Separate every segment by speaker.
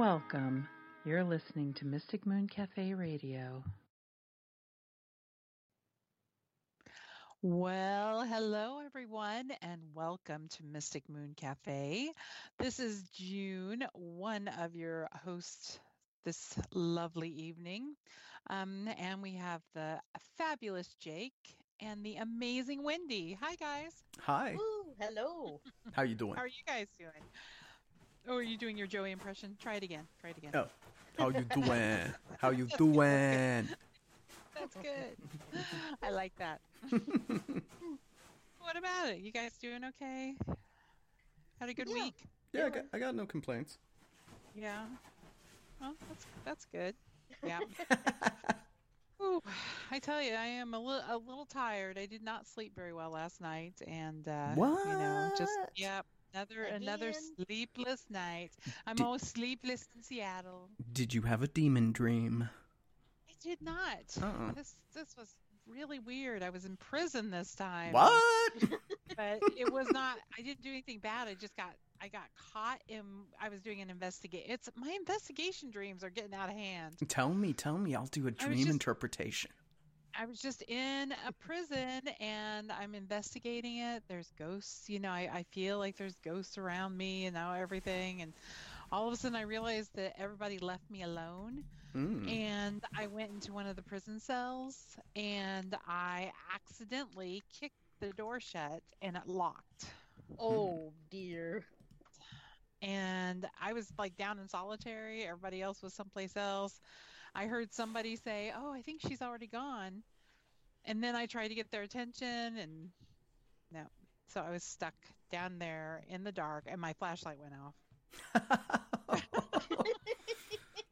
Speaker 1: Welcome. You're listening to Mystic Moon Cafe Radio. Well, hello everyone, and welcome to Mystic Moon Cafe. This is June, one of your hosts this lovely evening. Um, and we have the fabulous Jake and the amazing Wendy. Hi, guys.
Speaker 2: Hi.
Speaker 3: Ooh, hello.
Speaker 2: How you doing?
Speaker 1: How are you guys doing? Oh, are you doing your Joey impression? Try it again. Try it again.
Speaker 2: Oh, how you doing? how you doing?
Speaker 1: That's good. I like that. what about it? You guys doing okay? Had a good
Speaker 3: Yeah.
Speaker 1: week.
Speaker 2: Yeah, I got, I got no complaints.
Speaker 1: Yeah. Well, that's that's good. Yeah. Ooh, I tell you, I am a little a little tired. I did not sleep very well last night, and uh, you know, just
Speaker 2: What?
Speaker 1: yep, another another
Speaker 3: Again?
Speaker 1: sleepless night. I'm
Speaker 2: Did-
Speaker 1: always sleepless in Seattle.
Speaker 2: Did you have a demon dream?
Speaker 1: I did not.
Speaker 2: Uh-uh.
Speaker 1: This this was really weird. I was in prison this time.
Speaker 2: What?
Speaker 1: But it was not. I didn't do anything bad. I just got. I got caught in. I was doing an investigate. It's my investigation dreams are getting out of hand.
Speaker 2: tell me, tell me. I'll do a dream
Speaker 1: just-
Speaker 2: interpretation.
Speaker 1: I was just in a prison and I'm investigating it. There's ghosts, you know, I, I feel like there's ghosts around me and now everything. And all of a sudden I realized that everybody left me alone.
Speaker 2: Mm.
Speaker 1: And I went into one of the prison cells and I accidentally kicked the door shut and it locked.
Speaker 3: Oh dear.
Speaker 1: and I was like down in solitary. Everybody else was someplace else. I heard somebody say, "Oh, I think she's already gone," and then I tried to get their attention, and no. So I was stuck down there in the dark, and my flashlight went off.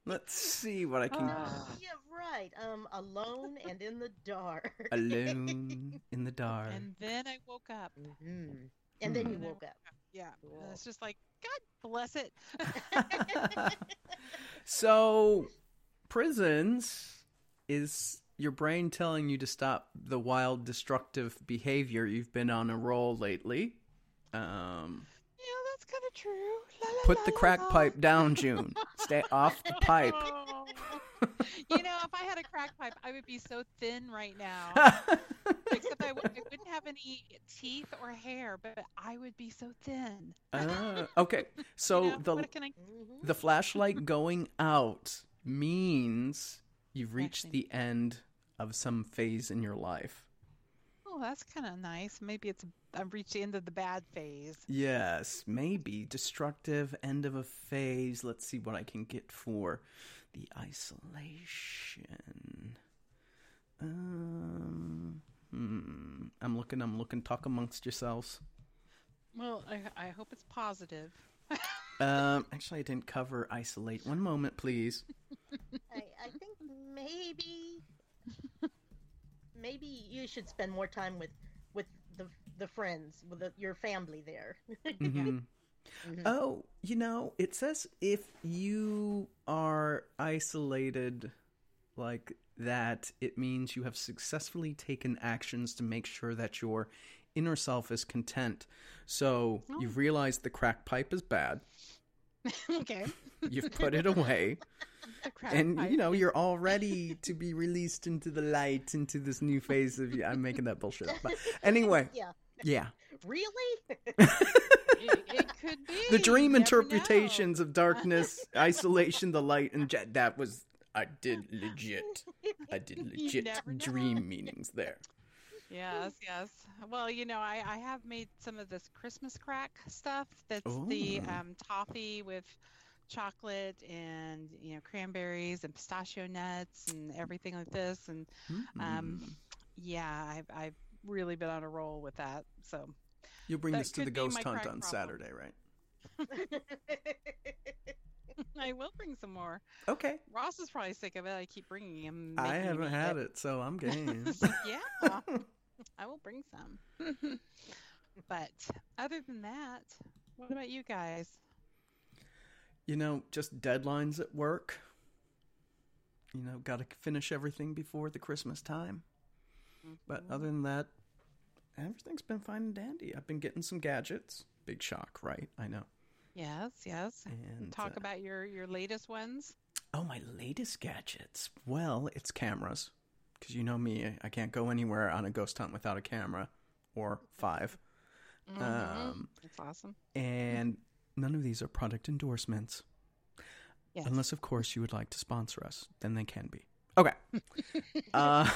Speaker 2: Let's see what I can.
Speaker 1: Ah.
Speaker 3: yeah, right. Um, alone and in the dark.
Speaker 2: Alone in the dark.
Speaker 1: And then I woke up.
Speaker 3: hmm And then you
Speaker 1: Hmm.
Speaker 3: woke up.
Speaker 1: Yeah, and
Speaker 3: Cool.
Speaker 1: it's just like God bless it.
Speaker 2: so, prisons is your brain telling you to stop the wild, destructive behavior you've been on a roll lately. Um,
Speaker 1: yeah, that's kind of true. La, la,
Speaker 2: put
Speaker 1: la,
Speaker 2: the crack pipe down, June. Stay off the pipe.
Speaker 1: You know, if I had a crack pipe, I would be so thin right now. Except I, w- I wouldn't have any teeth or hair, but I would be so thin.
Speaker 2: Uh, okay, so
Speaker 1: you know,
Speaker 2: the
Speaker 1: can I?
Speaker 2: The flashlight going out means you've reached the end of some phase in your life.
Speaker 1: Oh, that's kind of nice. Maybe it's I've reached the end of the bad phase.
Speaker 2: Yes, maybe destructive end of a phase. Let's see what I can get for the isolation. Um, hmm. I'm looking. I'm looking. Talk amongst yourselves.
Speaker 1: Well, I, I hope it's positive.
Speaker 2: Um, actually, I didn't cover isolate. One moment, please.
Speaker 3: I, I think maybe maybe you should spend more time with with the the friends with the, your family there.
Speaker 2: Mhm.
Speaker 3: Mhm.
Speaker 2: Oh, you know, it says if you are isolated like that, it means you have successfully taken actions to make sure that your inner self is content. So
Speaker 1: Oh.
Speaker 2: you've realized the crack pipe is bad.
Speaker 1: okay.
Speaker 2: You've put it away, and
Speaker 1: pipe.
Speaker 2: you know you're all ready to be released into the light, into this new phase of. I'm making that bullshit up, but anyway,
Speaker 3: yeah.
Speaker 2: yeah.
Speaker 3: Really?
Speaker 1: it, it could be.
Speaker 2: the dream
Speaker 1: never
Speaker 2: interpretations of darkness, isolation, the light, and jet. That was I did legit. I did legit dream meanings there.
Speaker 1: Yes, yes. Well, you know, I, I have made some of this Christmas crack stuff. That's the um, toffee with chocolate and you know cranberries and pistachio nuts and everything like this. And um,
Speaker 2: Mm.
Speaker 1: yeah, I've I've really been on a roll with that. So
Speaker 2: You'll bring
Speaker 1: that
Speaker 2: this to the ghost hunt on
Speaker 1: problem.
Speaker 2: Saturday, right?
Speaker 1: I will bring some more.
Speaker 2: Okay.
Speaker 1: Ross is probably sick of it. I keep bringing him.
Speaker 2: I haven't had it, so I'm game.
Speaker 1: yeah, I will bring some. but other than that, what about you guys?
Speaker 2: you know, just deadlines at work. You know, got to finish everything before the Christmas time. But
Speaker 1: Mm-hmm.
Speaker 2: other than that, everything's been fine and dandy. I've been getting some gadgets. Big shock, right? I know.
Speaker 1: Yes, yes.
Speaker 2: And
Speaker 1: Talk
Speaker 2: uh,
Speaker 1: about your your latest ones.
Speaker 2: Oh, my latest gadgets. Well, it's cameras. Because you know me, I- can't go anywhere on a ghost hunt without a camera or five.
Speaker 1: Mhm.
Speaker 2: Um,
Speaker 1: That's awesome.
Speaker 2: and none of these are product endorsements.
Speaker 1: Yes.
Speaker 2: Unless, of course, you would like to sponsor us. Then they can be. Okay. uh,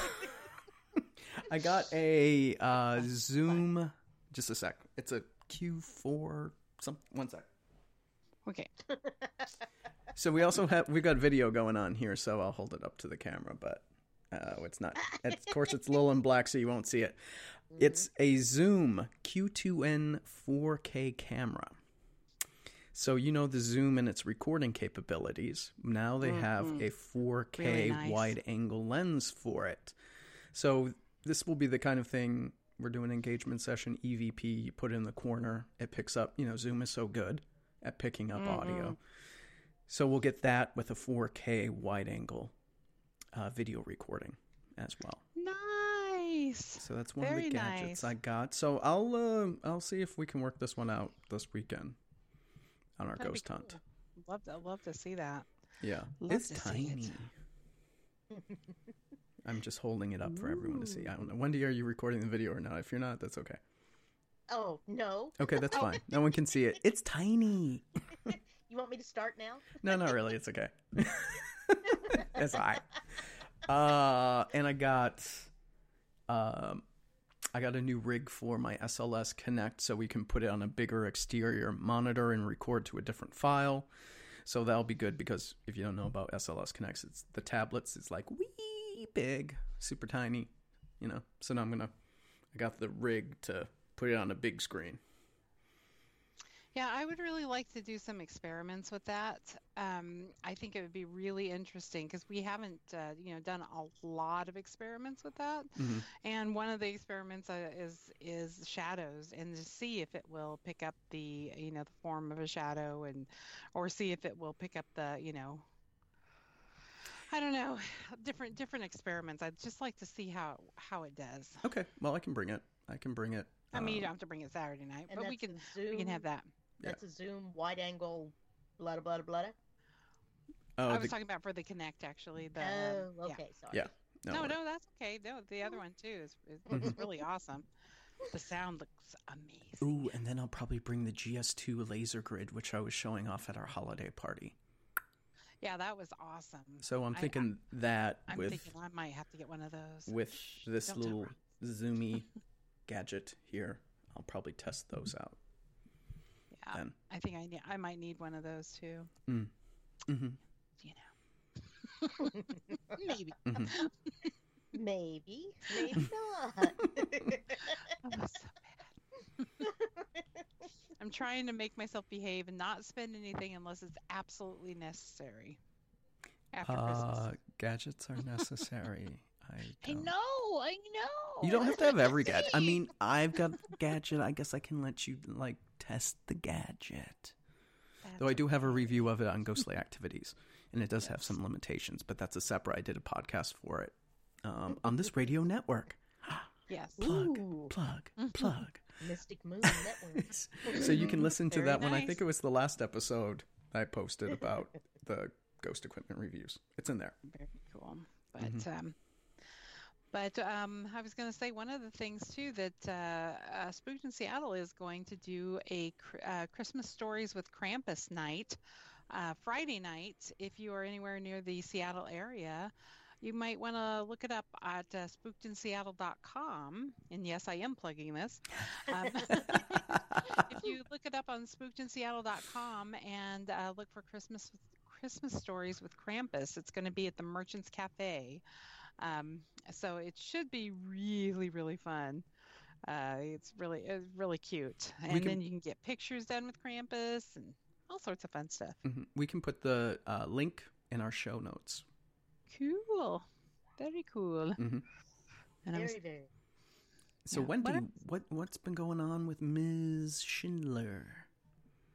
Speaker 2: I got a uh, Zoom. Just a sec. It's a Q4. Some one sec.
Speaker 1: Okay.
Speaker 2: So we also have we've got video going on here, so I'll hold it up to the camera, but uh, it's not. It's, of course, it's little and black, so you won't see it. It's a Zoom Q2N 4K camera. So you know the Zoom and its recording capabilities. Now they have a 4K
Speaker 1: Really nice.
Speaker 2: wide angle lens for it. So this will be the kind of thing we're doing engagement session EVP. You put it in the corner, it picks up. You know, Zoom is so good at picking up audio. So we'll get that with a 4K wide angle uh, video recording as well.
Speaker 1: Nice.
Speaker 2: So that's one
Speaker 1: Very
Speaker 2: of the gadgets
Speaker 1: nice.
Speaker 2: I got. So I'll uh, I'll see if we can work this one out this weekend on our
Speaker 1: That'd be
Speaker 2: ghost hunt.
Speaker 1: cool. Love to love to see that.
Speaker 2: Yeah,
Speaker 1: Love
Speaker 2: it's
Speaker 1: to see it.
Speaker 2: tiny. I'm just holding it up for everyone to see. I don't know. Wendy, are you recording the video or not? If you're not, that's okay.
Speaker 3: Oh no!
Speaker 2: Okay, that's fine. No one can see it. It's tiny.
Speaker 3: You want me to start now?
Speaker 2: No, not really. It's okay. That's all right. Uh, and I got, um, I got a new rig for my SLS Connect, so we can put it on a bigger exterior monitor and record to a different file. So that'll be good because if you don't know about SLS Connects, it's the tablets. It's like wee big, super tiny, you know. So now I'm gonna, I got the rig to put it on a big screen.
Speaker 1: Yeah, I would really like to do some experiments with that. Um, I think it would be really interesting because we haven't, uh, you know, done a lot of experiments with that.
Speaker 2: Mhm.
Speaker 1: And one of the experiments uh, is is shadows, and to see if it will pick up the, you know, the form of a shadow, and or see if it will pick up the, you know, I don't know, different different experiments. I'd just like to see how how it does.
Speaker 2: Okay, well I can bring it. I can bring it.
Speaker 1: I mean, you
Speaker 2: um,
Speaker 1: don't have to bring it Saturday night,
Speaker 3: And
Speaker 1: but we can
Speaker 3: a Zoom,
Speaker 1: we can have that.
Speaker 3: That's a Zoom wide angle, blah blah blah blah.
Speaker 2: Oh,
Speaker 1: I was
Speaker 2: the-
Speaker 1: talking about for the Connect actually. The um,
Speaker 3: oh,
Speaker 1: yeah.
Speaker 3: okay, sorry.
Speaker 2: Yeah.
Speaker 1: No,
Speaker 2: no,
Speaker 1: no, that's okay. No, the other one too is, is looks really awesome. The sound looks amazing.
Speaker 2: Ooh, and then I'll probably bring the GS2 laser grid, which I was showing off at our holiday party.
Speaker 1: Yeah, that was awesome.
Speaker 2: So I'm
Speaker 1: I-
Speaker 2: thinking that
Speaker 1: I'm
Speaker 2: with
Speaker 1: thinking I might have to get one of those.
Speaker 2: with this
Speaker 1: Don't
Speaker 2: little zoomy gadget here, I'll probably test those out.
Speaker 1: Yeah,
Speaker 2: Then,
Speaker 1: I think I need. I might need one of those too.
Speaker 2: hmm
Speaker 1: You know, maybe.
Speaker 2: hmm
Speaker 3: Maybe, maybe not.
Speaker 1: Oh, that's so bad. I'm trying to make myself behave and not spend anything unless it's absolutely necessary. After
Speaker 2: Uh,
Speaker 1: Christmas.
Speaker 2: gadgets are necessary. I,
Speaker 1: I
Speaker 2: don't-
Speaker 1: know, I know.
Speaker 2: You don't have to have every gadget. I mean, I've got a gadget. I guess I can let you like test the gadget. Though I do have a review of it on Ghostly Activities, and it does have some limitations, but that's a separate. I did a podcast for it um, on this radio network.
Speaker 1: Yes.
Speaker 2: Plug,
Speaker 3: Ooh.
Speaker 2: plug,
Speaker 1: Mm-hmm.
Speaker 2: plug.
Speaker 3: Mystic Moon Network.
Speaker 2: so you can listen to
Speaker 1: Very
Speaker 2: that one. I think it was the last episode I posted about the ghost equipment reviews. It's in there.
Speaker 1: Very cool. But
Speaker 2: Mm-hmm.
Speaker 1: um, but um, I was going to say one of the things too that uh, uh, Spooked in Seattle is going to do a uh, Christmas stories with Krampus night, uh, Friday night. If you are anywhere near the Seattle area, you might want to look it up at uh, spookedinseattle.com. And yes, I am plugging this. Um, if you look it up on spookedinseattle.com and uh, look for Christmas Christmas stories with Krampus, it's going to be at the Merchants Cafe. Um, so it should be really, really fun. Uh, it's really, it's really cute, and
Speaker 2: can-
Speaker 1: then you can get pictures done with Krampus and all sorts of fun stuff.
Speaker 2: Mhm. We can put the uh, link in our show notes.
Speaker 1: Cool, very cool.
Speaker 2: Mhm.
Speaker 1: And I was
Speaker 3: very, very.
Speaker 2: So
Speaker 1: Yeah.
Speaker 2: Wendy,
Speaker 1: What
Speaker 2: what what's been going on with Ms. Schindler?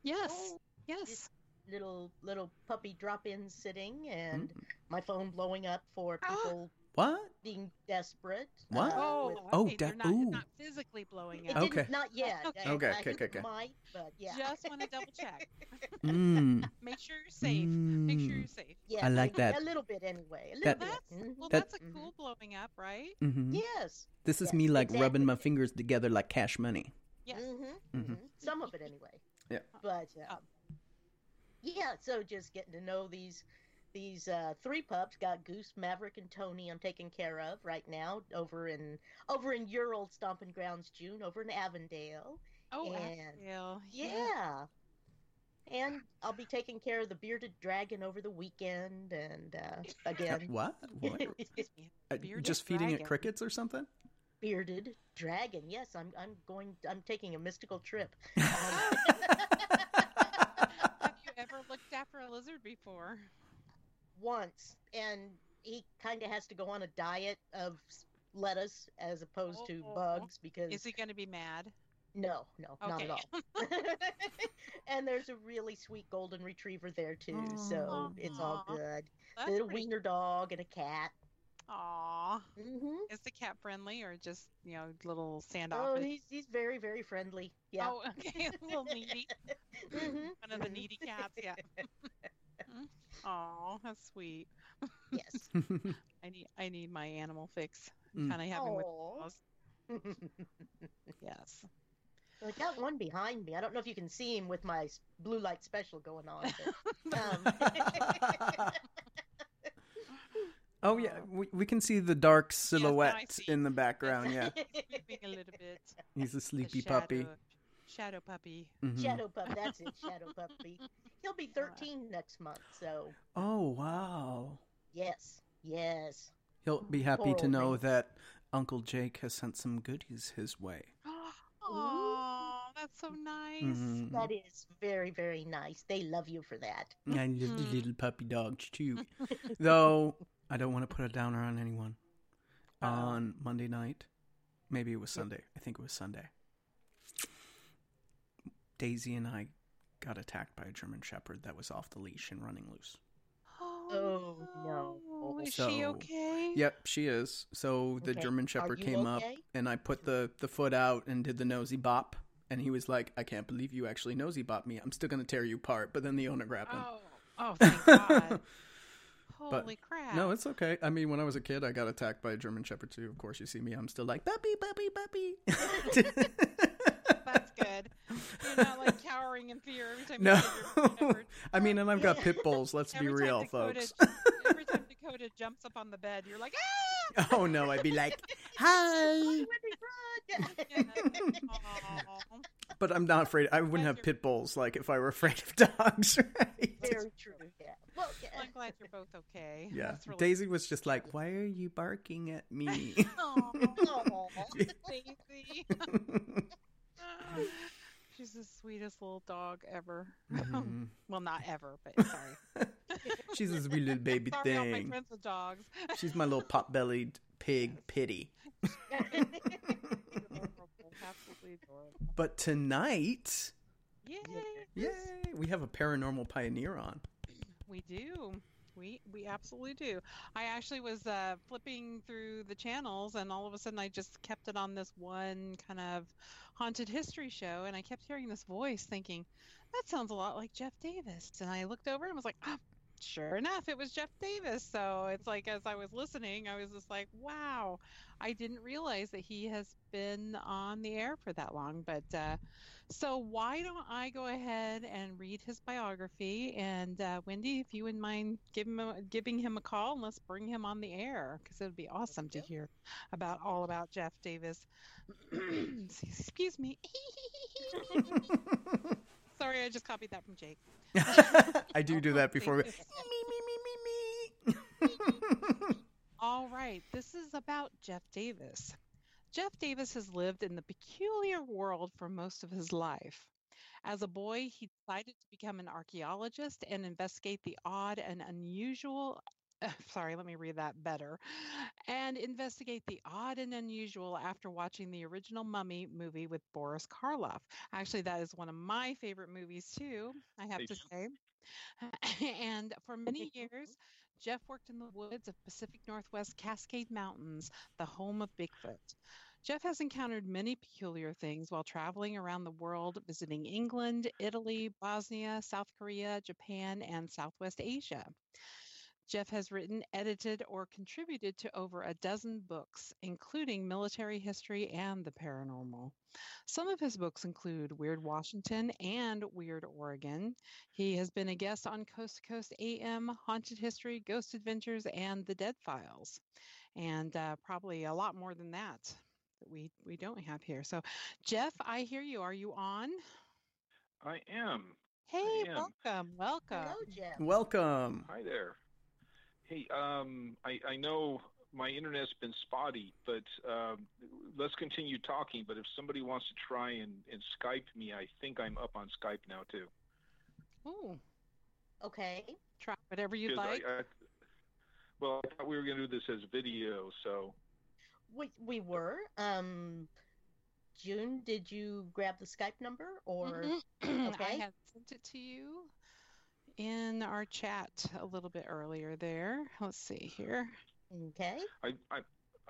Speaker 1: yes,
Speaker 3: Oh,
Speaker 1: yes.
Speaker 3: little little puppy drop-in sitting, and
Speaker 2: Mm.
Speaker 3: my phone blowing up for
Speaker 1: Ah.
Speaker 3: people
Speaker 2: What?
Speaker 3: being desperate.
Speaker 2: What?
Speaker 3: uh,
Speaker 1: Oh,
Speaker 3: with-
Speaker 2: Oh,
Speaker 1: okay,
Speaker 2: da-
Speaker 1: they're not,
Speaker 2: ooh.
Speaker 1: not physically blowing
Speaker 3: It
Speaker 1: up.
Speaker 2: Okay.
Speaker 3: didn't, yet.
Speaker 1: Okay.
Speaker 3: I-
Speaker 2: Okay,
Speaker 3: I
Speaker 2: okay, okay.
Speaker 3: Might, but yeah.
Speaker 1: Just want to double check.
Speaker 2: Mm.
Speaker 1: Make sure you're safe. Make sure
Speaker 2: Mm.
Speaker 1: you're safe.
Speaker 3: yeah,
Speaker 2: I like that.
Speaker 3: A little bit anyway. A little
Speaker 2: That-
Speaker 3: bit.
Speaker 1: That's
Speaker 3: Mhm.
Speaker 1: well,
Speaker 2: That-
Speaker 1: that's a cool blowing up, right?
Speaker 2: hmm
Speaker 3: Yes.
Speaker 2: This is
Speaker 3: Yeah,
Speaker 2: me like rubbing my fingers together like cash money.
Speaker 1: Yes.
Speaker 3: Mm-hmm,
Speaker 2: Mhm.
Speaker 3: hmm Some of it anyway.
Speaker 2: Yeah.
Speaker 3: But um, yeah, so just getting to know these these uh, three pups. Got Goose, Maverick, and Tony. I'm taking care of right now over in over in your old stomping grounds, June, over in Avondale.
Speaker 1: Oh,
Speaker 3: And-
Speaker 1: Abigail.
Speaker 3: Yeah. And I'll be taking care of the bearded dragon over the weekend, and uh, again,
Speaker 2: What? What?
Speaker 1: Excuse me.
Speaker 2: Uh, just feeding it crickets or something?
Speaker 3: bearded dragon. Yes, I'm I'm going. I'm taking a mystical trip. Um,
Speaker 1: Have you ever looked after a lizard before?
Speaker 3: Once, and he kind of has to go on a diet of lettuce as opposed to
Speaker 1: Oh.
Speaker 3: bugs because
Speaker 1: Is he going to be mad?
Speaker 3: no, no, not at all. and there's a really sweet golden retriever there too, so it's all good.
Speaker 1: That's
Speaker 3: Little
Speaker 1: pretty.
Speaker 3: wiener dog and a cat.
Speaker 1: Aw.
Speaker 3: hmm
Speaker 1: Is the cat friendly or just you know little
Speaker 3: Oh, he's he's very very friendly. Yeah.
Speaker 1: Oh, okay, a little needy.
Speaker 3: Mhm,
Speaker 1: One of the needy cats. Yeah. Aw, that's sweet.
Speaker 3: Yes.
Speaker 1: I need I need my animal fix.
Speaker 2: Mm.
Speaker 1: Kind of having with
Speaker 3: Aw.
Speaker 1: Yes.
Speaker 3: I got one behind me. I don't know if you can see him with my blue light special going on. But, um,
Speaker 2: oh yeah, we, we can see the dark silhouette
Speaker 1: see.
Speaker 2: in the background. Yeah,
Speaker 1: Sleeping a little bit.
Speaker 2: he's a sleepy puppy.
Speaker 1: Shadow- Shadow puppy.
Speaker 2: Mhm.
Speaker 3: Shadow Pup, that's it, Shadow Puppy. He'll be 13 next month, so
Speaker 2: Oh wow,
Speaker 3: yes, yes.
Speaker 2: he'll be happy to know
Speaker 3: thing.
Speaker 2: that Uncle Jake has sent some goodies his way.
Speaker 1: Oh, that's so nice.
Speaker 2: Mhm.
Speaker 3: That is very, very nice. They love you for that.
Speaker 2: I love the
Speaker 1: Mm.
Speaker 2: little puppy dogs too. Though I don't want to put a downer on anyone.
Speaker 1: Uh-oh.
Speaker 2: On Monday night, maybe it was Sunday. I think it was Sunday. Daisy and I got attacked by a German Shepherd that was off the leash and running loose.
Speaker 3: Oh, no.
Speaker 1: Is
Speaker 2: So-
Speaker 1: she okay?
Speaker 2: Yep, she is. So the
Speaker 3: Okay.
Speaker 2: German Shepherd
Speaker 3: you
Speaker 2: came up and I put the, the foot out and did the nosy bop. And he was like, I can't believe you actually nosy bop me. I'm still going to tear you apart. But then the owner grabbed him.
Speaker 1: Oh, oh, thank God. Holy crap!
Speaker 2: No, it's okay. I mean, when I was a kid, I got attacked by a German Shepherd too. Of course, you see me. I'm still like puppy, puppy, puppy.
Speaker 1: Good. You're not like cowering in fear every time.
Speaker 2: no,
Speaker 1: You your.
Speaker 2: I mean, and I've got pit bulls. Let's be real,
Speaker 1: Dakota,
Speaker 2: folks.
Speaker 1: every time Dakota jumps up on the bed, you're like, ah!
Speaker 2: oh no, I'd be like, hi.
Speaker 3: Wendy, run!
Speaker 1: Aw.
Speaker 2: But I'm not afraid. I wouldn't have pit bulls like if I were afraid of dogs, right?
Speaker 3: Very true. Yeah. Well, yeah.
Speaker 1: I'm glad you're both okay.
Speaker 2: Yeah.
Speaker 1: Really
Speaker 2: Daisy was just like, "Why are you barking at me?"
Speaker 1: Aw,
Speaker 3: Aw.
Speaker 1: Daisy. She's the sweetest little dog ever.
Speaker 2: Mhm.
Speaker 1: well, not ever, but sorry.
Speaker 2: She's this wee little baby
Speaker 1: sorry, all my
Speaker 2: thing.
Speaker 1: friends with dogs.
Speaker 2: She's my little pot-bellied pig.
Speaker 1: Adorable, absolutely adorable.
Speaker 2: But tonight,
Speaker 1: Yay!
Speaker 2: yay, we have a paranormal pioneer on.
Speaker 1: We do. We we absolutely do. I actually was uh, flipping through the channels, and all of a sudden, I just kept it on this one kind of haunted history show, and I kept hearing this voice, thinking that sounds a lot like Jeff Davis. And I looked over and was like, oh, sure enough, it was Jeff Davis. So it's like as I was listening, I was just like, wow, I didn't realize that he has been on the air for that long. But uh, so why don't I go ahead and read his biography? And uh, Wendy, if you wouldn't mind giving him a, giving him a call, and let's bring him on the air because it would be awesome to hear about all about Jeff Davis. Excuse me. Sorry, I just copied that from Jake.
Speaker 2: I do do that before. we- Me, me, me, me, me.
Speaker 1: All right, this is about Jeff Davis. Jeff Davis has lived in the peculiar world for most of his life. As a boy, he decided to become an archaeologist and investigate the odd and unusual. sorry, let me read that better. And investigate the odd and unusual after watching the original Mummy movie with Boris Karloff. Actually, that is one of my favorite movies, too, I have
Speaker 4: Me
Speaker 1: to
Speaker 4: too.
Speaker 1: say. and for many years, Jeff worked in the woods of Pacific Northwest Cascade Mountains, the home of Bigfoot. Jeff has encountered many peculiar things while traveling around the world, visiting England, Italy, Bosnia, South Korea, Japan, and Southwest Asia. Jeff has written, edited, or contributed to over a dozen books, including military history and the paranormal. Some of his books include Weird Washington and Weird Oregon. He has been a guest on Coast to Coast AM, Haunted History, Ghost Adventures, and The Dead Files, and uh, probably a lot more than that that we we don't have here. So, Jeff, I hear you. Are you on?
Speaker 4: I am.
Speaker 1: Hey,
Speaker 4: am.
Speaker 1: welcome, welcome.
Speaker 3: Hello, Jeff.
Speaker 2: Welcome.
Speaker 4: Hi there. Hey, um, I, I know my internet's been spotty, but um, let's continue talking. But if somebody wants to try and, and Skype me, I think I'm up on Skype now too.
Speaker 1: Ooh,
Speaker 3: Okay.
Speaker 1: try whatever you'd
Speaker 4: 'Cause I-
Speaker 1: like.
Speaker 4: I, well, I thought we were going to do this as video, so
Speaker 3: We we were. Um, June, did you grab the Skype number or?
Speaker 1: Mhm. I
Speaker 3: okay.
Speaker 1: had sent it to you in our chat a little bit earlier there. Let's see here.
Speaker 3: Okay.
Speaker 4: I, I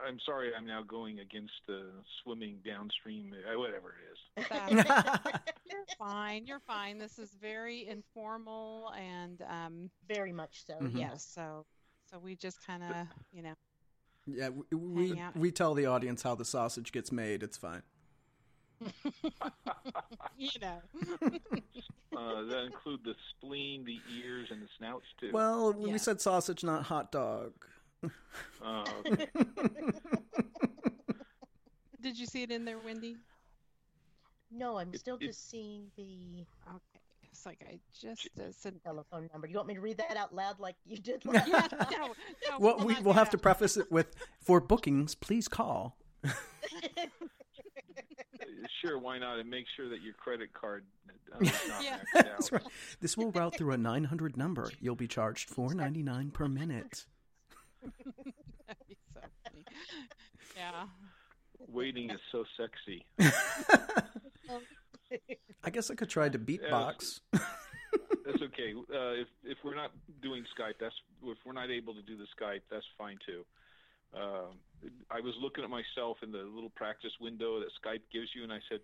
Speaker 4: I'm sorry. I'm now going against the swimming downstream, uh, whatever it is.
Speaker 1: You're fine. You're fine. This is very informal and um
Speaker 3: Very much so.
Speaker 2: Mhm.
Speaker 1: yeah,
Speaker 3: Yes.
Speaker 1: so so we just kind of, you know,
Speaker 2: Yeah, we we, we tell the audience how the sausage gets made. It's fine.
Speaker 1: you know.
Speaker 4: Uh, that include the spleen, the ears, and the snouts too.
Speaker 2: Well, we said sausage, not hot dog.
Speaker 4: Oh, okay.
Speaker 1: Did you see it in there, Wendy?
Speaker 3: No, I'm
Speaker 4: It-
Speaker 3: still
Speaker 4: it-
Speaker 3: just seeing the
Speaker 1: Okay. It's like I just uh, said
Speaker 3: telephone number. You want me to read that out loud like you did last
Speaker 1: yeah,
Speaker 3: time?
Speaker 1: no, no,
Speaker 2: Well,
Speaker 1: will
Speaker 2: we
Speaker 1: not
Speaker 2: will have to preface it with for bookings, please call.
Speaker 4: sure, why not? And make sure that your credit card uh, not
Speaker 1: Yeah.
Speaker 4: out.
Speaker 2: That's right. This will route through a 900 number. You'll be charged 4.99 per minute.
Speaker 1: That'd be so funny. Yeah.
Speaker 4: Waiting is so sexy.
Speaker 2: I guess I could try to beatbox.
Speaker 4: That's okay. Uh, if if we're not doing Skype, that's if we're not able to do the Skype, that's fine too. Uh, I was looking at myself in the little practice window that Skype gives you, and I said,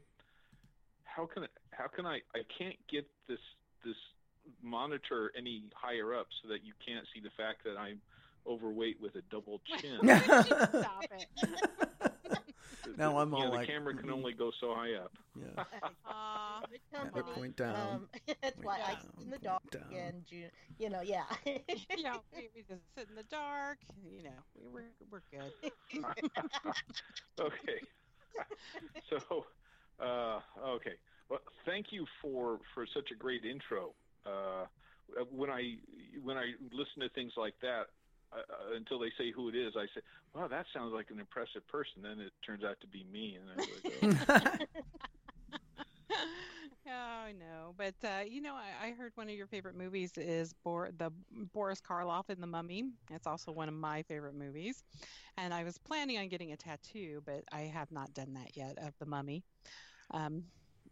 Speaker 4: "How can how can I? I can't get this this monitor any higher up so that you can't see the fact that I'm overweight with a double chin.
Speaker 1: Stop it.
Speaker 2: Now I'm
Speaker 4: You
Speaker 2: all
Speaker 4: know, the
Speaker 2: like,
Speaker 4: camera can
Speaker 2: mm.
Speaker 4: only go so high up.
Speaker 2: yeah.
Speaker 1: Aw.
Speaker 3: Good
Speaker 2: Yeah, point down.
Speaker 3: Um, that's
Speaker 2: point
Speaker 3: why I
Speaker 2: down,
Speaker 3: sit in the dark
Speaker 2: down.
Speaker 3: and June. You know, yeah.
Speaker 1: yeah, we, we just sit in the dark. You know, we, we're we're good.
Speaker 4: okay. so, uh, okay. Well, thank you for for such a great intro. Uh, when I when I listen to things like that, uh, until they say who it is, I say, "Wow, that sounds like an impressive person." Then it turns out to be me, and I'm like, oh.
Speaker 1: yeah, I know. But uh, you know, I, I heard one of your favorite movies is Bor- the Boris Karloff in The Mummy. It's also one of my favorite movies. And I was planning on getting a tattoo, but I have not done that yet of The Mummy. Um,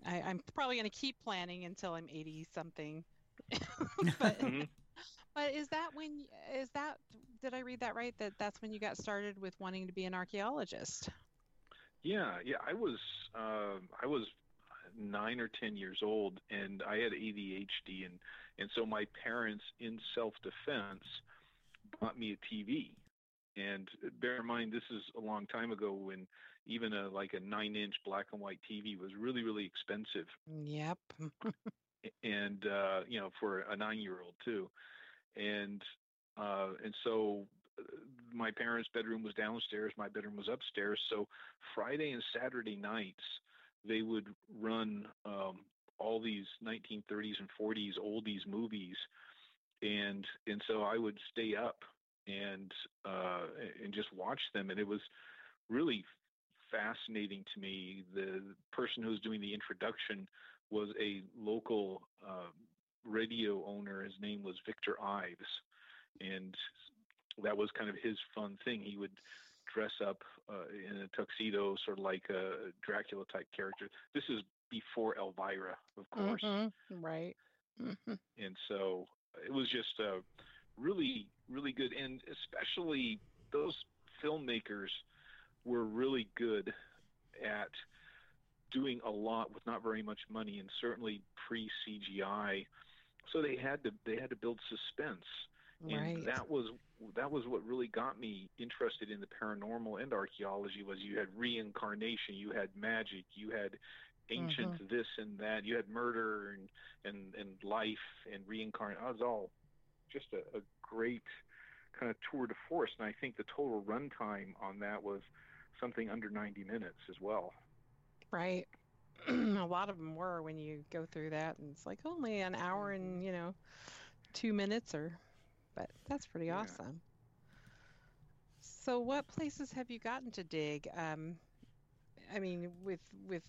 Speaker 1: I, I'm probably going to keep planning until I'm 80 something. but
Speaker 4: Mhm.
Speaker 1: but is that when is that did I read that right that that's when you got started with wanting to be an archaeologist?
Speaker 4: Yeah, yeah. I was um I was nine or ten years old, and I had ADHD, and and so my parents, in self defense, bought me a TV. And bear in mind, this is a long time ago when even a like a nine inch black and white TV was really really expensive,
Speaker 1: Yep.
Speaker 4: and uh, you know for a nine year old too, and uh, and so uh, my parents' bedroom was downstairs, my bedroom was upstairs. So Friday and Saturday nights they would run um, all these 1930s and 40s oldies movies, and and so I would stay up and uh, and just watch them, and it was really fascinating to me. The person who was doing the introduction was a local uh, radio owner. His name was Victor Ives, and that was kind of his fun thing. He would dress up uh, in a tuxedo, sort of like a Dracula type character. This is before Elvira, of course,
Speaker 1: Mhm, Right. Mhm.
Speaker 4: and so it was just uh, really, really good, and especially those filmmakers were really good at doing a lot with not very much money, and certainly pre CGI. So they had to they had to build suspense, and
Speaker 1: Right.
Speaker 4: that was that was what really got me interested in the paranormal and archaeology. Was you had reincarnation, you had magic, you had ancient mm-hmm. this and that, you had murder and and and life and reincarnation. It was all just a, a great kind of tour de force, and I think the total runtime on that was something under 90 minutes as well.
Speaker 1: Right. a lot of them were when you go through that, and it's like only an hour and mm-hmm. you know, two minutes or, but that's pretty
Speaker 4: Yeah.
Speaker 1: awesome. So, what places have you gotten to dig? Um, I mean, with with,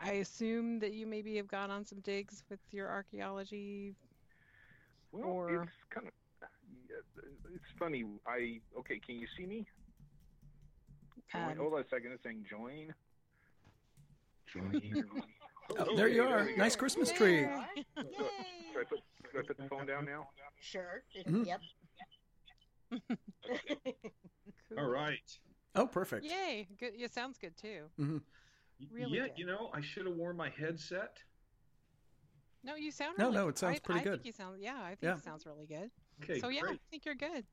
Speaker 1: I assume that you maybe have gone on some digs with your archaeology.
Speaker 4: Well,
Speaker 1: Or-
Speaker 4: it's kind of it's funny. I okay. Can you see me? Join.
Speaker 1: Um,
Speaker 4: Hold on a second. It's saying join. Join.
Speaker 2: Oh, there you are.
Speaker 4: we
Speaker 2: Nice. Christmas tree.
Speaker 3: you are.
Speaker 4: Should I put should I put the phone down now?
Speaker 3: Sure. It-
Speaker 2: Mhm.
Speaker 3: Yep.
Speaker 1: Cool.
Speaker 5: All right.
Speaker 2: Oh, perfect.
Speaker 1: Yay! Good. It sounds good too.
Speaker 5: Mm-hmm.
Speaker 1: Really
Speaker 5: yeah,
Speaker 1: good.
Speaker 5: you know, I should have worn my headset.
Speaker 1: No, you sound.
Speaker 2: No,
Speaker 1: really
Speaker 2: no,
Speaker 1: good.
Speaker 2: it sounds
Speaker 1: I,
Speaker 2: pretty
Speaker 1: I
Speaker 2: good.
Speaker 1: think you sound. Yeah, I think
Speaker 2: Yeah.
Speaker 1: it sounds really good.
Speaker 5: Okay,
Speaker 1: so yeah,
Speaker 5: great.
Speaker 1: I think you're good.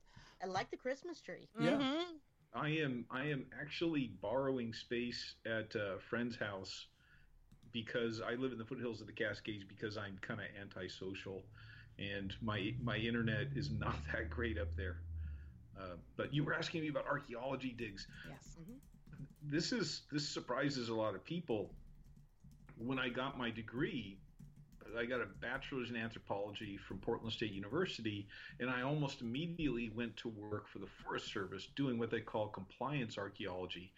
Speaker 3: I like the Christmas tree.
Speaker 2: Yeah.
Speaker 1: Mhm.
Speaker 5: I am I am actually borrowing space at a friend's house because I live in the foothills of the Cascades because I'm kind of antisocial and my my internet is not that great up there. Uh, but you were asking me about archaeology digs.
Speaker 1: Yes.
Speaker 5: This is this surprises a lot of people. When I got my degree, I got a bachelor's in anthropology from Portland State University, and I almost immediately went to work for the Forest Service doing what they call compliance archaeology.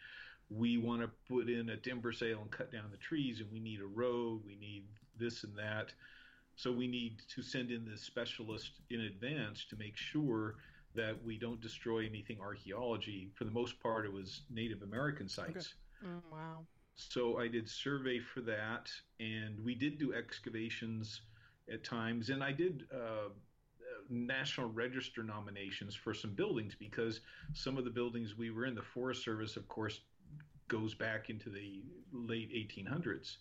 Speaker 5: We want to put in a timber sale and cut down the trees, and we need a road, we need this and that. So we need to send in this specialist in advance to make sure that we don't destroy anything archaeology. For the most part, it was Native American sites.
Speaker 1: Mm, wow.
Speaker 5: So I did survey for that, and we did do excavations at times, and I did uh, National Register nominations for some buildings because some of the buildings we were in, the Forest Service, of course, goes back into the late 1800s.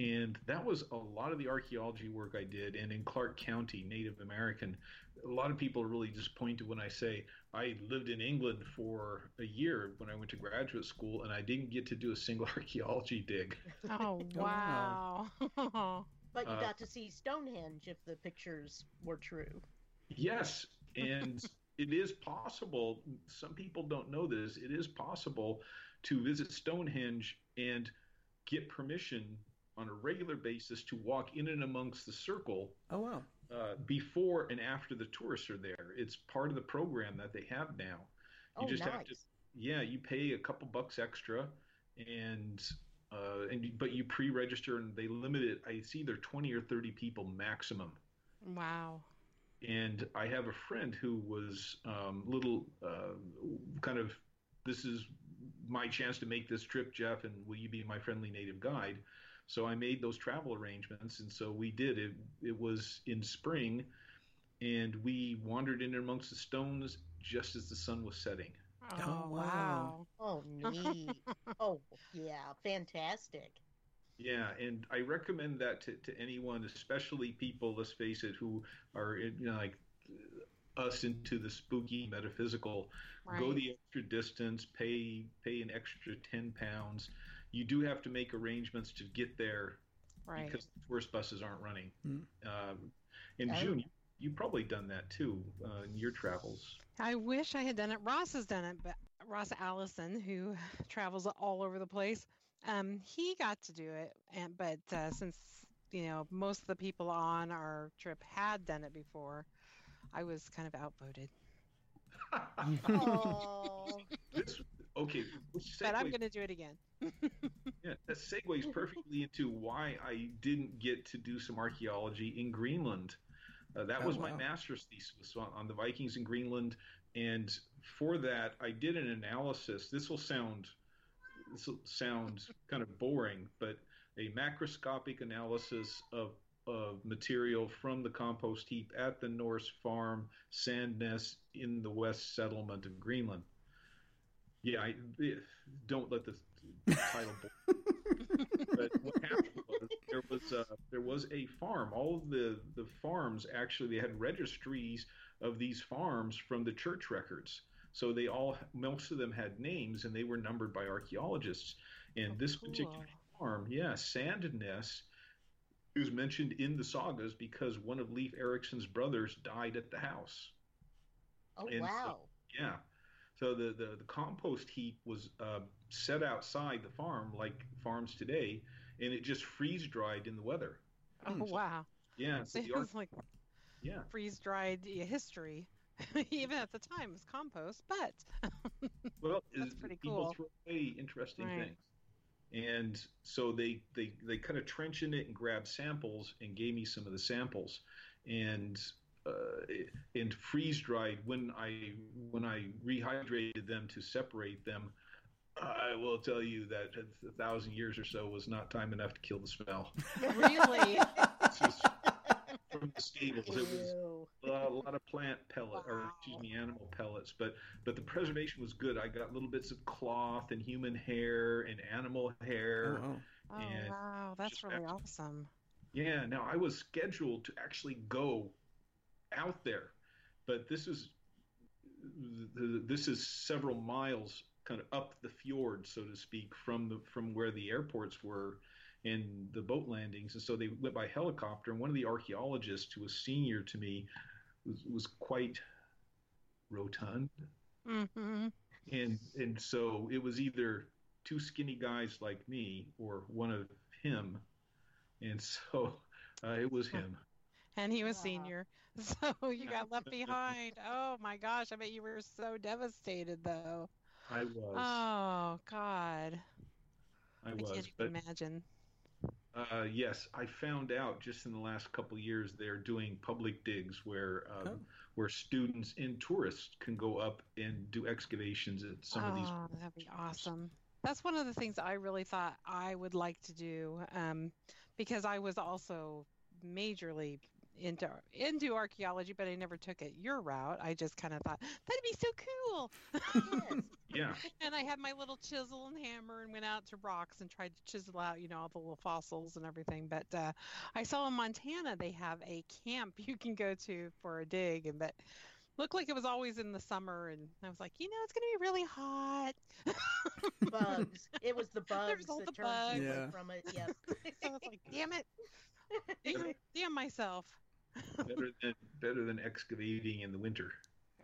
Speaker 4: And that was a lot of the archaeology work I did. And in Clark County, Native American, a lot of people are really disappointed when I say I lived in England for a year when I went to graduate school, and I didn't get to do a single archaeology dig.
Speaker 1: Oh wow!
Speaker 3: But you
Speaker 4: Uh,
Speaker 3: got to see Stonehenge if the pictures were true.
Speaker 4: Yes, and it is possible. Some people don't know this. It is possible to visit Stonehenge and get permission on a regular basis to walk in and amongst the circle
Speaker 2: Oh wow.
Speaker 4: uh, before and after the tourists are there. It's part of the program that they have now. You
Speaker 3: Oh,
Speaker 4: just
Speaker 3: nice.
Speaker 4: have to, yeah, you pay a couple bucks extra, and uh, and but you pre-register and they limit it. I see either twenty or thirty people maximum.
Speaker 1: wow.
Speaker 4: And I have a friend who was um, little uh, kind of. This is my chance to make this trip, Jeff, and will you be my friendly native guide? So I made those travel arrangements, and so we did. It it was in spring, and we wandered in amongst the stones just as the sun was setting.
Speaker 1: Oh, oh
Speaker 2: wow.
Speaker 1: wow.
Speaker 3: Oh, neat. oh, yeah, fantastic.
Speaker 4: Yeah, and I recommend that to, to anyone, especially people, let's face it, who are in, you know, like us into the spooky metaphysical. Go the extra distance, pay pay an extra ten pounds. You do have to make arrangements to get there
Speaker 1: Right.
Speaker 4: because the tourist buses aren't running.
Speaker 2: Mm.
Speaker 4: Um, in. June, you, you've probably done that too uh, in your travels.
Speaker 1: I wish I had done it. Ross has done it, but Ross Allison, who travels all over the place, um, he got to do it. And but uh, since you know most of the people on our trip had done it before, I was kind of outvoted.
Speaker 3: Oh,
Speaker 4: This- okay, which
Speaker 1: But I'm going to do it again.
Speaker 4: Yeah, that segues perfectly into why I didn't get to do some archaeology in Greenland. Uh, that
Speaker 2: Oh,
Speaker 4: was my
Speaker 2: wow.
Speaker 4: master's thesis on, on the Vikings in Greenland, and for that I did an analysis. This will sound this will sound kind of boring, but a macroscopic analysis of of material from the compost heap at the Norse farm Sandnes in the West settlement of Greenland. Yeah, I, don't let the title but what happened was there was a, there was a farm. All of the the farms actually they had registries of these farms from the church records. So they all most of them had names and they were numbered by archaeologists. And
Speaker 1: Oh,
Speaker 4: this
Speaker 1: cool.
Speaker 4: particular farm, yeah, Sandnes, is mentioned in the sagas because one of Leif Erikson's brothers died at the house.
Speaker 3: oh
Speaker 4: And so-
Speaker 3: wow.
Speaker 4: Yeah. So the, the, the compost heap was uh, set outside the farm, like farms today, and it just freeze dried in the weather.
Speaker 1: Oh
Speaker 2: Hmm.
Speaker 1: wow!
Speaker 4: Yeah. So
Speaker 1: It
Speaker 4: the ar-
Speaker 1: was like
Speaker 4: yeah.
Speaker 1: freeze dried history. Even at the time, it was compost, but
Speaker 4: Well,
Speaker 1: That's
Speaker 4: is-
Speaker 1: pretty
Speaker 4: people
Speaker 1: cool.
Speaker 4: throw away interesting
Speaker 1: Right.
Speaker 4: things. And so they, they, they cut a trench in it and grabbed samples and gave me some of the samples. And uh, and freeze dried when I when I rehydrated them to separate them. I will tell you that a thousand years or so was not time enough to kill the smell.
Speaker 1: really,
Speaker 4: from the stables, it was a lot, a lot of plant pellet or excuse me animal pellets but but the preservation was good i got little bits of cloth and human hair and animal
Speaker 2: Oh,
Speaker 4: hair
Speaker 2: wow.
Speaker 1: oh
Speaker 4: And
Speaker 1: wow, that's really
Speaker 4: back-
Speaker 1: awesome.
Speaker 4: yeah now i was scheduled to actually go out there but this is this is several miles kind of up the fjord so to speak from the from where the airports were and the boat landings. And so they went by helicopter and one of the archaeologists who was senior to me was, was quite rotund.
Speaker 1: Hmm
Speaker 4: and and so it was either two skinny guys like me or one of him. And so uh, it was him
Speaker 1: And he was
Speaker 3: Wow.
Speaker 1: senior, so you got left behind. Oh my gosh, I bet you were so devastated, though.
Speaker 4: i was
Speaker 1: Oh God,
Speaker 4: i
Speaker 1: I
Speaker 4: was
Speaker 1: can't
Speaker 4: but
Speaker 1: imagine.
Speaker 4: uh, yes i found out just in the last couple of years they're doing public digs where um,
Speaker 2: Oh.
Speaker 4: where students and tourists can go up and do excavations at some of these
Speaker 1: Oh, that'd be awesome. That's one of the things I really thought I would like to do, um, because I was also majorly into into archaeology, but I never took it your route. I just kind of thought that'd be so cool.
Speaker 3: Yes.
Speaker 4: Yeah.
Speaker 1: and I had my little chisel and hammer and went out to rocks and tried to chisel out, you know, all the little fossils and everything. But uh, I saw in Montana they have a camp you can go to for a dig, and that looked like it was always in the summer. And I was like, you know, it's going to be really hot.
Speaker 3: bugs. It was the bugs
Speaker 1: all
Speaker 3: that
Speaker 1: the
Speaker 3: turned you away
Speaker 2: bugs.
Speaker 3: from it. Yep.
Speaker 1: so I was like, damn it, damn, damn myself.
Speaker 4: better than better than excavating in the winter.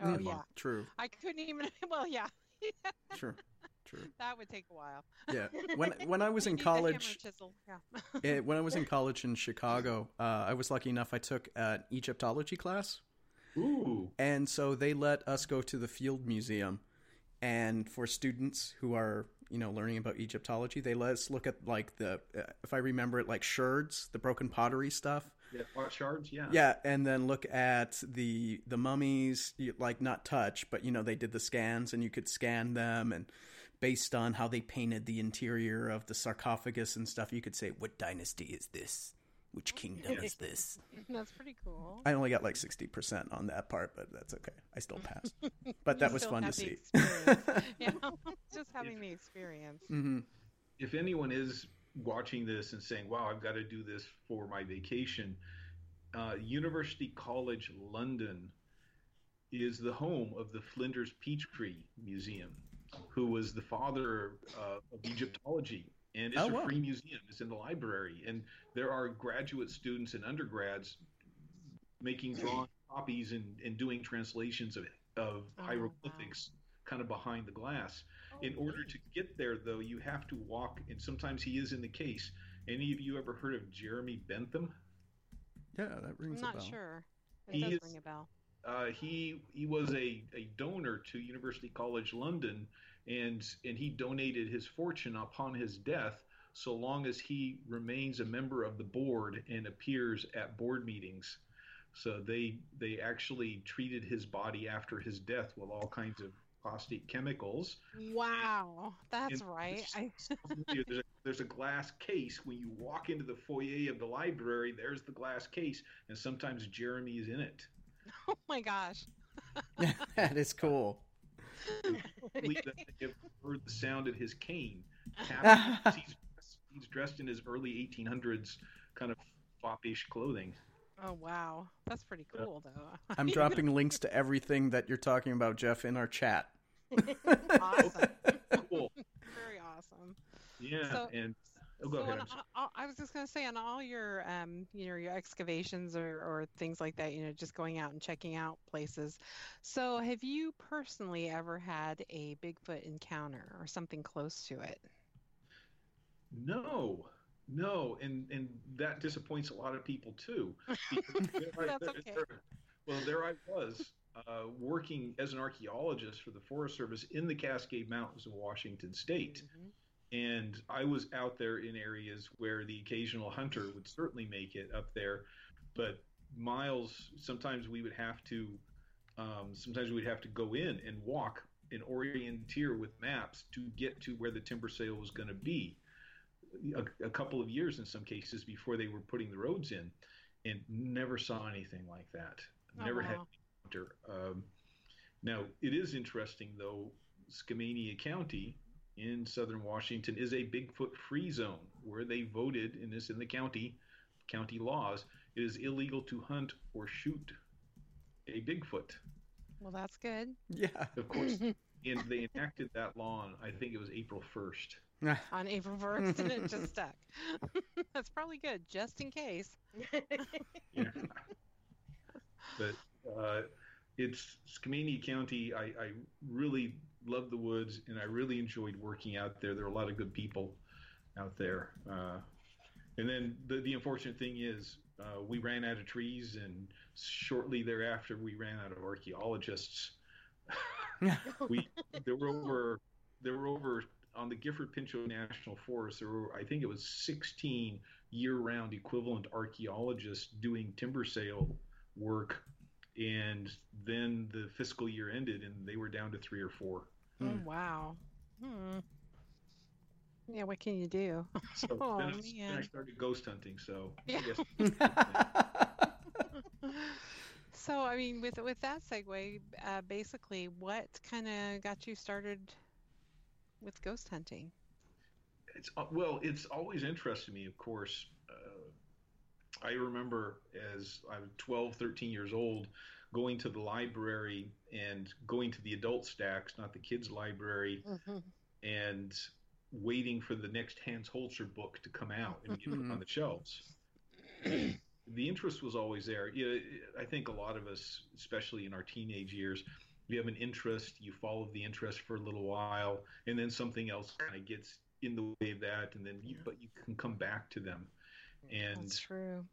Speaker 1: Oh
Speaker 2: Mm,
Speaker 1: yeah,
Speaker 2: True.
Speaker 1: I couldn't even. Well, yeah,
Speaker 2: True. True.
Speaker 1: that would take a while.
Speaker 2: Yeah. When when I was in
Speaker 1: need the hammer
Speaker 2: college.
Speaker 1: Yeah.
Speaker 2: eh, when I was in college in Chicago, uh, I was lucky enough. I took an Egyptology class,
Speaker 4: Ooh.
Speaker 2: and so they let us go to the Field Museum, and for students who are you know learning about Egyptology, they let us look at like the uh, if I remember it like sherds, the broken pottery stuff.
Speaker 4: Yeah, shards. Yeah.
Speaker 2: Yeah, and then look at the the mummies, you- like not touch, but you know they did the scans, and you could scan them, and based on how they painted the interior of the sarcophagus and stuff, you could say what dynasty is this, which kingdom is this.
Speaker 1: That's pretty cool.
Speaker 2: I only got like sixty percent on that part, but that's okay. I still passed. But that was fun to see.
Speaker 1: experience. yeah, just having the experience.
Speaker 2: hmm
Speaker 4: if anyone is watching this and saying, "Wow, I've got to do this for my vacation," uh, University College London is the home of the Flinders Petrie Museum, who was the father uh, of Egyptology. And it's
Speaker 2: Oh,
Speaker 4: a
Speaker 2: wow.
Speaker 4: free museum. It's in the library, and there are graduate students and undergrads making drawn copies and, and doing translations of, of
Speaker 1: Oh,
Speaker 4: hieroglyphics kind of behind the glass. In order to get there, though, you have to walk, and sometimes he is in the case. Any of you ever heard of Jeremy Bentham?
Speaker 2: Yeah, that
Speaker 1: I'm
Speaker 2: rings a
Speaker 1: not
Speaker 2: bell.
Speaker 1: sure. It
Speaker 4: He
Speaker 1: does
Speaker 4: is-
Speaker 1: ring a bell.
Speaker 4: Uh, he he was a, a donor to University College London, and and he donated his fortune upon his death, so long as he remains a member of the board and appears at board meetings. So they they actually treated his body after his death with all kinds of caustic chemicals.
Speaker 1: Wow, that's
Speaker 4: And
Speaker 1: right.
Speaker 4: it's- there's, a, there's a glass case when you walk into the foyer of the library. There's the glass case, and sometimes Jeremy is in it.
Speaker 1: oh my gosh.
Speaker 2: that is cool.
Speaker 4: Believe that they have heard the sound of his cane. he's, he's dressed in his early 1800s kind of foppish clothing.
Speaker 1: Oh wow, that's pretty
Speaker 4: Yeah.
Speaker 1: cool though.
Speaker 2: I'm dropping links to everything that you're talking about, Jeff, in our chat.
Speaker 1: awesome,
Speaker 4: Cool.
Speaker 1: very awesome.
Speaker 4: Yeah,
Speaker 1: So-
Speaker 4: and oh, go
Speaker 1: so
Speaker 4: ahead.
Speaker 1: on
Speaker 4: I'm
Speaker 1: all- I was just going to say on all your um you know your excavations or, or things like that you know just going out and checking out places so have you personally ever had a bigfoot encounter or something close to it
Speaker 4: No, no, and and that disappoints a lot of people too. I-
Speaker 1: That's okay.
Speaker 4: there- well, there I was uh, working as an archaeologist for the Forest Service in the Cascade Mountains of Washington State.
Speaker 1: Mhm.
Speaker 4: And I was out there in areas where the occasional hunter would certainly make it up there, but miles. Sometimes we would have to. Um, sometimes we'd have to go in and walk and orienteer with maps to get to where the timber sale was going to be. A, a couple of years in some cases before they were putting the roads in, and never saw anything like that.
Speaker 1: Oh,
Speaker 4: Never had
Speaker 1: wow.
Speaker 4: encounter. Um, now it is interesting though. Skamania County in southern Washington is a Bigfoot free zone where they voted in this in the county county laws it is illegal to hunt or shoot a Bigfoot.
Speaker 1: well that's good
Speaker 2: Yeah.
Speaker 4: Of course, and they enacted that law on I think it was April 1st.
Speaker 1: on April 1st and it just stuck that's probably good just in case
Speaker 4: Yeah. but uh, it's Skamania County. I, I really love the woods, and I really enjoyed working out there. There are a lot of good people out there. Uh, and then the, the unfortunate thing is, uh, we ran out of trees, and shortly thereafter, we ran out of archaeologists. we there were over there were over on the Gifford Pinchot National Forest. There were I think it was 16 year-round equivalent archaeologists doing timber sale work, and then the fiscal year ended, and they were down to three or four.
Speaker 1: Oh
Speaker 2: Hmm.
Speaker 1: wow hmm. yeah what can you do
Speaker 4: So
Speaker 1: Oh,
Speaker 4: then, I, then I started ghost hunting. So
Speaker 1: Yeah.
Speaker 4: I guess
Speaker 1: So, I mean, with with that segue, uh, basically, what kind of got you started with ghost hunting?
Speaker 4: It's uh, well, it's always interested me. Of course, uh, I remember as I was 12, 13 years old, going to the library and going to the adult stacks, not the kids' library,
Speaker 3: Mhm.
Speaker 4: and waiting for the next Hans Holzer book to come out and get put on the shelves. the interest was always there. You know, I think a lot of us, especially in our teenage years, you have an interest, you follow the interest for a little while, and then something else kind of gets in the way of that, and then you, but you can come back to them. And
Speaker 1: That's true.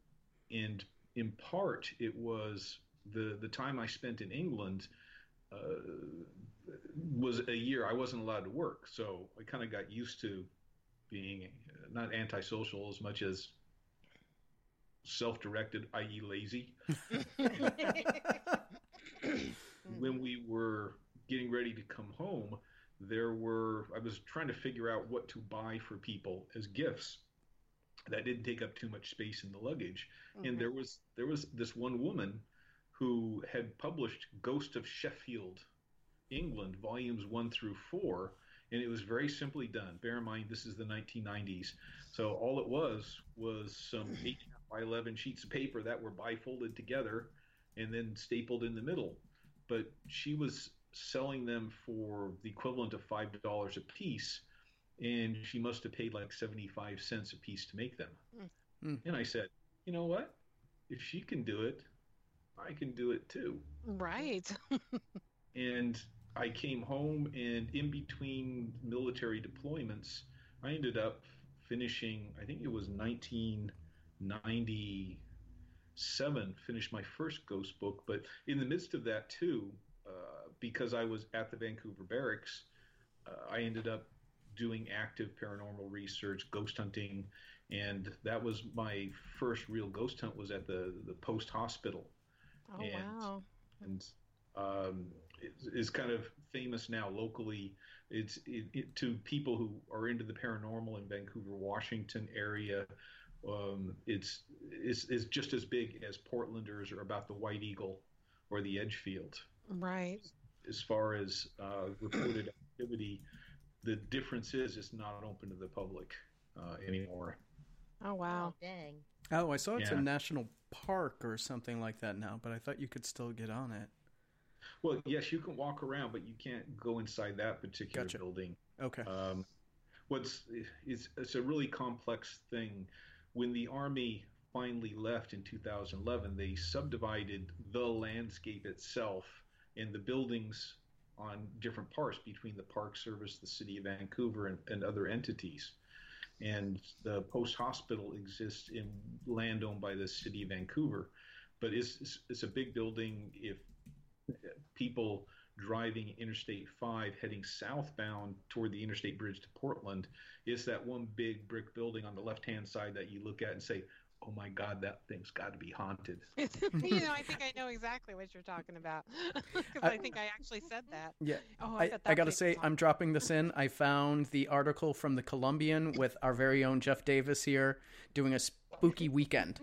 Speaker 4: and in part it was the the time I spent in England uh, was a year I wasn't allowed to work, so I kind of got used to being uh, not antisocial as much as self-directed, i.e., lazy. When we were getting ready to come home, there were I was trying to figure out what to buy for people as gifts that didn't take up too much space in the luggage and there was there was this one woman who had published Ghost of Sheffield, England, volumes one through four, and it was very simply done. Bear in mind this is the 1990s, so all it was was some eight by eleven sheets of paper that were bifolded together and then stapled in the middle. But she was selling them for the equivalent of five dollars a piece, and she must have paid like seventy-five cents a piece to make them.
Speaker 2: Mm.
Speaker 4: And I said, you know what? If she can do it, I can do it too.
Speaker 1: Right.
Speaker 4: And I came home, and in between military deployments, I ended up finishing, I think it was 1997, finished my first ghost book. But in the midst of that, too, uh, because I was at the Vancouver barracks, uh, I ended up doing active paranormal research, ghost hunting, and that was my first real ghost hunt was at the the post hospital
Speaker 1: Oh
Speaker 4: And-
Speaker 1: wow.
Speaker 4: and um, is, is kind of famous now locally. It's it, it, to people who are into the paranormal in Vancouver, Washington area. Um, it's, it's it's just as big as Portlanders are about the White Eagle or the Edgefield.
Speaker 1: Right.
Speaker 4: As far as uh, reported activity, the difference is it's not open to the public uh, anymore.
Speaker 1: Oh wow.
Speaker 3: Oh, dang.
Speaker 2: Oh, I saw it's a national park or something like that now, but I thought you could still get on it.
Speaker 4: Well, yes, you can walk around, but you can't go inside that particular
Speaker 2: Gotcha.
Speaker 4: building.
Speaker 2: Okay.
Speaker 4: Um, what's it's it's a really complex thing. When the army finally left in 2011, they subdivided the landscape itself and the buildings on different parts between the Park Service, the City of Vancouver, and, and other entities. And the post hospital exists in land owned by the City of Vancouver, but it's it's, a big building. If people driving Interstate 5 heading southbound toward the Interstate Bridge to Portland, it's that one big brick building on the left hand side that you look at and say, oh my God, that thing's got to be haunted.
Speaker 1: you know, I think I know exactly what you're talking about because
Speaker 2: I-
Speaker 1: I think I actually said that.
Speaker 2: Yeah.
Speaker 1: Oh,
Speaker 2: I,
Speaker 1: bet
Speaker 2: I gotta say,
Speaker 1: is
Speaker 2: I'm dropping this in. I found the article from the Columbian with our very own Jeff Davis here doing a spooky weekend.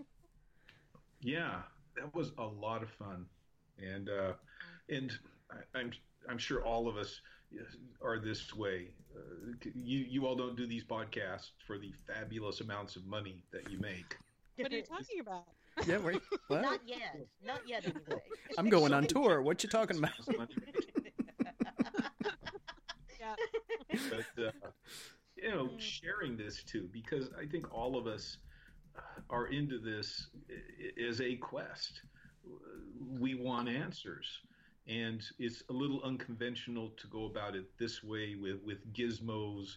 Speaker 4: Yeah, that was a lot of fun. And, uh, and I, I'm, I'm sure all of us are this way. Uh, you, you all don't do these podcasts for the fabulous amounts of money that you make.
Speaker 1: What are you talking about?
Speaker 2: Yeah, wait. What?
Speaker 3: Not yet. Not yet, anyway.
Speaker 2: I'm going on tour. What you talking about?
Speaker 1: Yeah.
Speaker 4: but uh, you know, sharing this too, because I think all of us are into this as a quest. We want answers, and it's a little unconventional to go about it this way with with gizmos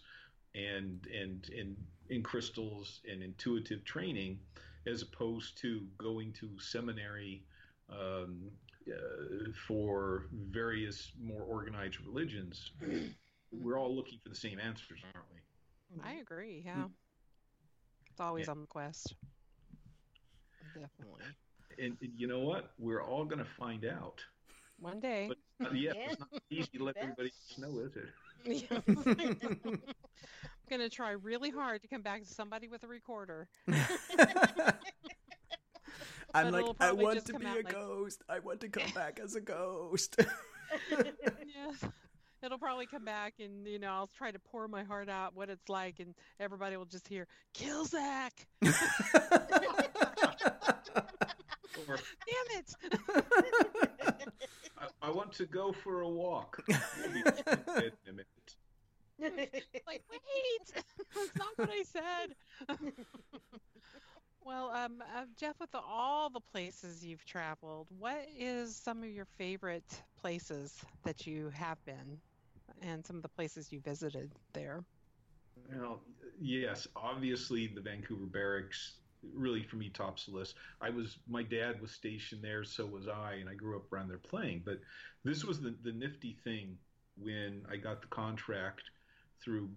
Speaker 4: and and and in crystals and intuitive training, as opposed to going to seminary. Um, uh, for various more organized religions, we're all looking for the same answers, aren't we?
Speaker 1: I agree. Yeah. It's always
Speaker 4: Yeah.
Speaker 1: on the quest. Definitely.
Speaker 4: And, and you know what? We're all going to find out.
Speaker 1: One day.
Speaker 4: But uh, yeah,
Speaker 3: Yeah.
Speaker 4: it's not easy to let everybody know, is it?
Speaker 1: I'm gonna try really hard to come back to somebody with a recorder.
Speaker 2: I'm
Speaker 1: But
Speaker 2: like, I want to be a
Speaker 1: like-
Speaker 2: ghost. I want to come back as a ghost.
Speaker 1: Yes. it'll probably come back, and you know, I'll try to pour my heart out what it's like, and everybody will just hear "Kill Zach." Damn it!
Speaker 4: I, I want to go for a walk. Maybe in a minute.
Speaker 1: like, wait, that's not what I said. well, um, uh, Jeff, with the, all the places you've traveled, what is some of your favorite places that you have been, and some of the places you visited there?
Speaker 4: Well, yes, obviously the Vancouver Barracks really for me tops the list. I was my dad was stationed there, so was I, and I grew up around there playing. But this was the the nifty thing when I got the contract through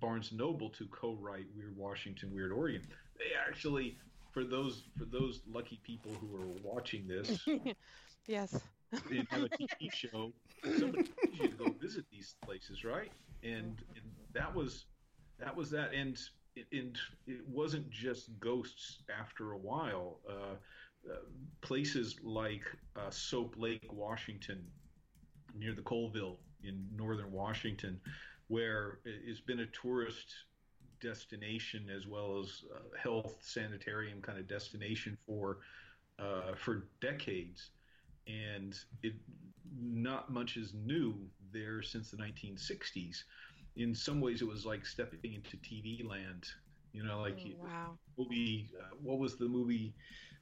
Speaker 4: Barnes Noble to co-write Weird Washington, Weird Oregon. They actually for those for those lucky people who are watching this,
Speaker 1: yes.
Speaker 4: they have a TV show. Somebody tells you to go visit these places, right? And, and that was that was that. And it, and it wasn't just ghosts. After a while, uh, uh, places like uh, Soap Lake, Washington, near the Colville in northern Washington, where it's been a tourist destination as well as uh, health sanitarium kind of destination for uh, for decades and it not much is new there since the 1960s. In some ways, it was like stepping into TV land. You know, like
Speaker 1: Oh, wow.
Speaker 4: movie. Uh, what was the movie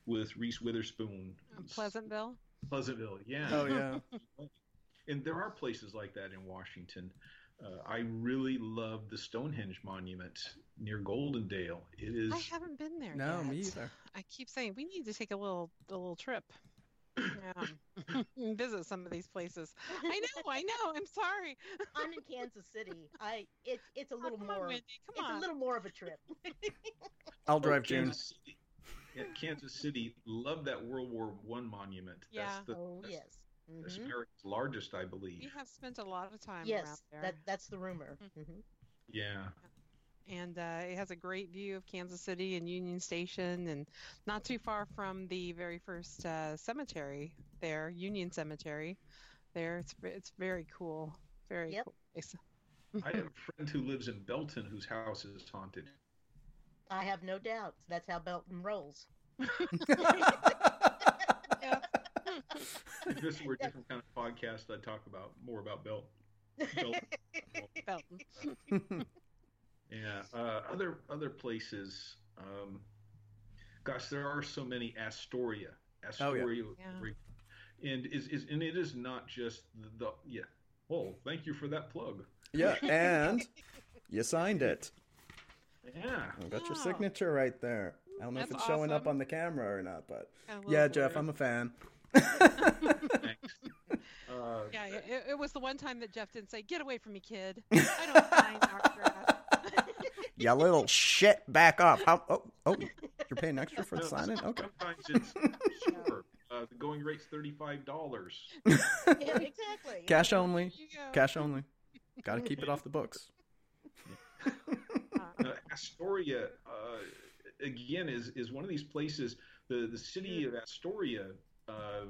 Speaker 4: with Reese Witherspoon?
Speaker 1: Um, Pleasantville.
Speaker 4: Pleasantville. Yeah.
Speaker 2: oh yeah.
Speaker 4: And there are places like that in Washington. Uh, I really love the Stonehenge Monument near Goldendale. It is.
Speaker 1: I haven't been there
Speaker 2: No,
Speaker 1: yet.
Speaker 2: me either.
Speaker 1: I keep saying we need to take a little a little trip. Yeah. visit some of these places. I know, I know. I'm sorry.
Speaker 3: I'm in Kansas City. I it's it's a little
Speaker 1: Come
Speaker 3: more
Speaker 1: on, Wendy. Come
Speaker 3: it's
Speaker 1: on.
Speaker 3: a little more of a trip.
Speaker 2: I'll
Speaker 4: Oh,
Speaker 2: drive June.
Speaker 4: Kansas City. Yeah, Kansas City. Love that World War One monument.
Speaker 1: Yeah.
Speaker 4: That's the,
Speaker 3: oh
Speaker 4: that's,
Speaker 3: yes.
Speaker 4: That's
Speaker 3: Mhm.
Speaker 4: America's largest, I believe.
Speaker 1: We
Speaker 4: believe.
Speaker 1: have spent a lot of time around
Speaker 3: Yes,
Speaker 1: there.
Speaker 3: that that's the rumor. hmm
Speaker 4: Yeah.
Speaker 1: and uh, it has a great view of Kansas City and Union Station, and not too far from the very first uh, cemetery there, Union Cemetery. There, it's it's very cool, very
Speaker 3: Yep.
Speaker 1: cool place.
Speaker 4: I have a friend who lives in Belton whose house is haunted.
Speaker 3: I have no doubts. That's how Belton rolls.
Speaker 4: If this were a different kind of podcast, I'd talk about more about Belt. Belton.
Speaker 1: Belton.
Speaker 4: Yeah. Uh, other other places. Um, gosh, there are so many. Astoria.
Speaker 2: Oh, yeah.
Speaker 4: Astoria.
Speaker 1: Yeah.
Speaker 4: And is, is and it is not just the, the yeah. Oh, thank you for that plug.
Speaker 2: Yeah, and you signed it.
Speaker 4: Yeah.
Speaker 2: I got your signature right there. I don't know if
Speaker 1: That's
Speaker 2: it's showing up on the camera or not, but
Speaker 1: A little
Speaker 2: yeah, Jeff,
Speaker 1: blurry.
Speaker 2: I'm a fan.
Speaker 4: Thanks. Uh,
Speaker 1: Yeah, it, it was the one time that Jeff didn't say, "Get away from me, kid." I don't sign autographs.
Speaker 2: You little shit, back off. How, oh, oh, you're paying extra for the signing? Okay.
Speaker 4: Sometimes it's sure. Uh, the going rate's thirty-five dollars.
Speaker 3: yeah, exactly.
Speaker 2: Cash only.
Speaker 1: There you go.
Speaker 2: Cash only. Got to keep it off the books.
Speaker 4: Uh, Astoria, uh, again, is is one of these places. The the city of Astoria, uh,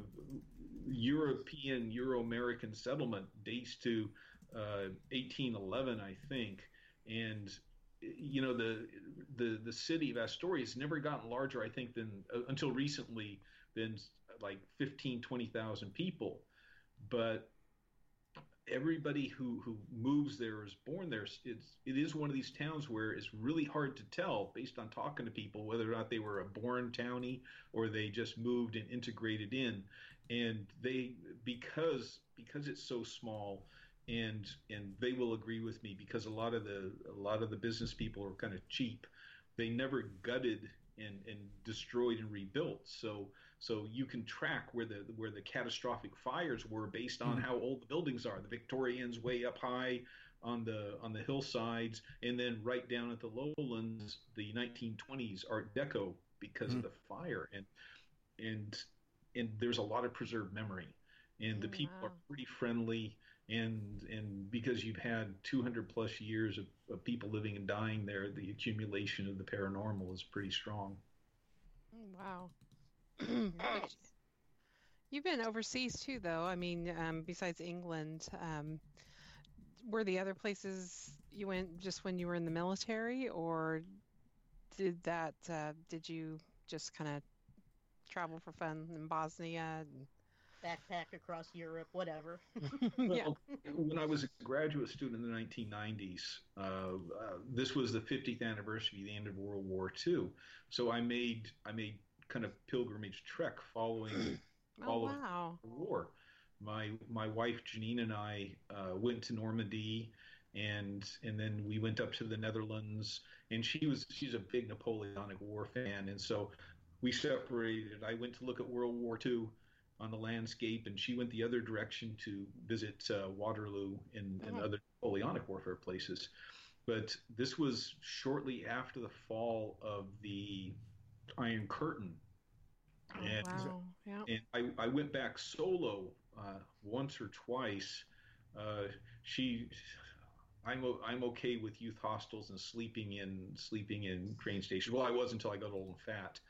Speaker 4: European Euro American settlement dates to uh, 1811, I think, and you know the the the city of Astoria has never gotten larger, I think, than uh, until recently than like 15, 20,000 people, but everybody who who moves there is born there. It's it is one of these towns where it's really hard to tell based on talking to people whether or not they were a born townie or they just moved and integrated in. And they because because it's so small and and they will agree with me because a lot of the a lot of the business people are kind of cheap. They never gutted and and destroyed and rebuilt. So so you can track where the where the catastrophic fires were based on
Speaker 2: Mhm.
Speaker 4: how old the buildings are. The Victorians way up high on the on the hillsides, and then right down at the lowlands, the 1920s Art Deco because of the fire. And and and there's a lot of preserved memory, and the
Speaker 1: Mm,
Speaker 4: people are pretty friendly. And and because you've had 200 plus years of, of people living and dying there, the accumulation of the paranormal is pretty strong.
Speaker 1: Mm, Wow. But You've been overseas too, though. I mean, um, besides England, um, were the other places you went just when you were in the military, or did that? Uh, did you just kind of travel for fun in Bosnia? And...
Speaker 3: Backpack across Europe, whatever.
Speaker 1: yeah.
Speaker 4: Well, when I was a graduate student in the 1990s, uh, uh, this was the 50th anniversary of the end of World War II. So I made I made kind of pilgrimage trek following
Speaker 1: Oh
Speaker 4: all of the war. My my wife Janine and I uh, went to Normandy, and and then we went up to the Netherlands. And she was she's a big Napoleonic War fan, and so we separated. I went to look at World War II on the landscape, and she went the other direction to visit uh, Waterloo and, and
Speaker 1: Oh.
Speaker 4: other Napoleonic warfare places. But this was shortly after the fall of the Iron Curtain,
Speaker 1: Oh,
Speaker 4: and
Speaker 1: wow. Yeah.
Speaker 4: and I, I went back solo uh, once or twice. Uh, she, I'm I'm okay with youth hostels and sleeping in sleeping in train stations. Well, I was until I got old and fat,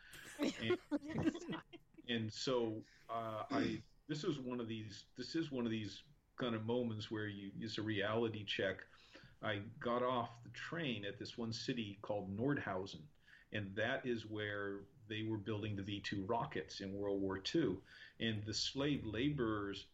Speaker 4: and, and so uh, I this is one of these this is one of these kind of moments where you it's a reality check. I got off the train at this one city called Nordhausen, and that is where they were building the V 2 rockets in World War II. And the slave laborers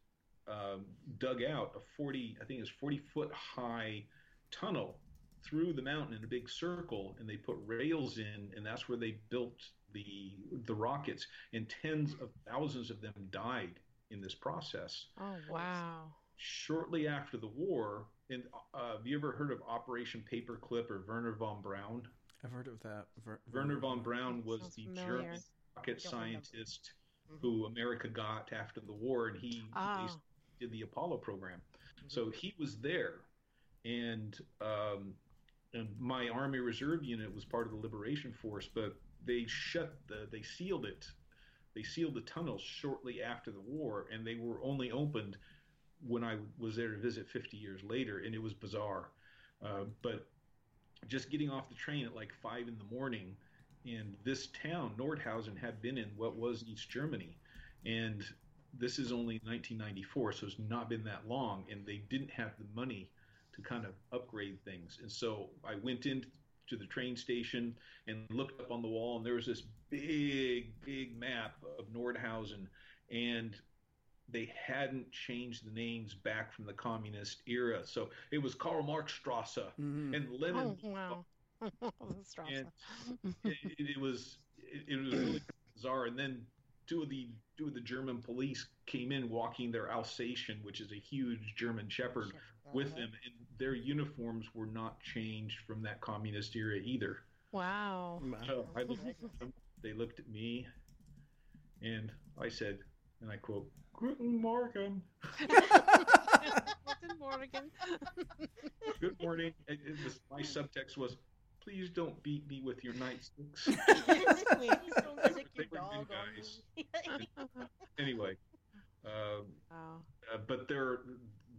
Speaker 4: um, dug out a 40, I think it was 40 foot high tunnel through the mountain in a big circle, and they put rails in, and that's where they built the the rockets. And tens of thousands of them died in this process.
Speaker 1: Oh wow.
Speaker 4: Shortly after the war, and uh, have you ever heard of Operation Paperclip or Wernher von Braun?
Speaker 2: I've heard of that. Ver-
Speaker 4: Wernher von Braun was the
Speaker 1: familiar.
Speaker 4: German rocket
Speaker 3: Don't remember.
Speaker 4: scientist
Speaker 3: Mhm.
Speaker 4: who America got after the war, and he
Speaker 1: Ah.
Speaker 4: did the Apollo program.
Speaker 3: Mm-hmm.
Speaker 4: So he was there, and um, and my Army Reserve unit was part of the Liberation Force, but they shut the they sealed it. They sealed the tunnels shortly after the war, and they were only opened when I was there to visit 50 years later, and it was bizarre. Uh, but just getting off the train at like five in the morning, and this town Nordhausen had been in what was East Germany, and this is only 1994, so it's not been that long, and they didn't have the money to kind of upgrade things, and so I went into the train station and looked up on the wall, and there was this big, big map of Nordhausen, and they hadn't changed the names back from the communist era, so it was Karl Marx Strasse
Speaker 2: Mhm.
Speaker 4: and Lenin.
Speaker 1: Oh wow. The Strasse.
Speaker 4: And it, it, it was it, it was really bizarre. And then two of the two of the German police came in walking their Alsatian, which is a huge German Shepherd, with
Speaker 3: Uh-huh.
Speaker 4: them, and their uniforms were not changed from that communist era either.
Speaker 1: Wow.
Speaker 4: So I looked at them, they looked at me, and I said, and I quote, "Guten Morgen."
Speaker 1: Guten Morgen.
Speaker 4: Good morning. And, and this, my subtext was, "Please don't beat me with your nightsticks."
Speaker 3: Yes, please don't stick your dog on
Speaker 4: guys.
Speaker 3: me.
Speaker 4: anyway, um,
Speaker 1: wow.
Speaker 4: uh, but there,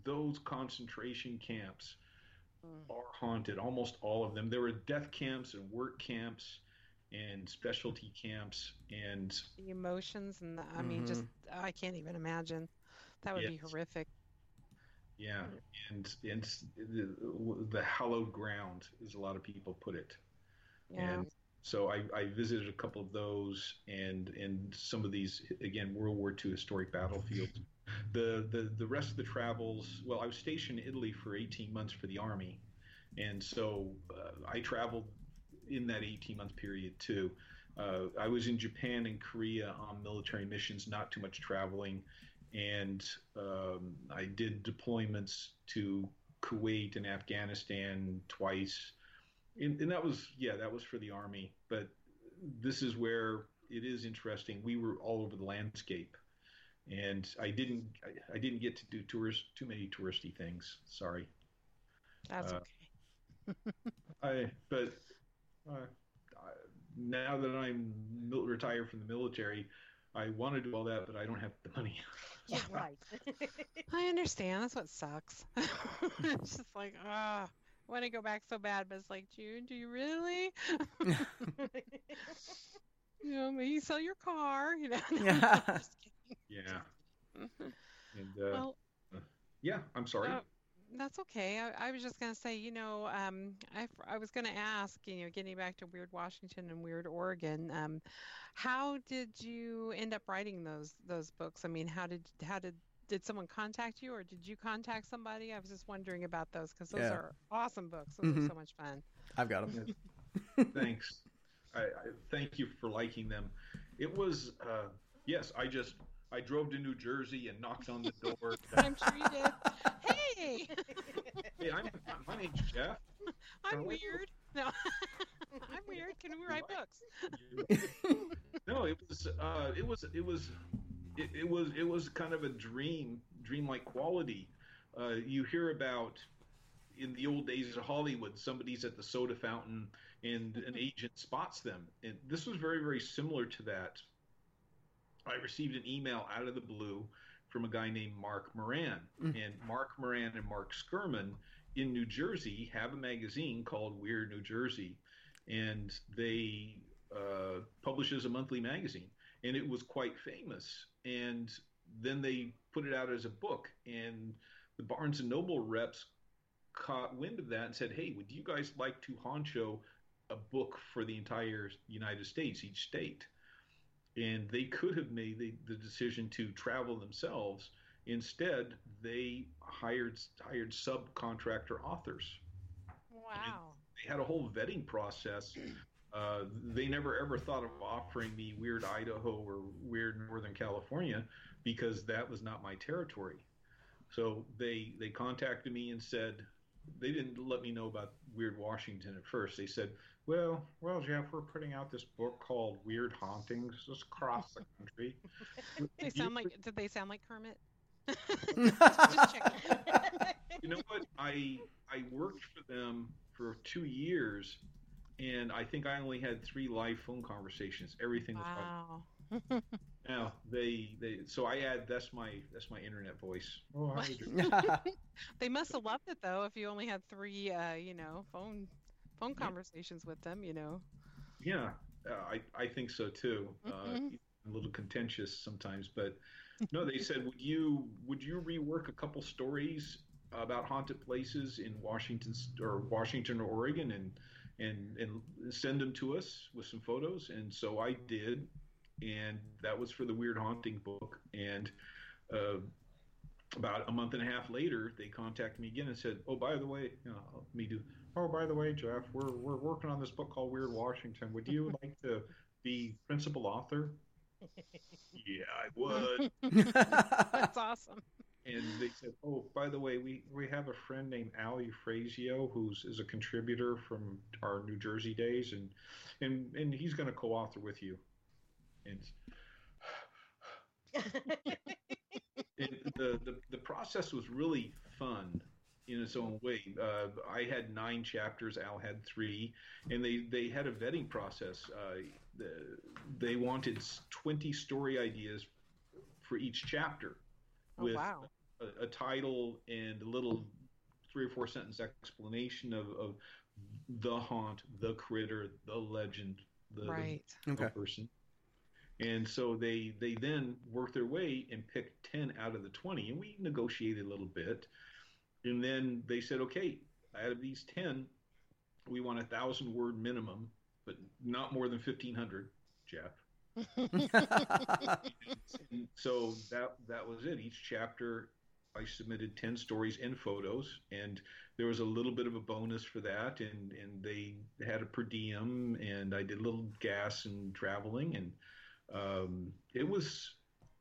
Speaker 4: those concentration camps
Speaker 3: Mm.
Speaker 4: are haunted. Almost all of them. There were death camps and work camps and specialty camps, and
Speaker 1: The emotions and the, I mean, just
Speaker 2: Mm-hmm.
Speaker 1: I can't even imagine. That would be horrific.
Speaker 4: yeah, and and the, the hallowed ground, as a lot of people put it.
Speaker 1: Yeah.
Speaker 4: And so I, I visited a couple of those and and some of these again World War II historic battlefields. The, the the rest of the travels. Well, I was stationed in Italy for 18 months for the army, and so uh, I traveled in that 18 month period too. Uh, I was in Japan and Korea on military missions, not too much traveling, and um, I did deployments to Kuwait and Afghanistan twice and, and that was yeah that was for the army but this is where it is interesting we were all over the landscape and i didn't i, I didn't get to do tours too many touristy things sorry
Speaker 1: That's
Speaker 4: uh,
Speaker 1: okay.
Speaker 4: i but uh, now that i'm mil- retired from the military i want to do all that but i don't have the money
Speaker 1: Yeah.
Speaker 3: right.
Speaker 1: I understand. That's what sucks. it's just like, ah, I want to go back so bad, but it's like, June, do you really? You know, maybe sell your car. You know.
Speaker 2: Yeah.
Speaker 1: Just
Speaker 4: yeah and uh,
Speaker 1: Well,
Speaker 4: yeah i'm sorry
Speaker 1: uh, that's okay. I, I was just gonna say, you know, um, I, f- I was gonna ask, you know, getting back to Weird Washington and Weird Oregon, um, how did you end up writing those those books? I mean, how did how did did someone contact you, or did you contact somebody? I was just wondering about those because those
Speaker 2: Yeah.
Speaker 1: are awesome books. Those
Speaker 2: Mhm.
Speaker 1: are so much fun.
Speaker 2: I've got them.
Speaker 4: Thanks. I, I thank you for liking them. It was uh, yes. I just I drove to New Jersey and knocked on the door.
Speaker 1: I'm sure you did. Hey,
Speaker 4: hey, I'm, my name's Jeff.
Speaker 1: I'm weird. No, I'm weird. Can we write books?
Speaker 4: no, it was uh, it was it was it, it was it was kind of a dream, dreamlike quality. Uh, you hear about in the old days of Hollywood, somebody's at the soda fountain and an agent spots them, and this was very very similar to that. I received an email out of the blue from a guy named Mark Moran,
Speaker 2: Mm.
Speaker 4: and Mark Moran and Mark Sceurman in New Jersey have a magazine called Weird New Jersey, and they uh, publishes a monthly magazine, and it was quite famous. And then they put it out as a book, and the Barnes and Noble reps caught wind of that and said, "Hey, would you guys like to honcho a book for the entire United States, each state?" And they could have made the, the decision to travel themselves. Instead, they hired hired subcontractor authors
Speaker 1: Wow.
Speaker 4: they had a whole vetting process. Uh, they never ever thought of offering me Weird Idaho or Weird Northern California because that was not my territory. So they they contacted me and said they didn't let me know about Weird Washington at first. They said, "Well, well, Jeff, we're putting out this book called Weird Hauntings just across the country."
Speaker 1: They
Speaker 4: You
Speaker 1: sound
Speaker 4: could-
Speaker 1: like. Did they sound like Kermit?
Speaker 4: You know what? I I worked for them for two years, and I think I only had three live phone conversations. Everything was
Speaker 1: Wow.
Speaker 4: now they they so I add that's my that's my internet voice. Oh, how you doing?
Speaker 1: They must have loved it though. If you only had three, uh, you know, phone phone conversations with them, you know.
Speaker 4: yeah, uh, I I think so too. Uh,
Speaker 1: Mhm.
Speaker 4: a little contentious sometimes, but no, they said would you would you rework a couple stories about haunted places in Washington or Washington or Oregon and and and send them to us with some photos and so I did and that was for the weird haunting book and uh, about a month and a half later they contacted me again and said oh by the way you know, me do oh by the way Jeff we're we're working on this book called Weird Washington would you like to be principal author yeah I would
Speaker 1: That's awesome.
Speaker 4: and they said, "Oh, by the way, we we have a friend named Al Eufrasio who's is a contributor from our New Jersey days, and and and he's going to co-author with you." And it, the, the the process was really fun in its own way. Uh, I had nine chapters, Al had three, and they they had a vetting process. Uh, the, they wanted twenty story ideas for each chapter
Speaker 1: Oh
Speaker 4: with
Speaker 1: wow.
Speaker 4: a, a title and a little three or four sentence explanation of, of the haunt, the critter, the legend, the, the
Speaker 1: Right.
Speaker 2: okay.
Speaker 4: person. And so they they then worked their way and picked ten out of the twenty, and we negotiated a little bit. And then they said, okay, out of these ten, we want a thousand word minimum, but not more than fifteen hundred, Jeff. And so that that was it. Each chapter, I submitted ten stories and photos, and there was a little bit of a bonus for that. And and they had a per diem, and I did a little gas and traveling, and um, it was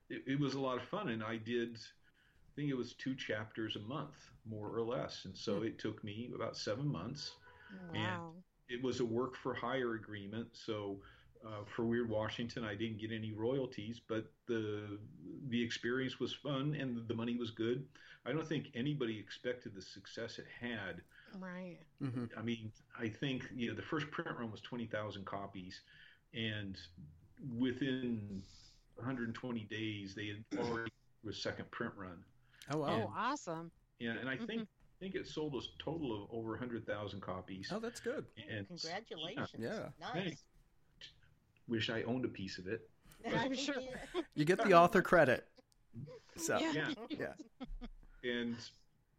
Speaker 4: it, it was a lot of fun. And I did, I think it was two chapters a month, more or less. And so it took me about seven months
Speaker 1: Wow.
Speaker 4: it was a work for hire agreement. So uh, for Weird Washington, I didn't get any royalties, but the the experience was fun and the money was good. I don't think anybody expected the success it had.
Speaker 1: Right.
Speaker 2: hmm
Speaker 4: I mean, I think you know the first print run was twenty thousand copies, and within 120 days they had already a second print run.
Speaker 2: Oh wow.
Speaker 1: Oh, awesome.
Speaker 4: Yeah, and I mm-hmm. think I think it sold a total of over 100,000 copies.
Speaker 2: Oh, that's good.
Speaker 4: and
Speaker 3: Congratulations.
Speaker 2: Yeah.
Speaker 3: Nice.
Speaker 4: Thanks. wish I owned a piece of it.
Speaker 1: I'm sure.
Speaker 2: You get the author credit. So
Speaker 1: Yeah.
Speaker 4: Yeah.
Speaker 2: yeah.
Speaker 4: and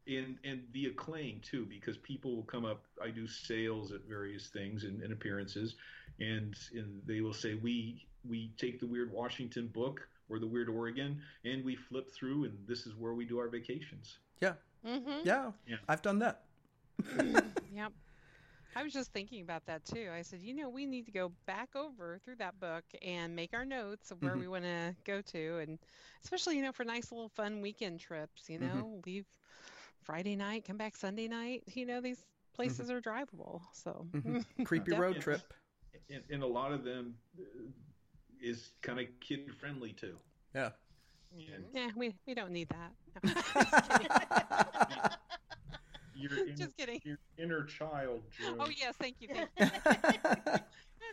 Speaker 4: and and the acclaim too because people will come up i do sales at various things and, and appearances and, and they will say we we take the weird washington book or the weird oregon and we flip through and this is where we do our vacations
Speaker 2: Yeah.
Speaker 1: Mm-hmm.
Speaker 2: Yeah.
Speaker 4: Yeah.
Speaker 2: I've done that.
Speaker 1: Yep. I was just thinking about that too. I said, you know, we need to go back over through that book and make our notes of where
Speaker 2: Mhm.
Speaker 1: we want to go to, and especially you know for nice little fun weekend trips. You know,
Speaker 2: Mhm.
Speaker 1: leave Friday night, come back Sunday night. You know, these places are drivable. So
Speaker 2: Mhm. Creepy road
Speaker 4: Definitely.
Speaker 2: trip.
Speaker 4: and, and a lot of them uh, is kind of kid friendly too
Speaker 2: Yeah.
Speaker 4: and
Speaker 1: yeah, we we don't need that.
Speaker 4: your,
Speaker 1: No.
Speaker 4: in,
Speaker 1: just kidding.
Speaker 4: your inner child Joe.
Speaker 1: Oh yes, thank you. Thank you.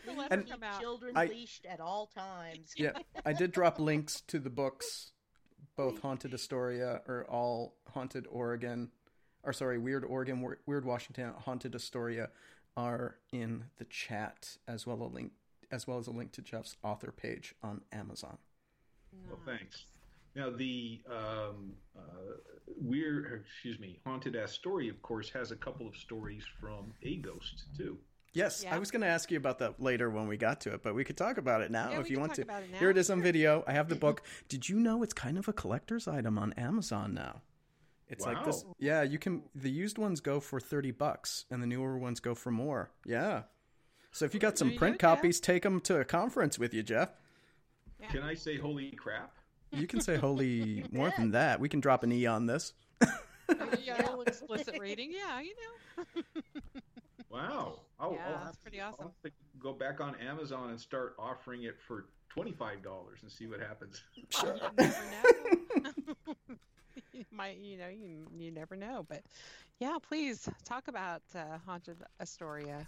Speaker 3: We
Speaker 1: The letter
Speaker 2: And-
Speaker 3: children
Speaker 2: I-
Speaker 3: leashed at all times.
Speaker 2: yeah, I did drop links to the books, both Haunted Astoria or All Haunted Oregon, or sorry, Weird Oregon, Weird Washington, Haunted Astoria, are in the chat as well a link as well as a link to Jeff's author page on Amazon.
Speaker 4: Well, thanks. Now the um, uh, weird, excuse me, haunted Astoria, of course, has a couple of stories from a ghost too.
Speaker 2: Yes, I was going to ask you about that later when we got to it, but we could talk about it now
Speaker 1: Yeah,
Speaker 2: if
Speaker 1: we
Speaker 2: you
Speaker 1: can
Speaker 2: want
Speaker 1: talk
Speaker 2: to.
Speaker 1: about it now.
Speaker 2: Here it is on video. I have the book. Did you know it's kind of a collector's item on Amazon now? It's like this. Yeah, you can. The used ones go for thirty bucks, and the newer ones go for more. Yeah. So if you got some
Speaker 1: you
Speaker 2: print
Speaker 1: go, Jeff.
Speaker 2: copies, take them to a conference with you, Jeff.
Speaker 1: Yeah.
Speaker 4: Can I say holy crap?
Speaker 2: You can say holy more than that. We can drop an e on this.
Speaker 1: Oh, yeah, a little explicit reading. Yeah, you know.
Speaker 4: Wow. I'll,
Speaker 1: Yeah,
Speaker 4: I'll
Speaker 1: that's pretty
Speaker 4: to,
Speaker 1: awesome.
Speaker 4: I'll have to go back on Amazon and start offering it for twenty five dollars and see what happens.
Speaker 2: Sure.
Speaker 1: You never know. you might, you know, you, you never know. But yeah, please talk about uh, Haunted Astoria.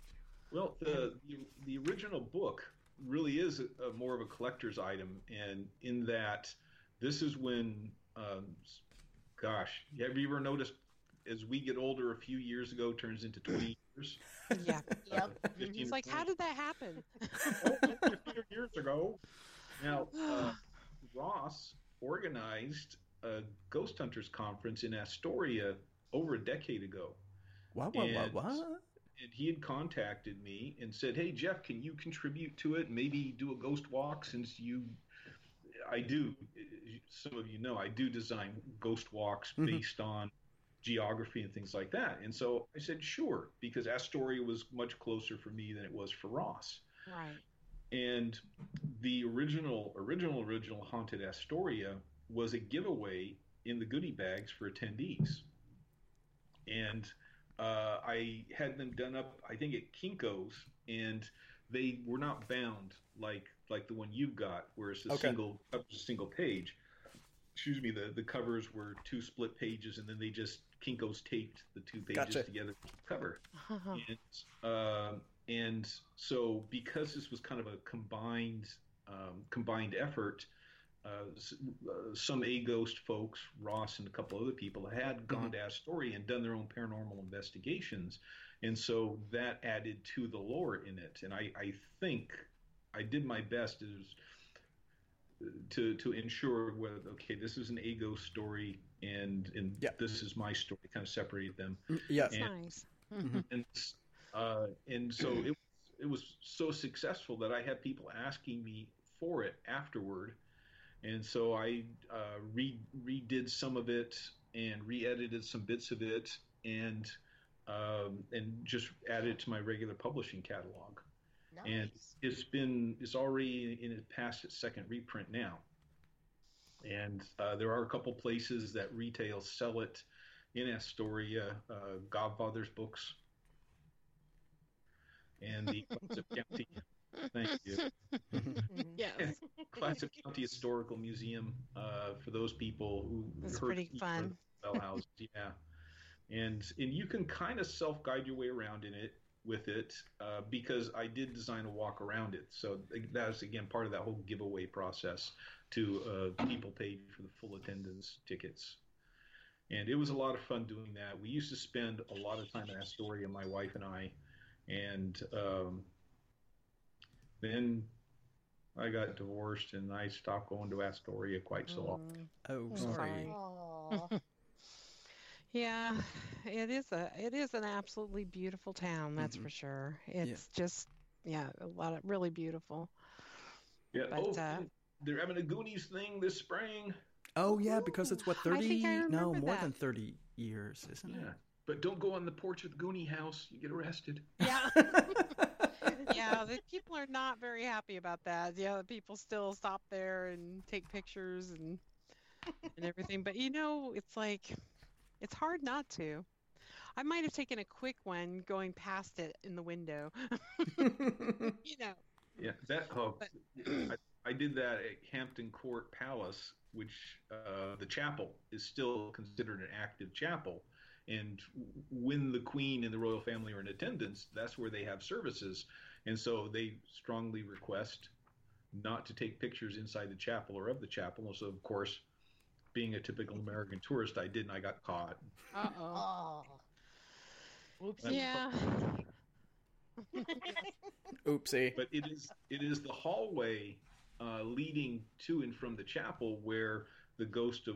Speaker 4: Well, the, the the original book really is a, a more of a collector's item, and in that this is when, um, gosh, have you ever noticed as we get older, a few years ago turns into twenty years.
Speaker 1: Yeah.
Speaker 3: Yep.
Speaker 4: Uh, 15
Speaker 1: It's like, how did that happen?
Speaker 4: oh, 15 years ago. Now, uh, Ross organized a ghost hunters conference in Astoria over a decade ago.
Speaker 2: What? What? What?
Speaker 4: And-
Speaker 2: What?
Speaker 4: and he had contacted me and said, "Hey Jeff, can you contribute to it? Maybe do a ghost walk since you." I do. Some of you know I do design ghost walks
Speaker 2: Mhm.
Speaker 4: based on geography and things like that. And so I said, "Sure," because Astoria was much closer for me than it was for Ross.
Speaker 1: Right.
Speaker 4: And the original, original, original Haunted Astoria was a giveaway in the goodie bags for attendees. And uh, I had them done up, I think, at Kinko's, and they were not bound like like the one you've got, where it's a
Speaker 2: Okay.
Speaker 4: single a single page. Excuse me, the the covers were two split pages, and then they just Kinko's taped the two pages
Speaker 2: Gotcha.
Speaker 4: together to cover
Speaker 1: Uh-huh.
Speaker 4: and um, and so because this was kind of a combined um, combined effort, uh, uh, some AGHOST folks, Ross and a couple other people, had gone to Astoria and done their own paranormal investigations, and so that added to the lore in it. And I, I think I did my best is to to ensure whether okay this is an AGHOST story and and
Speaker 2: Yeah.
Speaker 4: this is my story, kind of separate them
Speaker 2: Yeah.
Speaker 1: That's
Speaker 4: And-
Speaker 1: nice.
Speaker 2: Mhm.
Speaker 4: and uh, and so it it was so successful that I had people asking me for it afterward, and so I uh, re redid some of it and re-edited some bits of it and um, and just added it to my regular publishing catalog.
Speaker 3: Nice.
Speaker 4: And it's been it's already in it past its second reprint now, and uh, there are a couple places that retail sell it in Astoria, uh, Godfather's Books, and the Clatsop County. Thank you.
Speaker 1: Yes.
Speaker 4: Clatsop County Historical Museum uh, for those people who
Speaker 1: That's pretty fun.
Speaker 4: Flavel House, yeah. And and you can kind of self guide your way around in it with it uh, because I did design a walk around it. So that was again part of that whole giveaway process to uh, people paid for the full attendance tickets. And it was a lot of fun doing that. We used to spend a lot of time in Astoria, my wife and I, and um, then I got divorced and I stopped going to Astoria quite so often.
Speaker 1: Mm,
Speaker 2: Oh,
Speaker 1: I'm
Speaker 2: sorry.
Speaker 1: sorry.
Speaker 3: Aw.
Speaker 1: Yeah, it is a it is an absolutely beautiful town, that's
Speaker 2: Mhm.
Speaker 1: for sure. It's just yeah, a lot of really beautiful.
Speaker 4: Yeah.
Speaker 1: But,
Speaker 4: oh,
Speaker 1: uh,
Speaker 4: they're having a Goonies thing this spring.
Speaker 2: Oh yeah, because it's what
Speaker 1: I
Speaker 2: thirty?
Speaker 1: think I
Speaker 2: no, more
Speaker 1: that.
Speaker 2: than thirty years, isn't it?
Speaker 4: Yeah. But don't go on the porch of the Goonie house. You get arrested.
Speaker 1: Yeah. yeah, the people are not very happy about that. Yeah, the people still stop there and take pictures and and everything. But you know, it's like it's hard not to. I might have taken a quick one going past it in the window. you know.
Speaker 4: Yeah. That. Oh,
Speaker 1: But-
Speaker 4: I, I did that at Hampton Court Palace, which uh, the chapel is still considered an active chapel. And when the Queen and the royal family are in attendance, that's where they have services. And so they strongly request not to take pictures inside the chapel or of the chapel. And so, of course, being a typical American tourist, I did, and I got caught.
Speaker 1: Uh oh.
Speaker 3: Oh. Oops.
Speaker 1: Yeah.
Speaker 2: Oopsie.
Speaker 4: but it is it is the hallway uh, leading to and from the chapel where the ghost of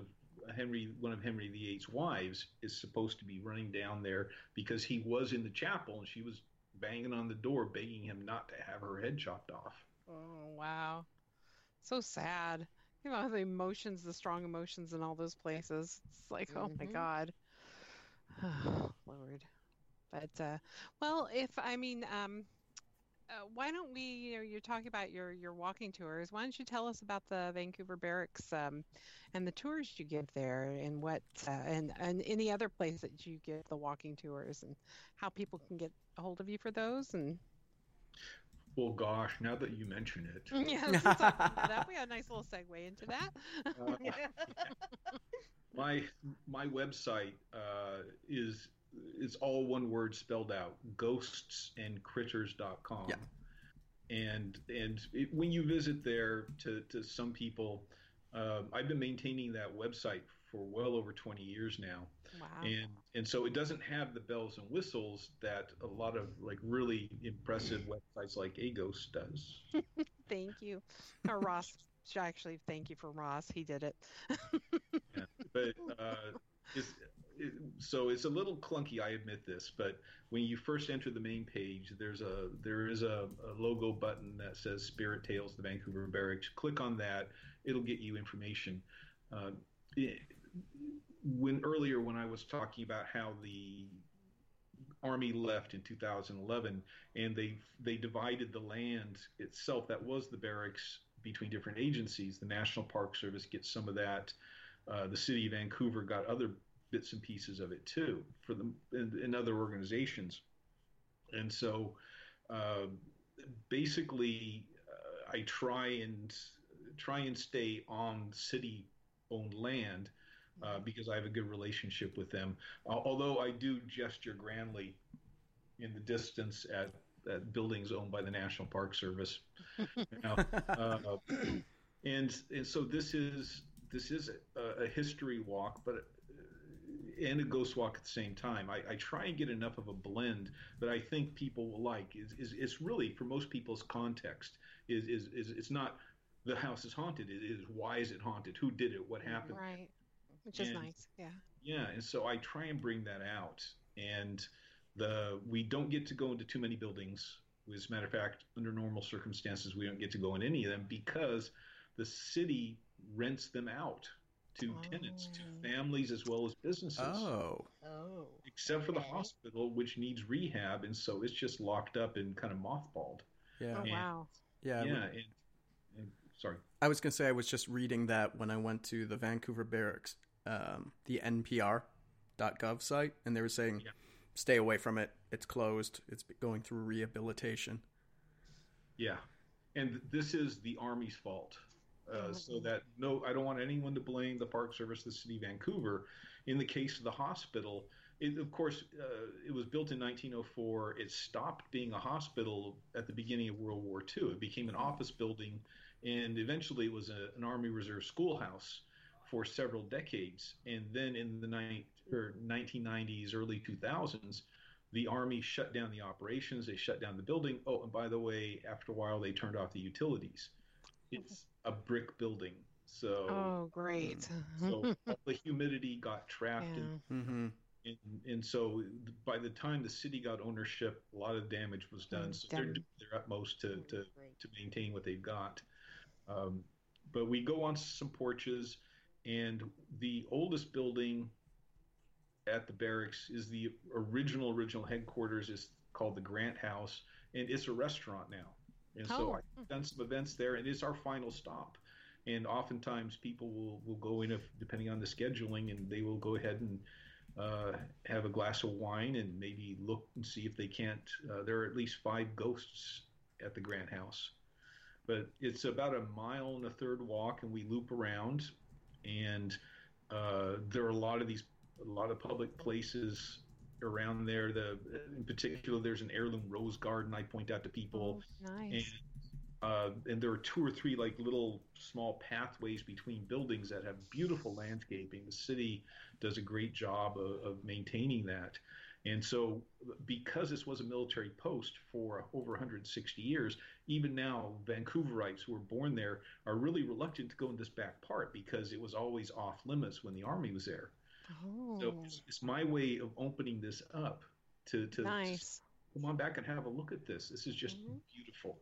Speaker 4: Henry, one of Henry VIII's wives, is supposed to be running down there because he was in the chapel and she was banging on the door, begging him not to have her head chopped off.
Speaker 1: Oh wow. So sad. You know the emotions, the strong emotions in all those places. It's like, oh my
Speaker 3: Mhm.
Speaker 1: God. Lord. But uh well, if I mean um uh, why don't we, you know, you're talking about your your walking tours. Why don't you tell us about the Vancouver Barracks um, and the tours you give there, and what uh, and and any other place that you give the walking tours, and how people can get a hold of you for those, and
Speaker 4: Well, gosh, now that you mention it,
Speaker 1: yeah, let's talk about that. We had a nice little segue into that.
Speaker 4: uh, my my website uh, is it's all one word spelled out ghostsandcritters.com
Speaker 2: Yeah.
Speaker 4: and and it, when you visit there to, to some people um, i've been maintaining that website for well over 20 years now
Speaker 1: Wow.
Speaker 4: and and so it doesn't have the bells and whistles that a lot of like really impressive websites like AGHOST does
Speaker 1: Thank you. Or Ross. Actually, thank you for Ross. He did it.
Speaker 4: Yeah, but uh, it's, it, so it's a little clunky. I admit this, but when you first enter the main page, there's a there is a, a logo button that says Spirit Tales, the Vancouver Barracks. Click on that; it'll get you information. Uh, it- when earlier when I was talking about how the army left in 2011 and they they divided the land itself that was the barracks between different agencies. The national park service gets some of that. Uh, the city of vancouver got other bits and pieces of it too for them in other organizations. And so uh, basically uh, i try and try and stay on city owned land uh, because I have a good relationship with them. Uh, although I do gesture grandly in the distance at, at buildings owned by the National Park Service. Now, uh, and and so this is this is a, a history walk, but uh, and a ghost walk at the same time. I, I try and get enough of a blend that I think people will like. Is is it's really for most people's context is is, is it's not the house is haunted. It is why is it haunted? Who did it? What happened?
Speaker 1: Right. Which is
Speaker 4: And-
Speaker 1: nice. Yeah.
Speaker 4: Yeah, and so I try and bring that out. And the we don't get to go into too many buildings. As a matter of fact, under normal circumstances, we don't get to go in any of them because the city rents them out to oh. tenants, to
Speaker 1: Oh.
Speaker 4: families as well as businesses.
Speaker 2: Oh.
Speaker 3: Oh.
Speaker 4: Except for the hospital, which needs rehab, and so it's just locked up and kind of mothballed.
Speaker 2: Yeah.
Speaker 1: Oh
Speaker 4: And-
Speaker 1: wow.
Speaker 2: Yeah.
Speaker 4: yeah, and, and sorry.
Speaker 2: I was gonna say I was just reading that when I went to the Vancouver Barracks, um, the NPR.gov site, and they were saying,
Speaker 4: Yeah.
Speaker 2: "Stay away from it. It's closed. It's going through rehabilitation."
Speaker 4: Yeah, and this is the Army's fault. Uh, so
Speaker 1: Mhm.
Speaker 4: that no, I don't want anyone to blame the Park Service, the City of Vancouver. In the case of the hospital, it, of course, uh, it was built in 1904. It stopped being a hospital at the beginning of World War II. It became an office building, and eventually it was a, an Army Reserve schoolhouse for several decades. And then in the ni- or 1990s, early 2000s, the Army shut down the operations. They shut down the building. Oh, and by the way, after a while, they turned off the utilities. It's a brick building, so
Speaker 1: Oh great.
Speaker 4: so the humidity got trapped
Speaker 1: yeah.
Speaker 4: in
Speaker 2: Mm-hmm.
Speaker 4: And, and so by the time the city got ownership, a lot of damage was done.
Speaker 1: Mm,
Speaker 4: so they're
Speaker 1: done.
Speaker 4: doing their utmost to, to, to maintain what they've got. Um, but we go on some porches, and the oldest building at the barracks is the original original headquarters is called the Grant House, and it's a restaurant now. And so
Speaker 1: Oh.
Speaker 4: I've done some events there, and it's our final stop. And oftentimes people will, will go in if depending on the scheduling, and they will go ahead and uh, have a glass of wine and maybe look and see if they can't. Uh, there are at least five ghosts at the Grant House, but it's about a mile and a third walk, and we loop around, and uh, there are a lot of these, a lot of public places around there. The in particular, there's an heirloom rose garden. I point out to people
Speaker 1: Oh, nice.
Speaker 4: and uh, and there are two or three like little small pathways between buildings that have beautiful landscaping. The city does a great job of, of maintaining that. And so, because this was a military post for over 160 years, even now, Vancouverites who were born there are really reluctant to go in this back part because it was always off limits when the army was there.
Speaker 1: oh,
Speaker 4: So it's, it's my way of opening this up to, to
Speaker 1: nice.
Speaker 4: come on back and have a look at this. This is just
Speaker 1: Mhm.
Speaker 4: beautiful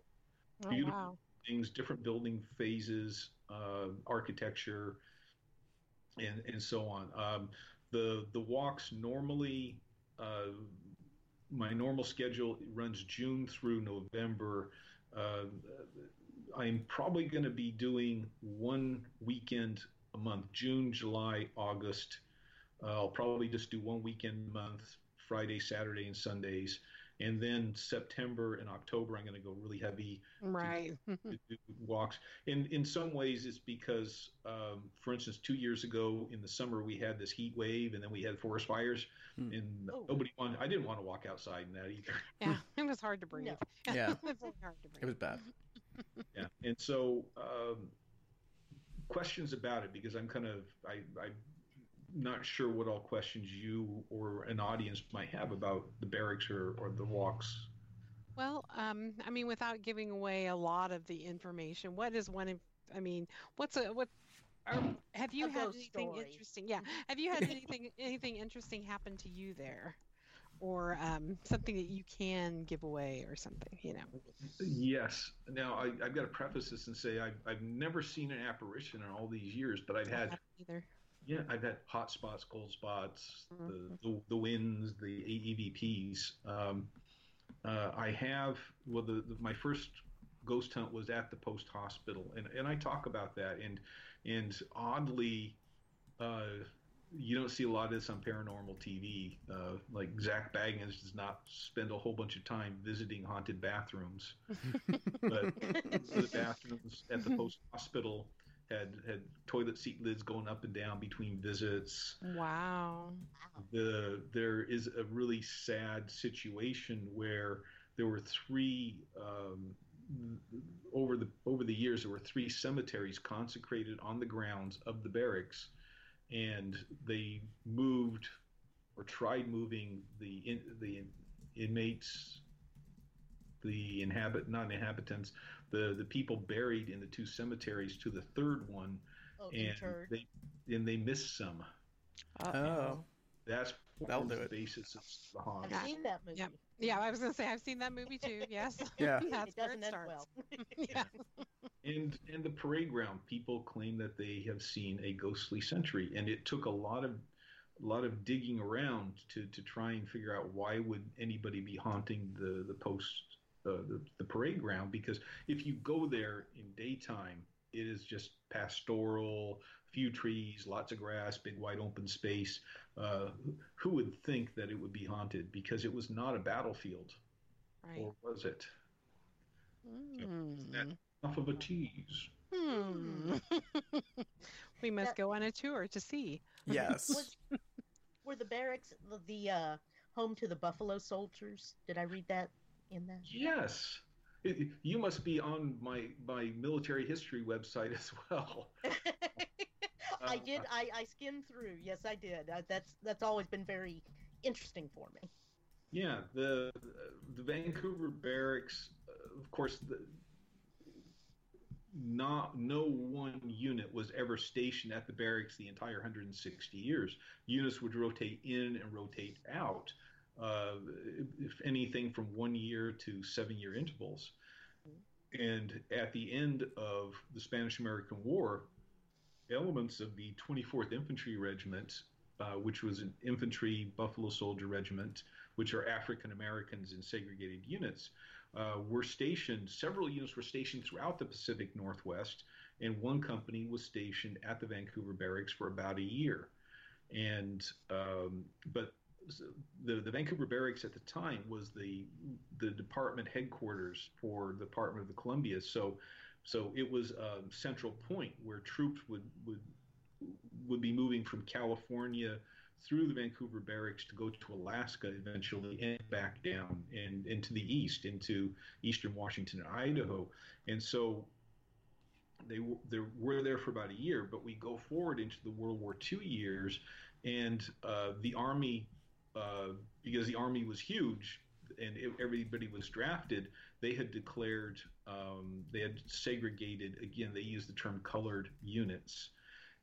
Speaker 1: Oh,
Speaker 4: beautiful.
Speaker 1: wow.
Speaker 4: things, different building phases, uh, architecture, and and so on. Um, the the walks normally, uh, my normal schedule runs June through November. Uh, I'm probably going to be doing one weekend a month, June, July, August. Uh, I'll probably just do one weekend a month, Friday, Saturday, and Sundays. And then September and October, I'm going to go really heavy
Speaker 1: Right.
Speaker 4: to do walks. In in some ways, it's because, um, for instance, two years ago in the summer we had this heat wave, and then we had forest fires,
Speaker 2: Hmm.
Speaker 4: and
Speaker 3: Oh.
Speaker 4: nobody wanted. I didn't want to walk outside in that either.
Speaker 1: yeah, it was hard to breathe.
Speaker 3: No.
Speaker 2: Yeah.
Speaker 1: it was really hard to breathe.
Speaker 2: It was bad.
Speaker 4: Yeah, and so um, questions about it because I'm kind of I I'm not sure what all questions you or an audience might have about the barracks or or the walks.
Speaker 1: Well, um, I mean, without giving away a lot of the information, what is one? Of, I mean, what's a what? Or have you
Speaker 3: A
Speaker 1: had anything
Speaker 3: story.
Speaker 1: interesting? Yeah, have you had anything anything interesting happen to you there, or um, something that you can give away or something? You know.
Speaker 4: Yes. Now I, I've got to preface this and say I've I've never seen an apparition in all these years, but I've had
Speaker 1: either.
Speaker 4: Yeah, I've had hot spots, cold spots,
Speaker 1: Mhm.
Speaker 4: the, the the winds, the AEVPs. Um, uh, I have well, the, the my first ghost hunt was at the post hospital, and and I talk about that, and and oddly, uh, you don't see a lot of this on paranormal TV. Uh, like Zak Bagans does not spend a whole bunch of time visiting haunted bathrooms, but the bathrooms at the post hospital had had toilet seat lids going up and down between visits.
Speaker 1: Wow.
Speaker 4: The there is a really sad situation where there were three um, over the over the years there were three cemeteries consecrated on the grounds of the barracks, and they moved or tried moving the in, the inmates, the inhabit not inhabitants, the the people buried in the two cemeteries to the third one,
Speaker 3: Oh,
Speaker 4: and
Speaker 3: interred.
Speaker 4: they and they missed some.
Speaker 2: Oh.
Speaker 4: That's
Speaker 2: That'll do
Speaker 4: the
Speaker 2: it.
Speaker 4: basis of the haunt.
Speaker 3: I've
Speaker 1: Yeah.
Speaker 3: seen that movie.
Speaker 1: Yep. Yeah, I was gonna say I've seen that movie too. Yes.
Speaker 2: Yeah.
Speaker 1: That's
Speaker 3: it doesn't
Speaker 1: it
Speaker 3: end
Speaker 1: starts.
Speaker 3: well.
Speaker 1: yeah.
Speaker 4: And and the parade ground, people claim that they have seen a ghostly sentry, and it took a lot of a lot of digging around to, to try and figure out why would anybody be haunting the the post uh, the, the parade ground because if you go there in daytime it is just pastoral few trees lots of grass big wide open space uh, who would think that it would be haunted because it was not a battlefield
Speaker 1: Right.
Speaker 4: or was it
Speaker 1: Hmm.
Speaker 4: enough of a tease
Speaker 1: Hmm. we must
Speaker 3: That-
Speaker 1: go on a tour to see.
Speaker 2: Yes.
Speaker 3: Was, were the barracks the, the uh, home to the Buffalo Soldiers? Did I read that in that?
Speaker 4: Yes. It, you must be on my, my military history website as well.
Speaker 3: I
Speaker 4: Uh,
Speaker 3: did. I, I skimmed through. Yes, I did. Uh, that's that's always been very interesting for me.
Speaker 4: Yeah, the the Vancouver barracks, uh, of course, the, not no one unit was ever stationed at the barracks the entire 160 years. Units would rotate in and rotate out, uh, if anything from one year to seven year intervals. And at the end of the Spanish American War, elements of the 24th Infantry Regiment, uh, which was an infantry Buffalo Soldier regiment, which are African Americans in segregated units, uh, were stationed, several units were stationed throughout the Pacific Northwest, and one company was stationed at the Vancouver barracks for about a year. And um, but the, the Vancouver barracks at the time was the the department headquarters for the Department of the Columbia. So so it was a central point where troops would would would be moving from California through the Vancouver barracks to go to Alaska eventually and back down and into the east, into eastern Washington and Idaho. And so they, they were there for about a year, but we go forward into the World War II years, and uh, the Army, uh, because the Army was huge and everybody was drafted, they had declared, um, they had segregated, again, they used the term colored units.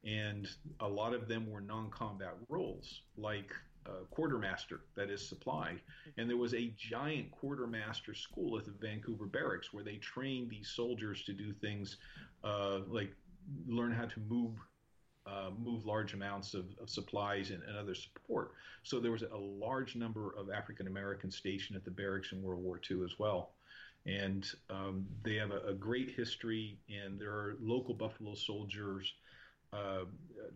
Speaker 4: And a lot of them were non-combat roles like uh, quartermaster that is supply. And there was a giant quartermaster school at the vancouver barracks where they trained these soldiers to do things uh, like learn how to move uh, move large amounts of, of supplies and, and, other support. So there was a large number of African Americans stationed at the barracks in World War II as well. And um, they have a, a, great history, and there are local Buffalo soldiers uh,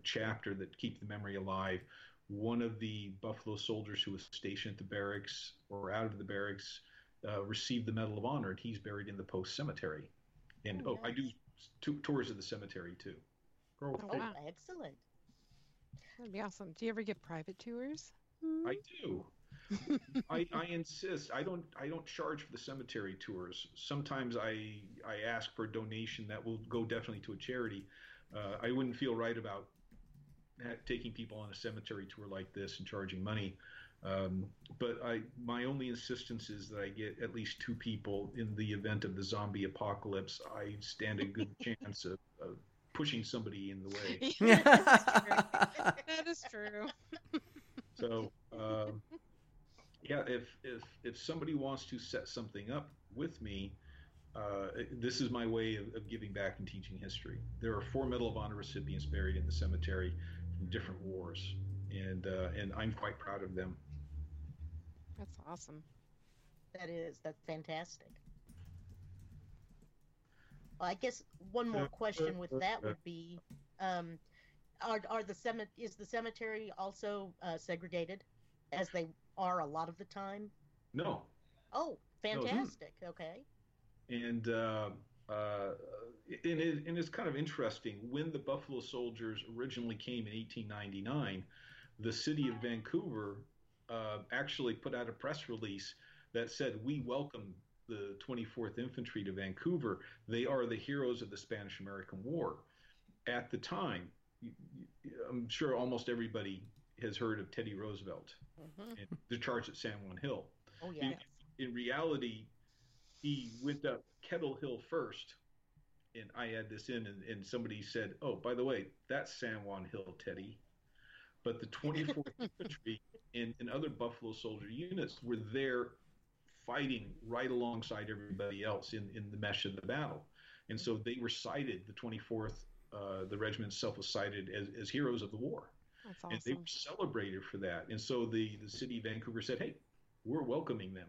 Speaker 4: chapter that keep the memory alive. One of the Buffalo soldiers who was stationed at the barracks or out of the barracks uh, received the Medal of Honor, and he's buried in the post cemetery. And oh, oh I do t- tours of the cemetery too.
Speaker 3: Oh, oh wow. excellent!
Speaker 1: That'd be awesome. Do you ever get private tours?
Speaker 4: I do. I, I insist. I don't. I don't charge for the cemetery tours. Sometimes I I ask for a donation that will go definitely to a charity uh, I wouldn't feel right about taking people on a cemetery tour like this and charging money. Um, but I, my only insistence is that I get at least two people in the event of the zombie apocalypse. I stand a good chance of, of, pushing somebody in the way.
Speaker 1: that is true.
Speaker 4: so, um, yeah, if if if somebody wants to set something up with me, uh, this is my way of, of, giving back and teaching history. There are four Medal of Honor recipients buried in the cemetery from different wars, and uh, and I'm quite proud of them.
Speaker 1: That's awesome.
Speaker 3: That is. That's fantastic. Well, I guess one more question with that would be, um, are are the cemetery is the cemetery also uh, segregated, as they are a lot of the time?
Speaker 4: No.
Speaker 3: Oh, fantastic. No. Okay
Speaker 4: and uh, uh, and, it, and it's kind of interesting. When the Buffalo Soldiers originally came in 1899, the city of Vancouver uh, actually put out a press release that said, "We welcome the 24th Infantry to Vancouver. They are the heroes of the Spanish American War." At the time, I'm sure almost everybody has heard of Teddy Roosevelt mm-hmm. and the charge at San Juan Hill.
Speaker 3: Oh yeah.
Speaker 4: In, in reality, he went up Kettle Hill first, and I add this in, and, and somebody said, "Oh, by the way, that's San Juan Hill, Teddy." But the 24th Infantry and, and other Buffalo Soldier units were there fighting right alongside everybody else in, in the mesh of the battle. And so they were cited, the 24th, uh, the regiment itself was cited as, as heroes of the war.
Speaker 1: Awesome.
Speaker 4: And they were celebrated for that. And so the, the city of Vancouver said, hey, we're welcoming them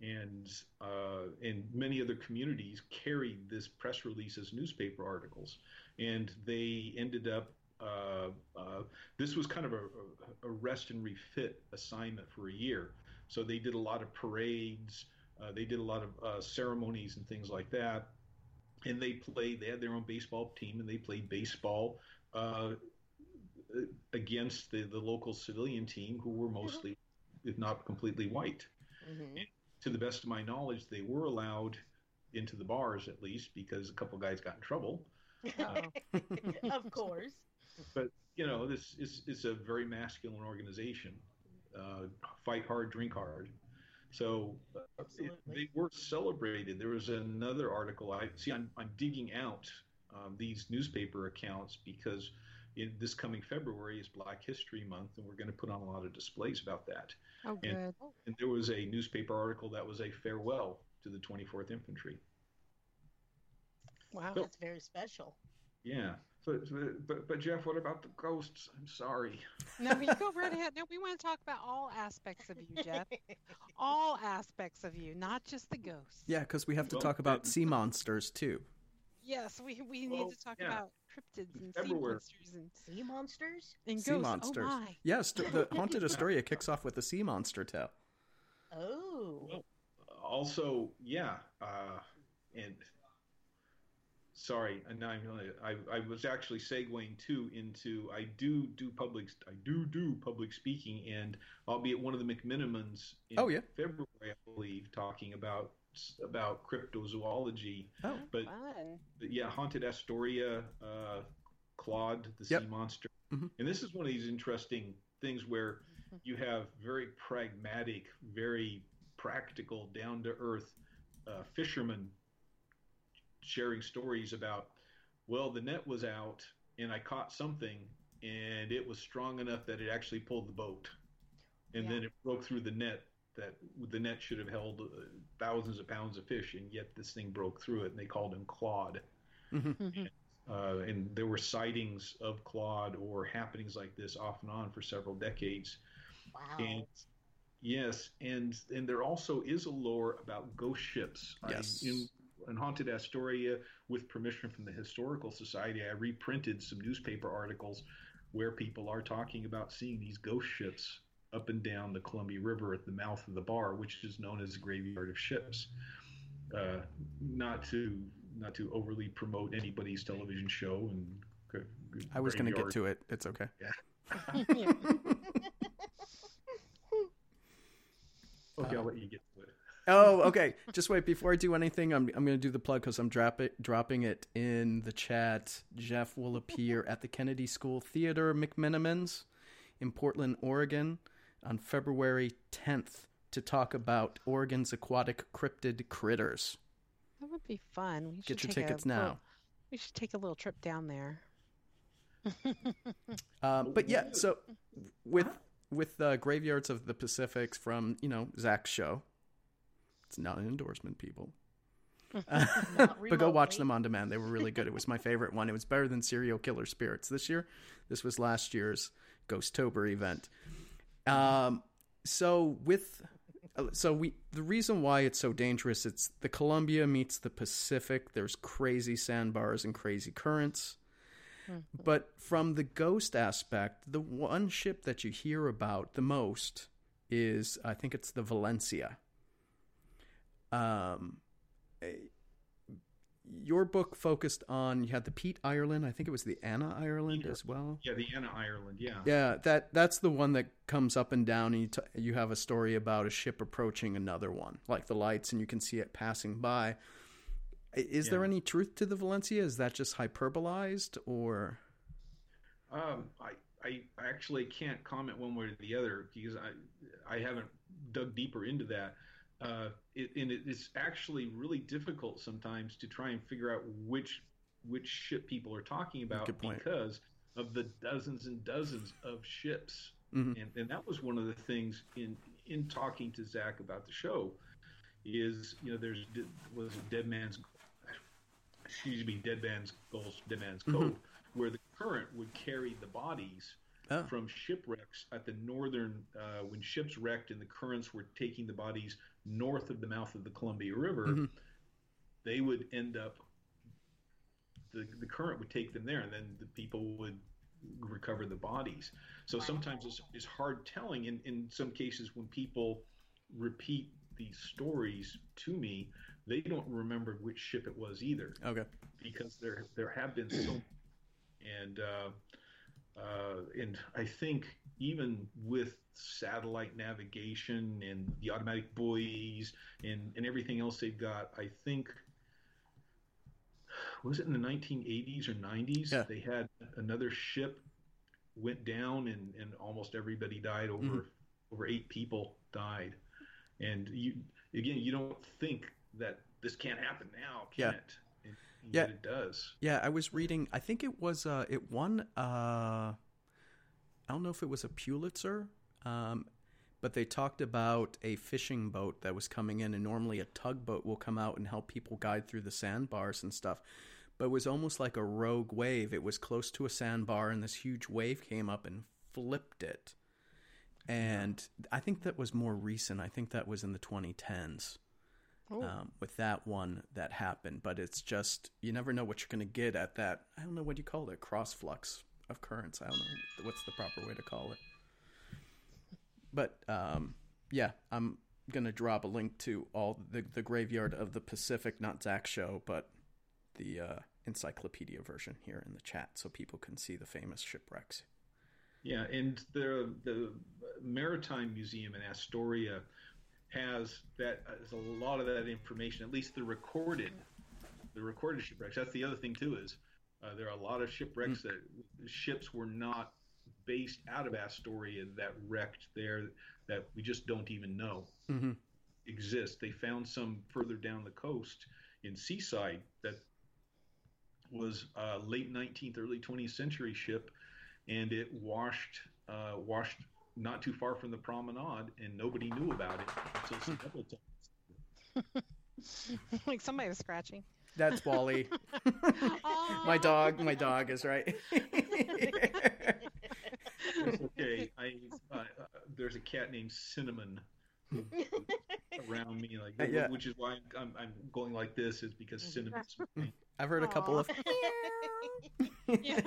Speaker 4: and uh, and many other communities carried this press release as newspaper articles, and they ended up. Uh, uh, this was kind of a, a, rest and refit assignment for a year. So they did a lot of parades, uh, they did a lot of uh, ceremonies and things like that, and they played. They had their own baseball team, and they played baseball uh, against the the local civilian team, who were mostly, if not completely, white. Mm-hmm to the best of my knowledge, they were allowed into the bars at least because a couple guys got in trouble.
Speaker 3: Uh, of course.
Speaker 4: But you know, this is is a very masculine organization. Uh, fight hard, drink hard. So uh, it, they were celebrated. There was another article. I see. I'm, I'm digging out um, these newspaper accounts because in this coming February is Black History Month, and we're going to put on a lot of displays about that.
Speaker 1: Oh,
Speaker 4: And-
Speaker 1: good.
Speaker 4: And there was a newspaper article that was a farewell to the 24th Infantry.
Speaker 1: Wow.
Speaker 3: That's very special.
Speaker 4: Yeah. But, but but Jeff, what about the ghosts? I'm sorry.
Speaker 1: No, you go right ahead. No, we want to talk about all aspects of you, Jeff. all aspects of you, not just the ghosts.
Speaker 2: Yeah, because we have to
Speaker 4: Well,
Speaker 2: talk about sea monsters too.
Speaker 1: Yes, we we need to talk
Speaker 4: yeah.
Speaker 1: about cryptids and sea monsters and,
Speaker 3: sea monsters?
Speaker 1: and
Speaker 2: sea
Speaker 1: ghosts.
Speaker 2: monsters.
Speaker 1: Oh my.
Speaker 2: Yes, the haunted Astoria kicks off with a sea monster tale.
Speaker 3: Oh.
Speaker 4: Well, also, yeah, uh, and sorry, and now I'm gonna, I I was actually segueing too into I do do public I do do public speaking, and I'll be at one of the McMenamins in
Speaker 2: Oh, yeah.
Speaker 4: February, I believe, talking about about cryptozoology.
Speaker 2: Oh,
Speaker 4: But
Speaker 1: Fun.
Speaker 4: yeah, haunted Astoria, uh, Claude, the
Speaker 2: Yep.
Speaker 4: sea monster,
Speaker 2: Mhm.
Speaker 4: and this is one of these interesting things where you have very pragmatic, very practical, down to earth uh, fishermen sharing stories about, well, the net was out and I caught something and it was strong enough that it actually pulled the boat, and
Speaker 3: Yeah.
Speaker 4: then it broke through the net. That the net should have held uh, thousands of pounds of fish, and yet this thing broke through it, and they called him Claude.
Speaker 1: Mhm.
Speaker 4: Uh, and there were sightings of Claude or happenings like this off and on for several decades.
Speaker 3: Wow.
Speaker 4: And yes, and and there also is a lore about ghost ships. I-
Speaker 2: Yes.
Speaker 4: in, in Haunted Astoria, with permission from the Historical Society, I reprinted some newspaper articles where people are talking about seeing these ghost ships up and down the Columbia River at the mouth of the bar, which is known as the graveyard of ships. Uh, not to not to overly promote anybody's television show and
Speaker 2: I was going to get to it. It's okay.
Speaker 1: Yeah.
Speaker 4: Okay, I'll let you get to it.
Speaker 2: Oh, okay. Just wait. Before I do anything, I'm I'm going to do the plug because I'm drop it, dropping it in the chat. Jeff will appear at the Kennedy School Theater McMenamins in Portland, Oregon, on February 10th to talk about Oregon's aquatic cryptid critters.
Speaker 1: That would be fun. We
Speaker 2: Get your tickets
Speaker 1: little-
Speaker 2: now.
Speaker 1: we should take a little trip down there.
Speaker 2: Um, but yeah, so with with uh, Graveyards of the Pacifics from you know Zak's show, it's not an endorsement, people. but go watch them on demand. They were really good. It was my favorite one. It was better than Serial Killer Spirits this year. This was last year's Ghosttober event. Um, so with so we the reason why it's so dangerous it's the Columbia meets the Pacific. There's crazy sandbars and crazy currents. But from the ghost aspect, the one ship that you hear about the most is I think it's the Valencia. Um, eh, your book focused on you had the Peter Iredale. I think it was the Anna Ireland as well.
Speaker 4: Yeah, the Anna Ireland. Yeah.
Speaker 2: Yeah, that that's the one that comes up and down, and you t- you have a story about a ship approaching another one, like the lights, and you can see it passing by. Is there any truth to the Valencia? Is that just hyperbolized, or
Speaker 4: Um, I, I actually can't comment one way or the other because I, I haven't dug deeper into that. Uh, it, and it, it's actually really difficult sometimes to try and figure out which which ship people are talking about because of the dozens and dozens of ships.
Speaker 2: Mhm.
Speaker 4: And, and that was one of the things in in talking to Zak about the show is you know there's was a Dead Man's excuse me Dead Man's Gulf Dead Man's
Speaker 2: Mhm.
Speaker 4: Where the current would carry the bodies
Speaker 2: Oh.
Speaker 4: from shipwrecks at the northern uh, when ships wrecked and the currents were taking the bodies north of the mouth of the Columbia River,
Speaker 2: Mhm.
Speaker 4: they would end up the the current would take them there, and then the people would recover the bodies. So sometimes it's, it's hard telling. In in some cases, when people repeat these stories to me, they don't remember which ship it was either
Speaker 2: okay?
Speaker 4: because there there have been so and uh, uh, and I think even with satellite navigation and the automatic buoys and, and everything else they've got, I think was it in the 1980s or 90s
Speaker 2: Yeah.
Speaker 4: they had another ship went down and, and almost everybody died over
Speaker 2: Mhm.
Speaker 4: over eight people died and you again you don't think that this can't happen now, can
Speaker 2: Yeah.
Speaker 4: it? And
Speaker 2: Yeah.
Speaker 4: it does.
Speaker 2: Yeah, I was reading. I think it was. Uh, it won. Uh, I don't know if it was a Pulitzer, um, but they talked about a fishing boat that was coming in, and normally a tugboat will come out and help people guide through the sandbars and stuff. But it was almost like a rogue wave. It was close to a sandbar, and this huge wave came up and flipped it. And I think that was more recent. I think that was in the 2010s
Speaker 1: Oh,
Speaker 2: um, with that one that happened. But it's just you never know what you're going to get at that. I don't know what you call it, cross flux of currents. I don't know what's the proper way to call it. But um, yeah, I'm gonna drop a link to all the the graveyard of the Pacific, not Zak's show, but the uh, encyclopedia version here in the chat, so people can see the famous shipwrecks.
Speaker 4: Yeah, and the the Maritime Museum in Astoria has that has a lot of that information. At least the recorded, the recorded shipwrecks. That's the other thing too is uh, there are a lot of shipwrecks that ships were not based out of Astoria that wrecked there that we just don't even know
Speaker 2: Mm-hmm.
Speaker 4: exist. They found some further down the coast in Seaside that was a late 19th, early 20th century ship, and it washed uh, washed not too far from the promenade, and nobody knew about it until Stapleton.
Speaker 1: like somebody was scratching.
Speaker 2: That's Wally.
Speaker 1: Aw.
Speaker 2: my dog. My dog is right.
Speaker 4: Okay. I uh, uh, there's a cat named Cinnamon around me, like
Speaker 2: Uh, yeah.
Speaker 4: which is why I'm, I'm going like this is because Cinnamon's.
Speaker 2: I've heard a couple
Speaker 1: Aw.
Speaker 2: of.
Speaker 1: yeah,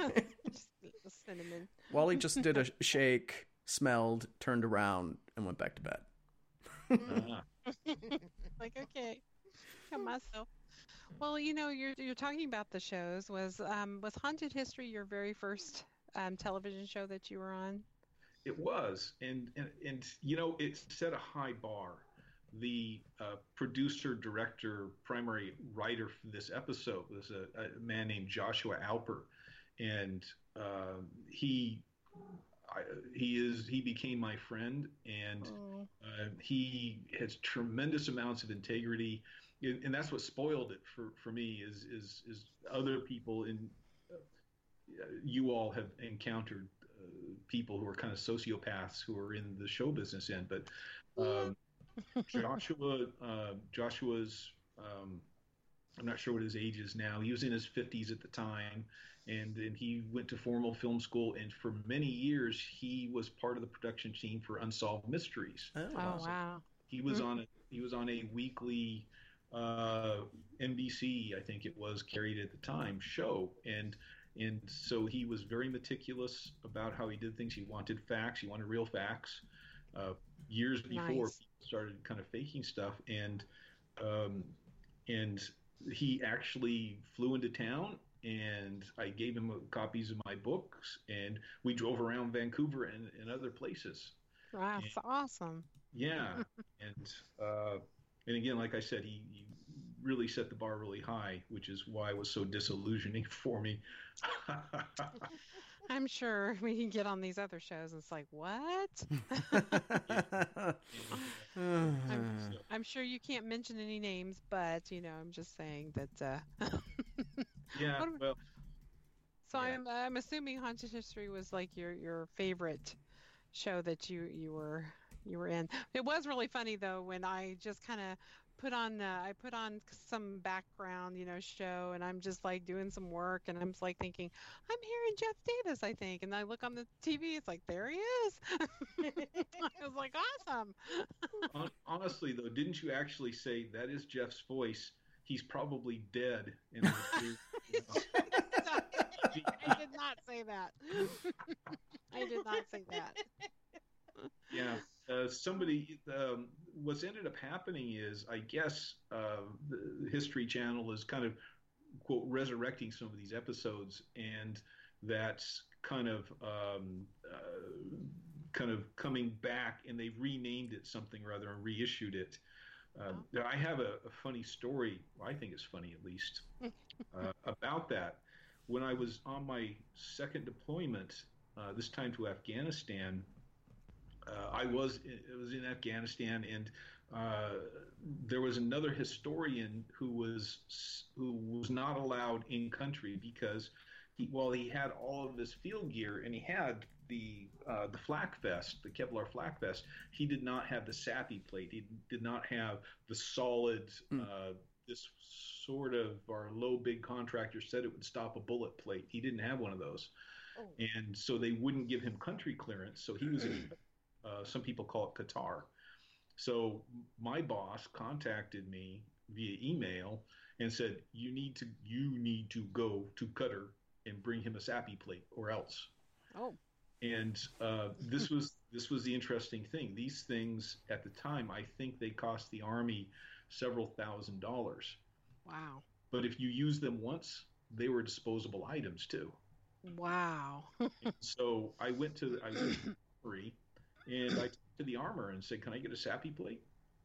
Speaker 1: just cinnamon.
Speaker 2: Wally just did a shake, smelled, turned around, and went back to bed.
Speaker 1: Like okay, got myself. Well, you know, you're you're talking about the shows. Was um was Haunted History your very first um, television show that you were on?
Speaker 4: It was, and, and and you know, it set a high bar. The uh, producer, director, primary writer for this episode was a, a man named Joshua Alper, and uh, he I, he is he became my friend, and
Speaker 1: Oh,
Speaker 4: uh, he has tremendous amounts of integrity, and, and that's what spoiled it for, for me. Is is is other people in uh, you all have encountered uh, people who are kind of sociopaths who are in the show business end, but um, Joshua uh, Joshua's um, I'm not sure what his age is now. He was in his 50s at the time, and then he went to formal film school, and for many years he was part of the production team for Unsolved Mysteries.
Speaker 2: Oh,
Speaker 1: oh wow.
Speaker 4: He was
Speaker 1: Mhm.
Speaker 4: on a he was on a weekly uh, NBC, I think it was carried at the time show, and and so he was very meticulous about how he did things. He wanted facts. He wanted real facts. Uh, years before
Speaker 1: Nice.
Speaker 4: people started kind of faking stuff, and um, and he actually flew into town. And I gave him uh, copies of my books, and we drove around Vancouver and, and other places.
Speaker 1: Wow, that's awesome.
Speaker 4: Yeah, and uh, and again, like I said, he, he really set the bar really high, which is why it was so disillusioning for me.
Speaker 1: I'm sure we can get on these other shows. It's like what? I'm, I'm sure you can't mention any names, but you know, I'm just saying that. Uh,
Speaker 4: yeah, well,
Speaker 1: so
Speaker 4: Yeah.
Speaker 1: I'm I'm assuming Haunted History was like your your favorite show that you you were you were in. It was really funny though when I just kind of put on uh, I put on some background you know show and I'm just like doing some work and I'm just like thinking I'm hearing Jeff Davis I think and I look on the TV it's like there he is. I was like awesome.
Speaker 4: honestly though, didn't you actually say that is Jeff's voice? He's probably dead. And it was-
Speaker 1: I did not say that. I did not say that.
Speaker 4: yeah, uh, somebody. Um, what's ended up happening is, I guess, uh, the History Channel is kind of quote resurrecting some of these episodes, and that's kind of um, uh, kind of coming back, and they've renamed it something or other and reissued it. Um, I have a, a funny story. Well, I think it's funny at least uh, about that. When I was on my second deployment, uh, this time to Afghanistan, uh, I was it was in Afghanistan, and uh, there was another historian who was who was not allowed in country because he, well, he had all of his field gear and he had the uh, the flak vest, the Kevlar flak vest. He did not have the SAPI plate. He did not have the solid.
Speaker 2: Mm.
Speaker 4: Uh, this sort of our low big contractor said it would stop a bullet plate. He didn't have one of those,
Speaker 3: Oh.
Speaker 4: and so they wouldn't give him country clearance. So he was in. Uh, some people call it Qatar. So my boss contacted me via email and said, "You need to you need to go to Qatar and bring him a SAPI plate, or else."
Speaker 1: Oh.
Speaker 4: And uh, this was this was the interesting thing. These things at the time, I think they cost the army several thousand dollars.
Speaker 1: Wow.
Speaker 4: But if you use them once, they were disposable items too.
Speaker 1: Wow.
Speaker 4: So I went to I went to the armory, and I talked to the armor and said, "Can I get a SAPI plate?"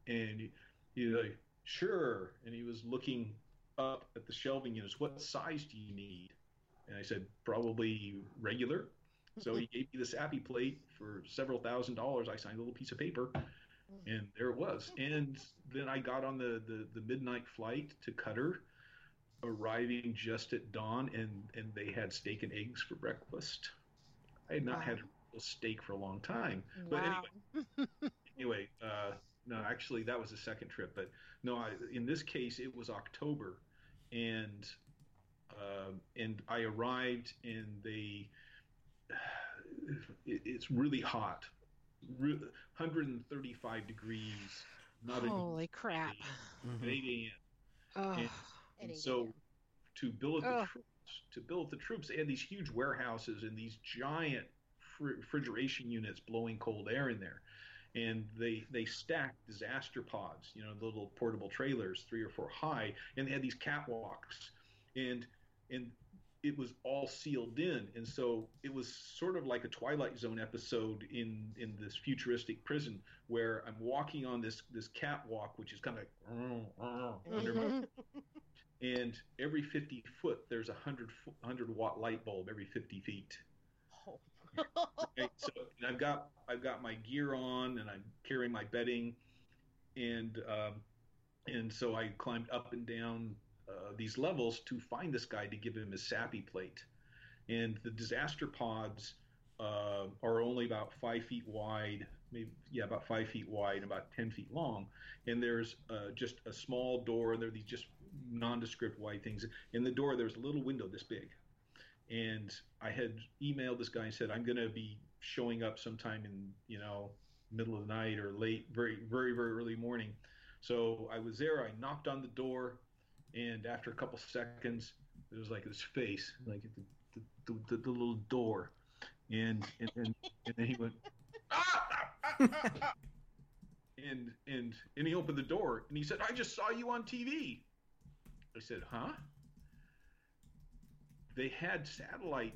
Speaker 4: And he, he was like, "Sure." And he was looking up at the shelving units. What size do you need? And I said, "Probably regular." So he gave me the SAPI plate for several thousand dollars. I signed a little piece of paper, and there it was. And then I got on the, the, the midnight flight to Qatar, arriving just at dawn, and, and they had steak and eggs for breakfast. I had not
Speaker 1: Wow.
Speaker 4: had a steak for a long time. But
Speaker 1: wow.
Speaker 4: anyway, anyway, uh, no, actually, that was the second trip. But no, I, in this case, it was October, and uh, and I arrived, and they it's really hot, Re- 135 degrees, not a
Speaker 1: Holy crap.
Speaker 4: at 8 mm-hmm. a.m.
Speaker 1: Oh.
Speaker 4: And,
Speaker 3: At 8
Speaker 4: so to build the
Speaker 1: Ugh.
Speaker 4: troops, to build the troops, they had these huge warehouses and these giant fr- refrigeration units blowing cold air in there. And they they stacked disaster pods, you know, the little portable trailers, three or four high, and they had these catwalks, and and it was all sealed in, and so it was sort of like a Twilight Zone episode in in this futuristic prison where I'm walking on this this catwalk, which is kind of like under my and every 50 foot there's a 100 100 watt light bulb every 50 feet
Speaker 3: Oh.
Speaker 4: okay, so and i've got i've got my gear on and i'm carrying my bedding and um, and so i climbed up and down uh, these levels to find this guy to give him his SAPI plate. And the disaster pods uh, are only about five feet wide maybe yeah about five feet wide and about 10 feet long. And there's uh, just a small door and there are these just nondescript white things. In the door there's a little window this big. And i had emailed this guy and said i'm going to be showing up sometime in you know middle of the night or late very very very early morning. So i was there. I knocked on the door and after a couple seconds there was like this face like the, the, the, the little door and and, and, and then he went ah, ah, ah, ah, ah." and and and he opened the door and he said i just saw you on tv I said, huh? They had satellite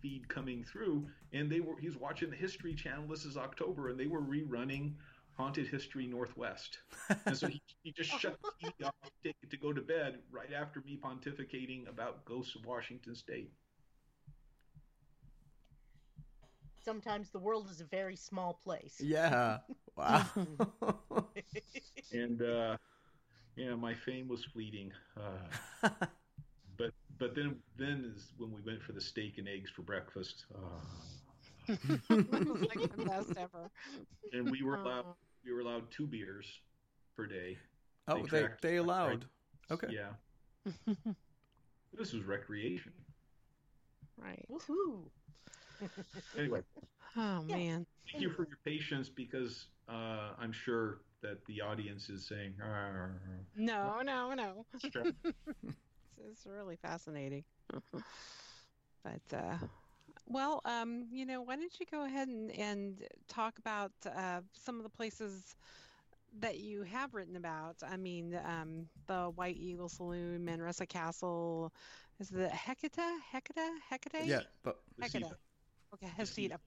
Speaker 4: feed coming through, and they were. He was watching the History Channel. This is October, and they were rerunning Haunted History Northwest. And so he, he just shut the TV off to, to go to bed right after me pontificating about ghosts of Washington State.
Speaker 3: Sometimes the world is a very small place.
Speaker 2: Yeah. Wow.
Speaker 4: And uh, yeah, my fame was fleeting. Uh, but but then then is when we went for the steak and eggs for breakfast. Uh,
Speaker 1: It's like the best ever.
Speaker 4: and we were allowed
Speaker 1: Oh.
Speaker 4: We were allowed two beers per day.
Speaker 2: oh,
Speaker 4: They
Speaker 2: they
Speaker 4: tracked-
Speaker 2: they
Speaker 4: right.
Speaker 2: allowed. Okay.
Speaker 4: Yeah. This was recreation.
Speaker 1: right.
Speaker 3: Woohoo!
Speaker 4: Anyway,
Speaker 1: Oh man.
Speaker 4: thank you for your patience because uh, I'm sure that the audience is saying, "Arr."
Speaker 1: No, no, no.
Speaker 4: Sure.
Speaker 1: It's, it's really fascinating. but uh, well, um, you know, why don't you go ahead and, and talk about uh, some of the places that you have written about? I mean, um, the White Eagle Saloon, Manresa Castle, is it Hecata? Hecata? Hecate?
Speaker 2: Yeah, but
Speaker 1: Hecata. Okay.
Speaker 4: Hesida.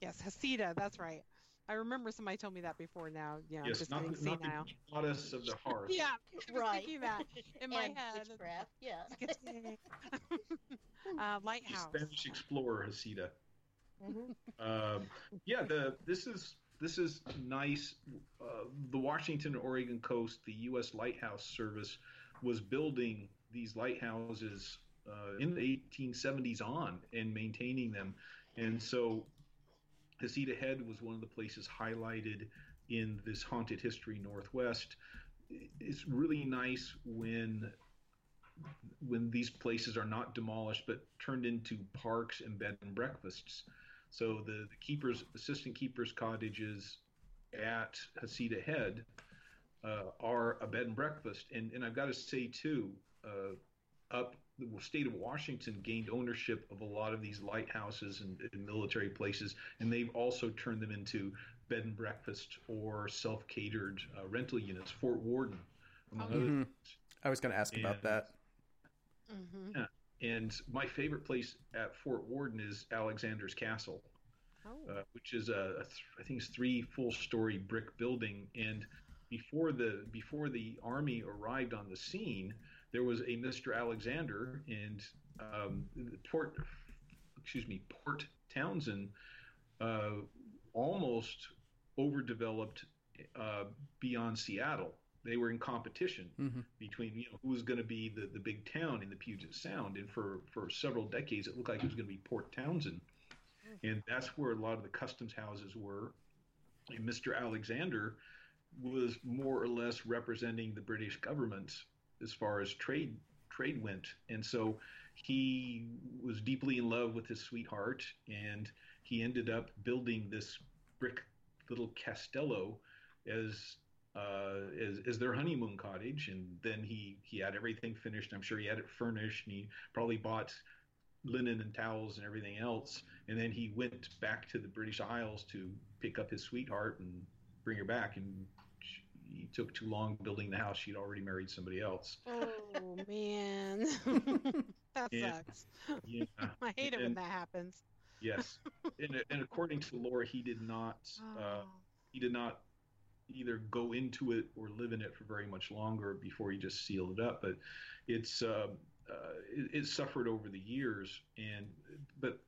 Speaker 1: Yes, Hesida. That's right. I remember somebody told me that before. Now, yeah, I'm
Speaker 4: Yes,
Speaker 1: just
Speaker 4: not,
Speaker 1: getting
Speaker 4: the- not
Speaker 1: senile.
Speaker 4: the goddess of the hearth.
Speaker 1: Yeah, I was
Speaker 3: Right.
Speaker 1: thinking that in my
Speaker 3: and
Speaker 1: head.
Speaker 3: Witchcraft, yeah.
Speaker 1: It's like, uh,
Speaker 4: The
Speaker 1: lighthouse.
Speaker 4: Spanish explorer Hesida.
Speaker 3: Mhm.
Speaker 4: Um, yeah, the this is this is nice. Uh, the Washington Oregon coast, the U.S. Lighthouse Service, was building these lighthouses uh, in the 1870s on and maintaining them, and so Heceta Head was one of the places highlighted in this haunted history Northwest. It's really nice when when these places are not demolished but turned into parks and bed and breakfasts. So the, the keepers, assistant keepers' cottages at Heceta Head uh, are a bed and breakfast. And and I've got to say too, uh, up the state of Washington gained ownership of a lot of these lighthouses and, and military places, and they've also turned them into bed and breakfast or self-catered uh, rental units. Fort Worden, among
Speaker 1: Oh,
Speaker 4: other things.
Speaker 2: I was going to ask about that.
Speaker 1: Mm-hmm.
Speaker 4: And my favorite place at Fort Worden is Alexander's Castle,
Speaker 1: Oh.
Speaker 4: uh, which is a, a th- I think it's three full-story brick building. And before the before the army arrived on the scene, there was a Mr. Alexander and um, Port, excuse me, Port Townsend, uh, almost overdeveloped uh, beyond Seattle. They were in competition
Speaker 2: hmm
Speaker 4: between you know who was going to be the, the big town in the Puget Sound, and for for several decades it looked like it was going to be Port Townsend, and that's where a lot of the customs houses were. And Mr. Alexander was more or less representing the British government as far as trade trade went, and so he was deeply in love with his sweetheart, and he ended up building this brick little castello as uh, as, as their honeymoon cottage, and then he he had everything finished. I'm sure he had it furnished, and he probably bought linen and towels and everything else. And then he went back to the British Isles to pick up his sweetheart and bring her back. And he took too long building the house. She'd already married somebody else.
Speaker 1: Oh man, that
Speaker 4: Yeah.
Speaker 1: sucks.
Speaker 4: Yeah,
Speaker 1: I hate it when that happens.
Speaker 4: yes. And, and according to lore, he did not. Uh,
Speaker 1: Oh.
Speaker 4: he did not either go into it or live in it for very much longer before he just sealed it up. But it's uh, uh, it, it suffered over the years, and but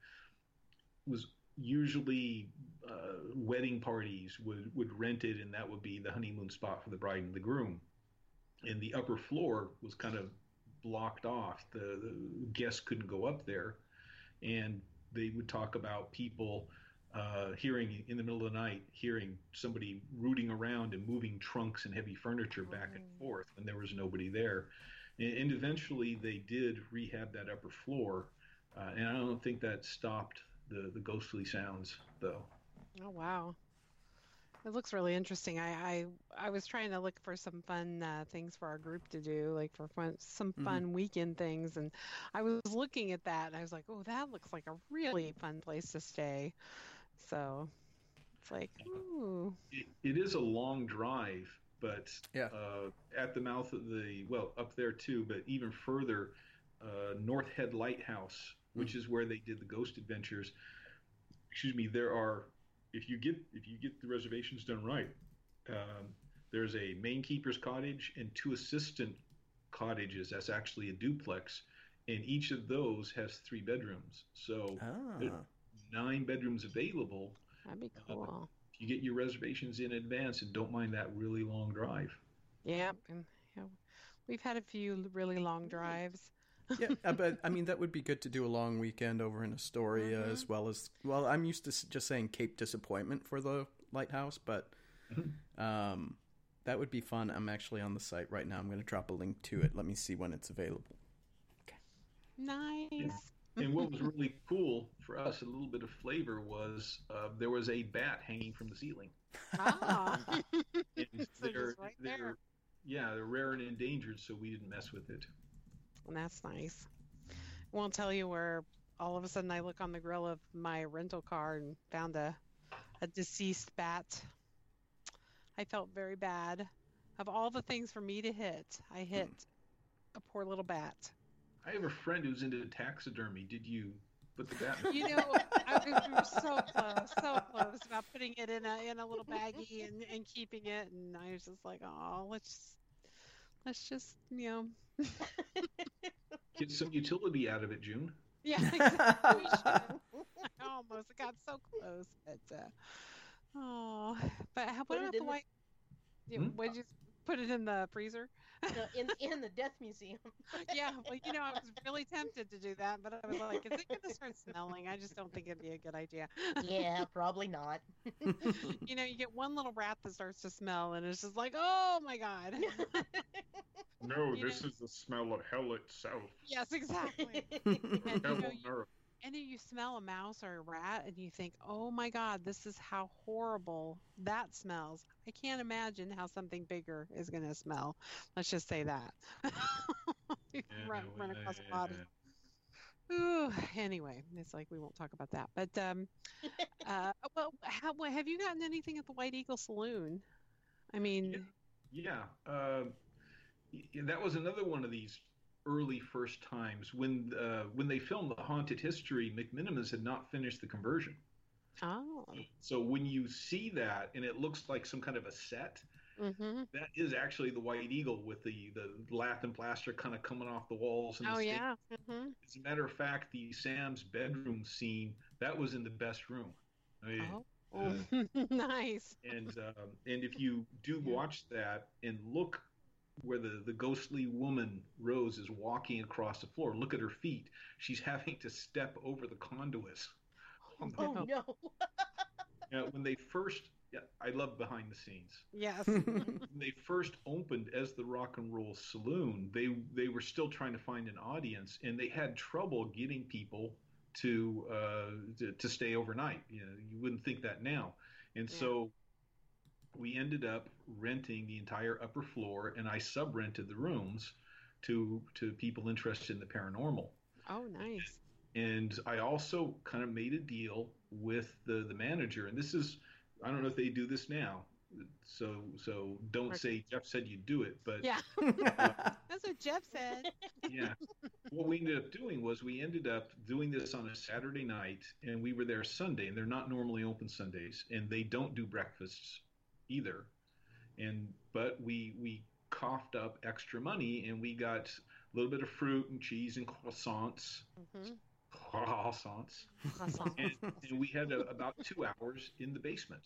Speaker 4: was usually uh, wedding parties would would rent it, and that would be the honeymoon spot for the bride and the groom. And the upper floor was kind of blocked off; the, the guests couldn't go up there, and they would talk about people uh, hearing in the middle of the night, hearing somebody rooting around and moving trunks and heavy furniture back and
Speaker 1: Oh.
Speaker 4: forth when there was nobody there. And, and eventually they did rehab that upper floor. Uh, and I don't think that stopped the, the ghostly sounds, though.
Speaker 1: Oh wow. It looks really interesting. I, I I was trying to look for some fun uh, things for our group to do, like for fun, some
Speaker 2: Mhm.
Speaker 1: fun weekend things, and I was looking at that and I was like, oh, that looks like a really fun place to stay. So it's like, ooh,
Speaker 4: It, it is a long drive, but
Speaker 2: Yeah.
Speaker 4: uh, at the mouth of the, well, up there too, but even further, uh, North Head Lighthouse, which is where they did the Ghost Adventures. Excuse me. There are, if you get if you get the reservations done right, um, there's a main keeper's cottage and two assistant cottages. That's actually a duplex, and each of those has three bedrooms. So
Speaker 2: Ah.
Speaker 4: nine bedrooms available
Speaker 1: that'd be
Speaker 4: Uh,
Speaker 1: cool.
Speaker 4: if you get your reservations in advance and don't mind that really long drive.
Speaker 1: Yeah, and yeah, we've had a few really long drives.
Speaker 2: Yeah, but I mean that would be good to do a long weekend over in Astoria
Speaker 1: Mhm.
Speaker 2: as well as well. I'm used to just saying Cape Disappointment for the lighthouse, but
Speaker 4: Mhm.
Speaker 2: um, that would be fun. I'm actually on the site right now. I'm going to drop a link to it. Let me see when it's available.
Speaker 1: Nice.
Speaker 4: And what was really cool for us, a little bit of flavor, was uh, there was a bat hanging from the ceiling.
Speaker 1: Ah.
Speaker 4: And
Speaker 1: So
Speaker 4: they're,
Speaker 1: right
Speaker 4: they're,
Speaker 1: there.
Speaker 4: yeah, they're rare and endangered, so we didn't mess with it.
Speaker 1: And that's nice. Won't tell you where all of a sudden I look on the grill of my rental car and found a a deceased bat. I felt very bad. Of all the things for me to hit, I hit a poor little bat.
Speaker 4: I have a friend who's into taxidermy. Did you put the bat? in-
Speaker 1: You know, I, we were so close, so close about putting it in a in a little baggie and, and keeping it, and I was just like, oh, let's let's just you know,
Speaker 4: Get some utility out of it, June.
Speaker 1: yeah, exactly. I almost got so close, but uh, Oh, but how,
Speaker 3: Put
Speaker 1: what about the white? Yeah,
Speaker 4: Hmm?
Speaker 1: Would you put it in the freezer?
Speaker 3: No, in in the death museum.
Speaker 1: yeah, well, you know, I was really tempted to do that, but I was like, is it going to start smelling? I just don't think it'd be a good idea.
Speaker 3: yeah, probably not.
Speaker 1: you know, you get one little rat that starts to smell, and it's just like, oh my god.
Speaker 4: No,
Speaker 1: You
Speaker 4: this
Speaker 1: know-
Speaker 4: is the smell of hell itself.
Speaker 1: yes, exactly. And you know,
Speaker 4: on
Speaker 1: you,
Speaker 4: earth.
Speaker 1: And then you smell a mouse or a rat, and you think, oh my god, this is how horrible that smells. I can't imagine how something bigger is going to smell. Let's just say that.
Speaker 4: Yeah,
Speaker 1: run, run across a body. Ooh, anyway, it's like we won't talk about that. But um, uh, well, how, have you gotten anything at the White Eagle Saloon? I mean,
Speaker 4: Yeah, uh, that was another one of these early first times when uh, when they filmed the Haunted History. McMenamins had not finished the conversion,
Speaker 1: oh,
Speaker 4: so when you see that and it looks like some kind of a set,
Speaker 1: mm-hmm.
Speaker 4: that is actually the White Eagle with the the lath and plaster kind of coming off the walls. And
Speaker 1: oh
Speaker 4: stage.
Speaker 1: yeah, mm-hmm.
Speaker 4: As a matter of fact, the Sam's bedroom scene that was in the best room. I mean,
Speaker 1: oh, nice.
Speaker 4: and um, and if you do watch that and look where the the ghostly woman Rose is walking across the floor, look at her feet. She's having to step over the conduits. On the-
Speaker 3: oh no.
Speaker 4: you know, when they first, yeah, I love behind the scenes.
Speaker 1: Yes.
Speaker 4: When they first opened as the Rock and Roll Saloon, they they were still trying to find an audience, and they had trouble getting people to uh, to, to stay overnight. You know, you wouldn't think that now, and
Speaker 1: Yeah.
Speaker 4: so we ended up renting the entire upper floor, and I sub-rented the rooms to to people interested in the paranormal.
Speaker 1: Oh, nice.
Speaker 4: And I also kind of made a deal with the the manager, and this is I don't know if they do this now. So so don't
Speaker 1: Right.
Speaker 4: say Jeff said you'd do it, but
Speaker 1: Yeah. That's what Jeff said.
Speaker 4: yeah. What we ended up doing was we ended up doing this on a Saturday night, and we were there Sunday, and they're not normally open Sundays, and they don't do breakfasts either. And but we we coughed up extra money, and we got a little bit of fruit and cheese and croissants,
Speaker 1: Mm-hmm.
Speaker 4: croissants, and, and we had a, about two hours in the basement.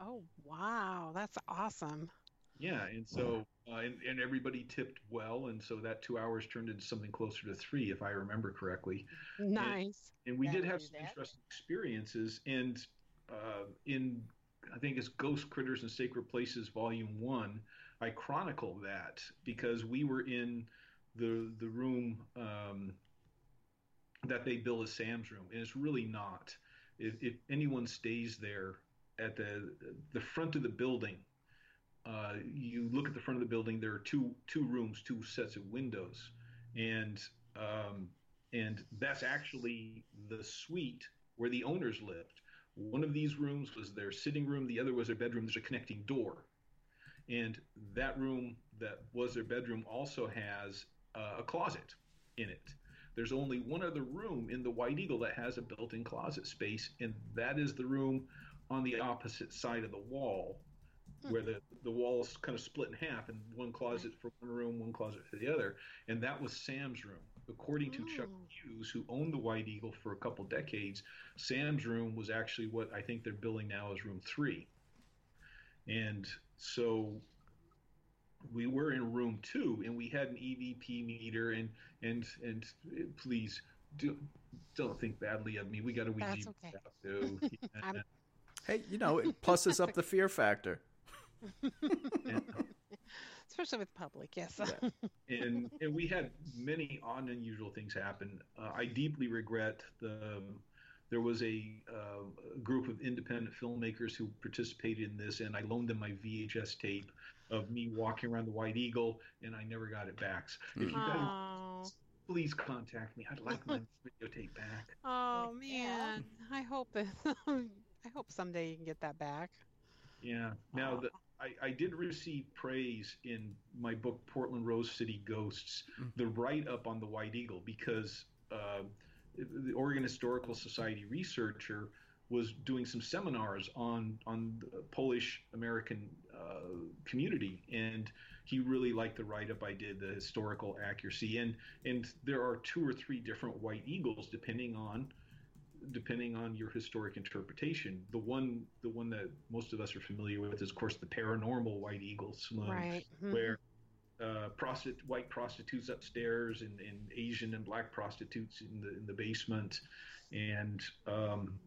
Speaker 1: Oh, wow. That's awesome.
Speaker 4: Yeah, and so uh, and, and everybody tipped well, and so that two hours turned into something closer to three, if I remember correctly.
Speaker 1: Nice.
Speaker 4: And we
Speaker 3: That
Speaker 4: did have some
Speaker 3: that.
Speaker 4: interesting experiences, and uh, in I think it's Ghost Critters and Sacred Places Volume One, I chronicle that because we were in the the room um, that they bill as Sam's room, and it's really not. If, if anyone stays there at the the front of the building, uh, you look at the front of the building. There are two two rooms, two sets of windows, and um, and that's actually the suite where the owners lived. One of these rooms was their sitting room. The other was their bedroom. There's a connecting door, and that room that was their bedroom also has uh, a closet in it. There's only one other room in the White Eagle that has a built-in closet space, and that is the room on the opposite side of the wall, where the the walls kind of split in half, and one closet for one room, one closet for the other, and that was Sam's room. According to Chuck
Speaker 1: Oh.
Speaker 4: Hughes, who owned the White Eagle for a couple decades, Sam's room was actually what I think they're billing now as room three. And so we were in room two, and we had an EVP meter, and and and please do, don't think badly of me. We got a Ouija
Speaker 1: That's okay.
Speaker 4: out too.
Speaker 1: I'm-
Speaker 2: hey, you know, it pluses up the fear factor.
Speaker 4: and,
Speaker 1: Especially with public, yes.
Speaker 4: and and we had many odd and unusual things happen. Uh, I deeply regret the. There was a uh, group of independent filmmakers who participated in this, and I loaned them my VHS tape of me walking around the White Eagle, and I never got it back. So if you guys please contact me, I'd like my videotape back.
Speaker 1: oh
Speaker 3: Yeah.
Speaker 1: man. I hope that I hope someday you can get that back.
Speaker 4: Yeah. Now, the, I, I did receive praise in my book, Portland Rose City Ghosts,
Speaker 2: Mm.
Speaker 4: the write up on the White Eagle, because uh, the Oregon Historical Society researcher was doing some seminars on on the Polish American uh, community, and he really liked the write up I did, the historical accuracy, and and there are two or three different White Eagles depending on depending on your historic interpretation. The one, the one that most of us are familiar with is, of course, the paranormal White Eagle saloon,
Speaker 1: Right. Mhm.
Speaker 4: where uh, prostit- white prostitutes upstairs and, and Asian and black prostitutes in the in the basement, and um,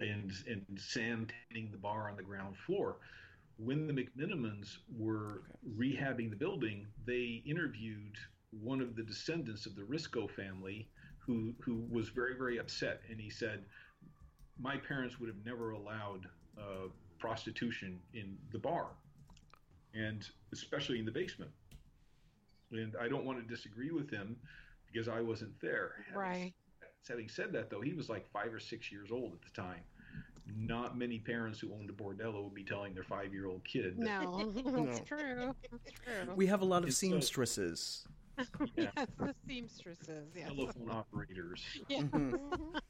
Speaker 4: and and Sam tending the bar on the ground floor. When the McMenamins were rehabbing the building, they interviewed one of the descendants of the Risco family, who who was very very upset, and he said, "My parents would have never allowed uh, prostitution in the bar." and especially in the basement. And I don't want to disagree with him because I wasn't there. Having-
Speaker 1: Right.
Speaker 4: Having said that, though, he was like five or six years old at the time. Not many parents who owned a bordello would be telling their five-year-old kid. that-
Speaker 1: No,
Speaker 2: No.
Speaker 1: that's true. That's true.
Speaker 2: We have a lot of
Speaker 4: It's so-
Speaker 2: seamstresses.
Speaker 4: Yeah.
Speaker 1: yes, the seamstresses. Yes.
Speaker 4: telephone operators.
Speaker 1: Yeah.
Speaker 2: Mhm.
Speaker 3: Mhm.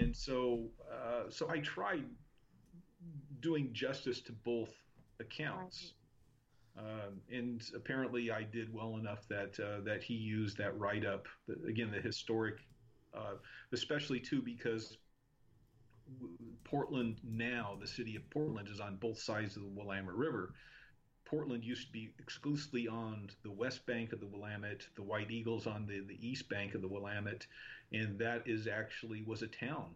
Speaker 4: and so uh, so I tried doing justice to both accounts. Um, and apparently, I did well enough that uh, that he used that write up again, the historic, uh, especially too because Portland now, the city of Portland, is on both sides of the Willamette River. Portland used to be exclusively on the west bank of the Willamette, the White Eagles on the, the east bank of the Willamette, and that is actually was a town,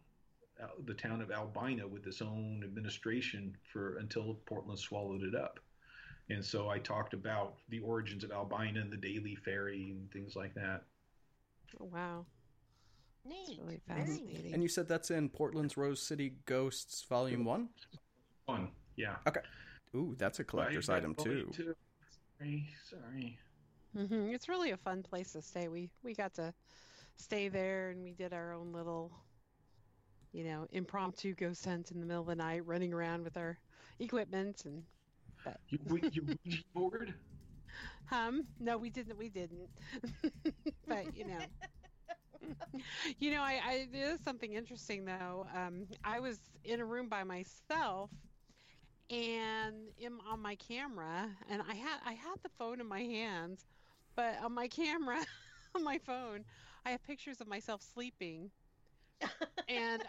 Speaker 4: uh, the town of Albina, with its own administration for until Portland swallowed it up. And so I talked about the origins of Albina and the Daily Ferry and things like that.
Speaker 1: Oh, wow.
Speaker 3: Neat.
Speaker 1: really
Speaker 3: Very neat.
Speaker 1: fascinating.
Speaker 2: And you said that's in Portland's Rose City Ghosts Volume 1?
Speaker 4: Fun, yeah.
Speaker 2: Ooh, that's a collector's item
Speaker 4: right,
Speaker 2: too.
Speaker 4: Sorry, sorry.
Speaker 1: hmm It's really a fun place to stay. We we got to stay there, and we did our own little, you know, impromptu ghost hunt in the middle of the night, running around with our equipment and.
Speaker 4: You, we, you Ouija board?
Speaker 1: Um, no, we didn't. We didn't. but you know, you know, I, I there is something interesting though. Um, I was in a room by myself, and in, on my camera, and I had I had the phone in my hands, but on my camera, on my phone, I have pictures of myself sleeping, and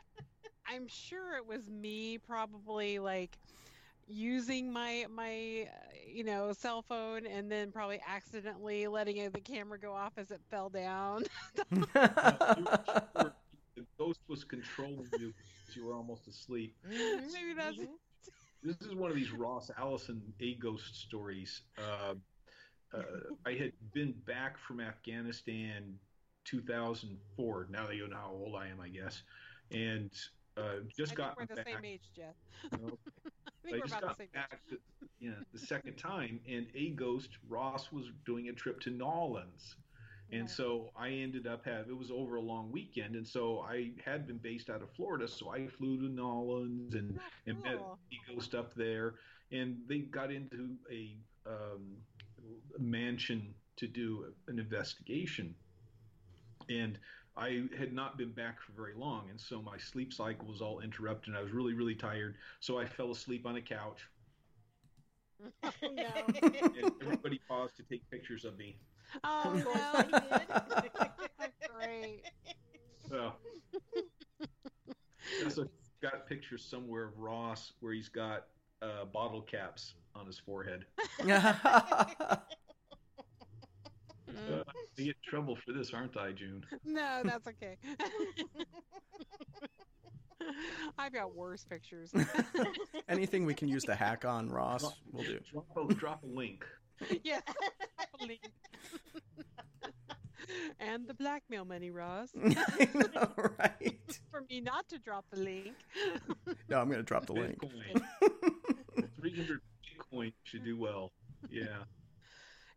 Speaker 1: I'm sure it was me, probably like using my my uh, you know cell phone and then probably accidentally letting the camera go off as it fell down
Speaker 4: No, you were- the ghost was controlling you because you were almost asleep.
Speaker 3: Mhm,
Speaker 1: Maybe that's-
Speaker 3: mhm.
Speaker 4: This is one of these Ross Allison a ghost stories. Uh, uh, I had been back from Afghanistan 2004. Now that you know how old I am, I guess, and uh, just got
Speaker 1: we're the same age Jeff. I
Speaker 4: just
Speaker 1: about
Speaker 4: got
Speaker 1: the same
Speaker 4: back to, you know, the second time, and AGHOST Ross was doing a trip to Nolans, and so I ended up having it was over a long weekend, and so I had been based out of Florida, so I flew to Nolans and
Speaker 1: Oh,
Speaker 4: and met
Speaker 1: cool.
Speaker 4: ghost up there, and they got into a um, mansion to do an investigation, and I had not been back for very long, and so my sleep cycle was all interrupted. And I was really, really tired, so I fell asleep on a couch,
Speaker 1: oh no
Speaker 4: and everybody paused to take pictures of me.
Speaker 1: Oh
Speaker 3: Of course
Speaker 1: no
Speaker 3: they did.
Speaker 1: great
Speaker 4: So, so got pictures somewhere of Ross where he's got uh, bottle caps on his forehead. Uh, I get in trouble for this, aren't I, June?
Speaker 1: no that's okay I've got worse pictures
Speaker 2: Anything we can use to hack on Ross, we'll do.
Speaker 4: Drop a, drop a link.
Speaker 1: yes link. and the blackmail money Ross
Speaker 2: I know, right?
Speaker 1: for me not to drop the link
Speaker 2: No, I'm going to drop the link.
Speaker 4: 300 Bitcoin should do well. Yeah.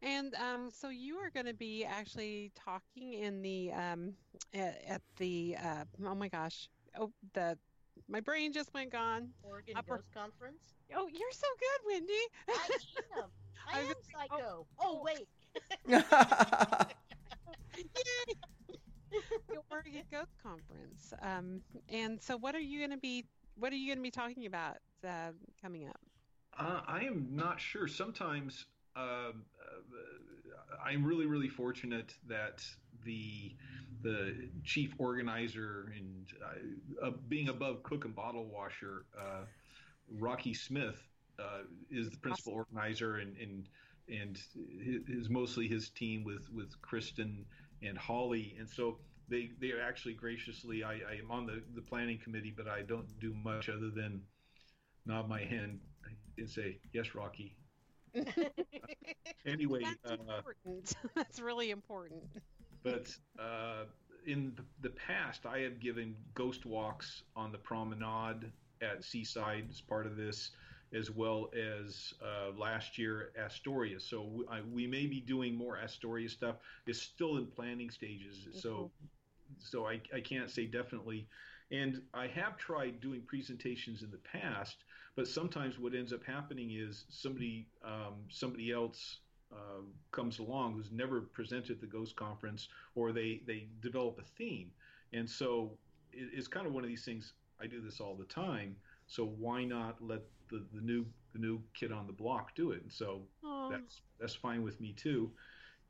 Speaker 1: And um, so you are going to be actually talking in the um, at, at the uh, oh my gosh oh the my brain just went gone.
Speaker 3: Oregon
Speaker 1: Upper-
Speaker 3: Ghost Conference.
Speaker 1: Oh, you're so good, Wendy.
Speaker 3: I am. I
Speaker 1: I
Speaker 3: am
Speaker 1: was-
Speaker 3: psycho. Oh, wait.
Speaker 1: Yay! the Oregon Ghost Conference. Um, and so what are you going to be what are you going to be talking about uh, coming up?
Speaker 4: Uh, I am not sure. Sometimes um, uh, I'm really, really fortunate that the the chief organizer and uh, uh, being above cook and bottle washer, uh, Rocky Smith uh, is the principal organizer and and and is mostly his team with with Kristen and Holly, and so they they are actually graciously. I, I am on the the planning committee, but I don't do much other than nod my head and say yes, Rocky. anyway,
Speaker 1: That's
Speaker 4: uh,
Speaker 1: important. That's really important.
Speaker 4: but uh, in the past, I have given ghost walks on the promenade at Seaside as part of this, as well as uh, last year Astoria. So we, I, we may be doing more Astoria stuff. It's still in planning stages, so so I, I can't say definitely. And I have tried doing presentations in the past, but sometimes what ends up happening is somebody um, somebody else uh, comes along who's never presented the Ghost Conference, or they they develop a theme, and so it, it's kind of one of these things. I do this all the time, so why not let the, the new the new kid on the block do it? And so
Speaker 1: Aw.
Speaker 4: that's that's fine with me too.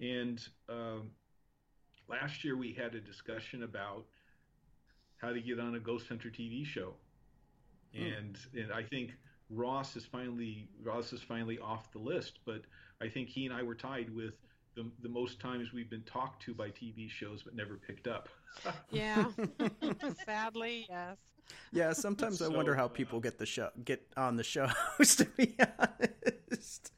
Speaker 4: And um, last year we had a discussion about how to get on a Ghost Hunter TV show,
Speaker 2: Hmm.
Speaker 4: and and I think Ross is finally Ross is finally off the list, but I think he and I were tied with the the most times we've been talked to by TV shows but never picked up.
Speaker 1: Yeah. Sadly, yes.
Speaker 2: Yeah, sometimes I wonder
Speaker 4: So,
Speaker 2: how
Speaker 4: uh,
Speaker 2: people get the show get on the shows. To be honest,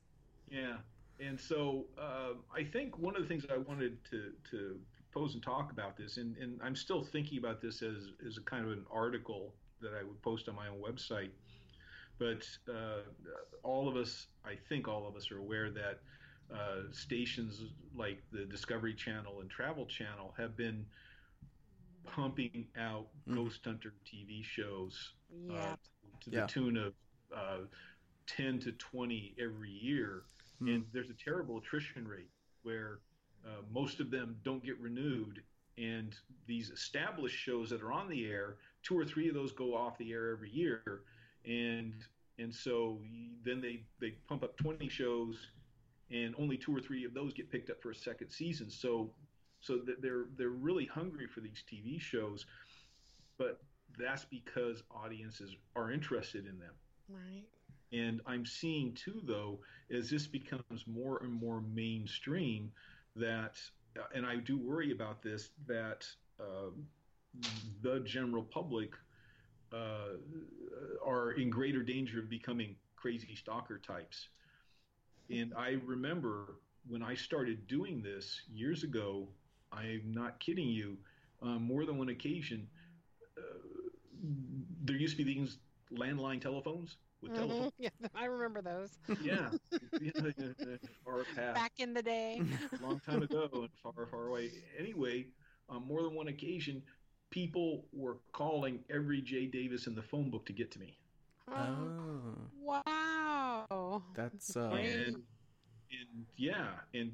Speaker 4: Yeah, and so uh, I think one of the things I wanted to to pose and talk about this, and, and I'm still thinking about this as as a kind of an article that I would post on my own website. But uh, all of us, I think all of us are aware that uh, stations like the Discovery Channel and Travel Channel have been pumping out
Speaker 2: Mhm.
Speaker 4: Ghost Hunter TV shows
Speaker 1: Yeah.
Speaker 4: uh, to the
Speaker 2: Yeah.
Speaker 4: tune of uh, 10 to 20 every year.
Speaker 2: Hmm.
Speaker 4: And there's a terrible attrition rate where uh, most of them don't get renewed. And these established shows that are on the air, two or three of those go off the air every year. And and so then they, they pump up 20 shows, and only two or three of those get picked up for a second season. So so they're they're really hungry for these TV shows, but that's because audiences are interested in them.
Speaker 1: Right.
Speaker 4: And I'm seeing too, though, as this becomes more and more mainstream, that, uh, and I do worry about this, that um the general public uh, are in greater danger of becoming crazy stalker types. And I remember when I started doing this years ago, I'm not kidding you, on more than one occasion, uh, there used to be these landline telephones with telephone.
Speaker 1: Mhm. Yeah, I remember those.
Speaker 4: Yeah, yeah, far past,
Speaker 1: Back in the day.
Speaker 4: a long time ago, and far, far away. Anyway, on more than one occasion, people were calling every Jay Davis in the phone book to get to me,
Speaker 1: Oh,
Speaker 2: oh,
Speaker 1: wow.
Speaker 2: that's uh,
Speaker 4: and and yeah, and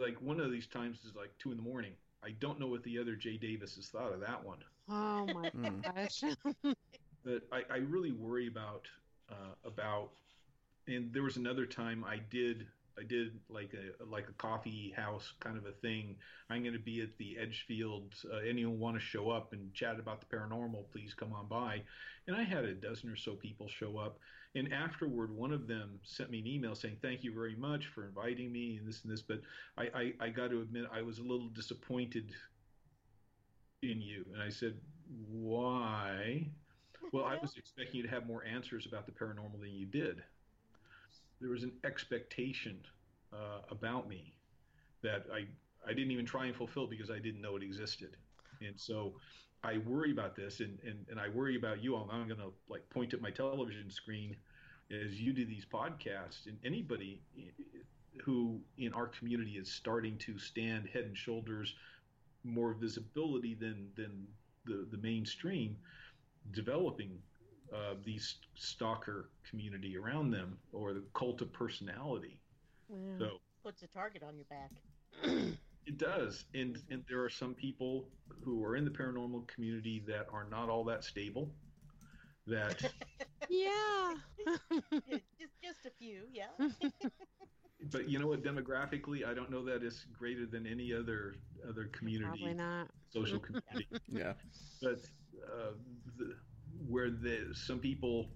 Speaker 4: like one of these times is like two in the morning. I don't know what the other Jay Davis has thought of that one.
Speaker 1: Oh my gosh.
Speaker 4: but I, I really worry about uh, about and there was another time I did I did like a like a coffee house kind of a thing. I'm going to be at the Edgefield. Uh, anyone want to show up and chat about the paranormal? Please come on by. And I had a dozen or so people show up. And afterward, one of them sent me an email saying, "Thank you very much for inviting me and this and this." But I I, I got to admit I was a little disappointed in you. And I said, "Why?" Well, I was expecting you to have more answers about the paranormal than you did. There was an expectation uh, about me that I I didn't even try and fulfill because I didn't know it existed, and so I worry about this, and and, and I worry about you. I'm, I'm going to like point at my television screen as you do these podcasts, and anybody who in our community is starting to stand head and shoulders more visibility than than the the mainstream developing uh, these stalker community around them or the cult of personality.
Speaker 1: Yeah.
Speaker 4: So
Speaker 3: Puts a target on your back.
Speaker 4: it does, and and there are some people who are in the paranormal community that are not all that stable. That
Speaker 1: yeah.
Speaker 3: just just a few, yeah.
Speaker 4: but you know what? Demographically, I don't know that it's greater than any other other community,
Speaker 1: Probably not.
Speaker 4: social community.
Speaker 2: Yeah.
Speaker 4: but uh, the, where the some people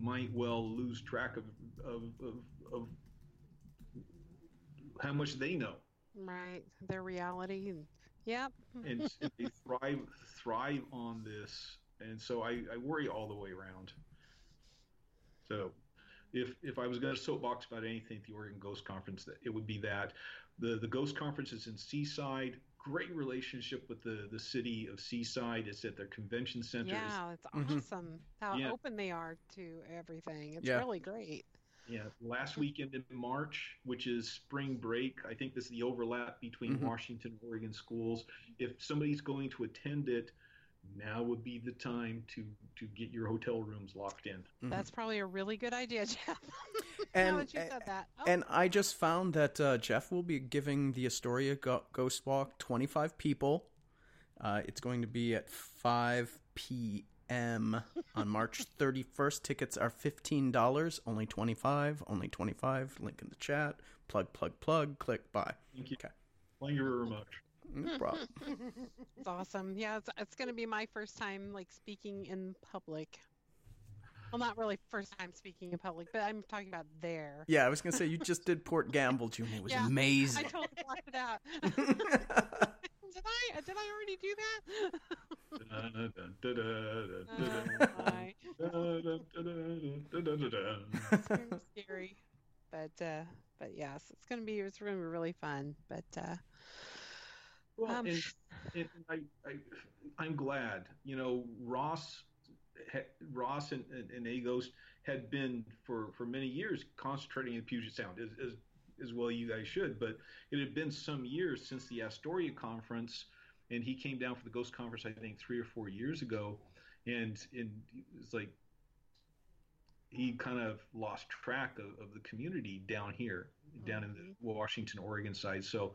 Speaker 4: might well lose track of of, of, of how much they know,
Speaker 1: Right. Their reality. And, yep.
Speaker 4: and, and they thrive thrive on this, and so I, I worry all the way around. So, if if I was going to soapbox about anything at the Oregon Ghost Conference, that it would be that the the Ghost Conference is in Seaside. Great relationship with the the city of Seaside. It's at their convention center.
Speaker 1: Yeah, it's
Speaker 2: Mhm.
Speaker 1: awesome how
Speaker 4: Yeah.
Speaker 1: open they are to everything. It's
Speaker 2: Yeah.
Speaker 1: really great.
Speaker 4: Yeah, last weekend in March, which is spring break. I think this is the overlap between
Speaker 2: Mhm.
Speaker 4: Washington and Oregon schools. If somebody's going to attend it, now would be the time to to get your hotel rooms locked in.
Speaker 2: Mhm.
Speaker 1: That's probably a really good idea, Jeff.
Speaker 2: And-
Speaker 1: now that you said that. Oh,
Speaker 2: And I just found that uh, Jeff will be giving the Astoria Go- Ghost Walk 25 people. Uh, it's going to be at 5 p.m. on March 31st. Tickets are $15, only 25, only 25. Link in the chat. Plug, plug, plug. Click buy.
Speaker 4: Thank you.
Speaker 2: Okay.
Speaker 4: Thank you very much.
Speaker 2: No problem.
Speaker 1: it's awesome. Yeah, it's, it's going to be my first time like speaking in public. Well, not really first time speaking in public, but I'm talking about there.
Speaker 2: Yeah, I was going to say, you just did Port Gamble, June. It was
Speaker 1: Yeah, I
Speaker 2: amazing.
Speaker 1: totally blocked it out. did I? Did I already do that? Bye. It's very scary, but uh, but yes, it's gonna be it's gonna be really fun. But uh,
Speaker 4: Well,
Speaker 1: Um,
Speaker 4: and, and I, I, I'm glad. You know, Ross, Ross and, and, and AGHOST had been for, for many years concentrating in Puget Sound, as, as, as well you guys should. But it had been some years since the Astoria conference, and he came down for the Ghost conference, I think, three or four years ago, and and it's like he kind of lost track of, of the community down here, down in the mm-hmm. Washington, Oregon side. So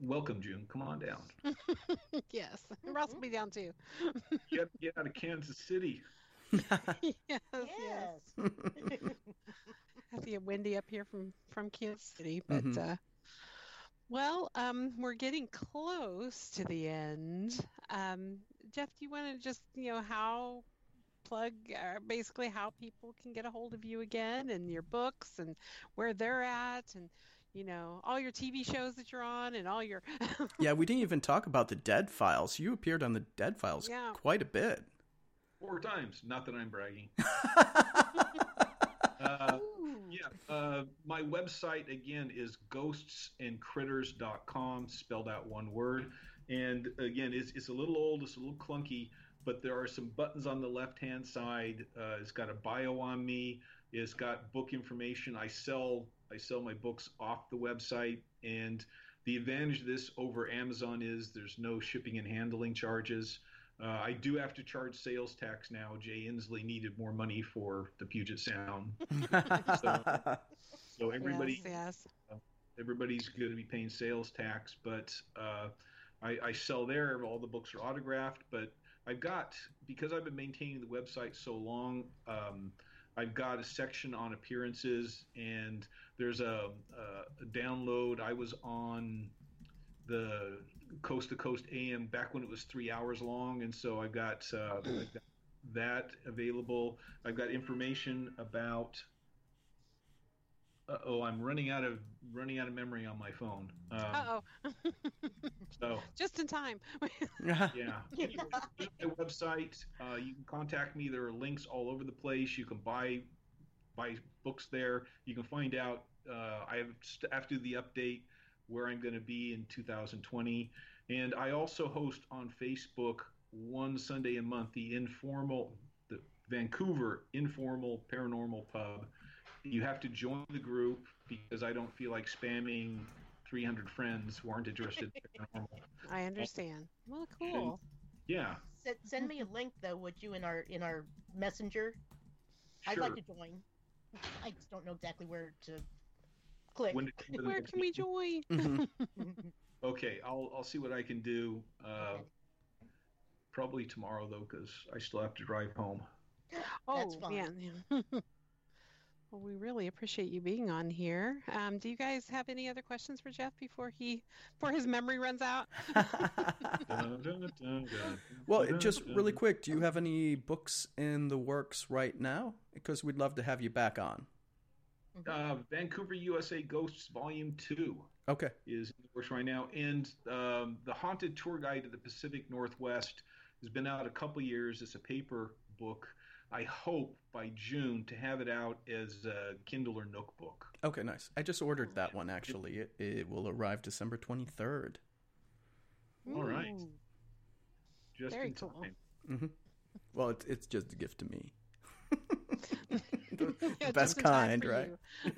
Speaker 4: welcome, June. Come on down.
Speaker 1: yes, Ross will be down too.
Speaker 4: Get, get out of Kansas City.
Speaker 1: yes, yes.
Speaker 3: yes.
Speaker 1: Have to get windy up here from from Kansas City, but
Speaker 2: Mhm.
Speaker 1: uh, well, um, we're getting close to the end. Um, Jeff, do you want to just you know how plug uh, basically how people can get a hold of you again and your books and where they're at and you know all your TV shows that you're on and all your
Speaker 2: yeah, we didn't even talk about the Dead Files. You appeared on the Dead Files
Speaker 1: Yeah.
Speaker 2: quite a bit.
Speaker 4: Four times. Not that I'm bragging. Yeah. Uh, my website, again, is ghostsandcritters.com, spelled out one word. And again, it's, it's a little old, it's a little clunky, but there are some buttons on the left hand side. Uh, it's got a bio on me. It's got book information. I sell I sell my books off the website, and the advantage of this over Amazon is there's no shipping and handling charges. Uh, I do have to charge sales tax now. Jay Inslee needed more money for the Puget Sound, so everybody
Speaker 1: yes, yes.
Speaker 4: everybody's going to be paying sales tax, but uh, I, I sell there. All the books are autographed, but I've got because I've been maintaining the website so long. Um, I've got a section on appearances, and there's a, a, a download. I was on the Coast to Coast AM back when it was three hours long, and so I've got, uh, I've got that available. I've got information about oh, I'm running out of running out of memory on my phone. Um,
Speaker 1: Uh oh,
Speaker 4: so
Speaker 1: just in time.
Speaker 4: yeah, Anyway, my website. Uh, you can contact me. There are links all over the place. You can buy buy books there. You can find out. Uh, I have st- have to do the update where I'm going to be in 2020, and I also host on Facebook one Sunday a month the informal the Vancouver informal paranormal pub. You have to join the group because I don't feel like spamming 300 friends who aren't interested in paranormal.
Speaker 1: I understand. Well, cool.
Speaker 4: Yeah,
Speaker 3: Send, send me a link though, would you, in our in our messenger?
Speaker 4: Sure.
Speaker 3: I'd like to join. I just don't know exactly where to click.
Speaker 4: When- when-
Speaker 1: Where can we join?
Speaker 2: Mhm.
Speaker 4: Okay, I'll I'll see what I can do. Uh,
Speaker 3: Okay.
Speaker 4: Probably tomorrow though, because I still have to drive home.
Speaker 1: Oh
Speaker 3: That's fine.
Speaker 1: man. Well, we really appreciate you being on here. Um, do you guys have any other questions for Jeff before he before his memory runs out?
Speaker 2: well, just really quick, do you have any books in the works right now? Because we'd love to have you back on.
Speaker 4: Uh, Vancouver, USA Ghosts Volume 2
Speaker 2: Okay.
Speaker 4: is in the works right now. And um, The Haunted Tour Guide to the Pacific Northwest has been out a couple years. It's a paper book. I hope by June to have it out as a Kindle or Nook book.
Speaker 2: Okay, nice. I just ordered that one actually. It, it will arrive December 23rd.
Speaker 4: All right. Just
Speaker 1: Very
Speaker 4: in
Speaker 1: cool.
Speaker 4: time.
Speaker 2: hmm Well, it's it's just a gift to me. the best
Speaker 1: just in time
Speaker 2: kind, right?
Speaker 1: you.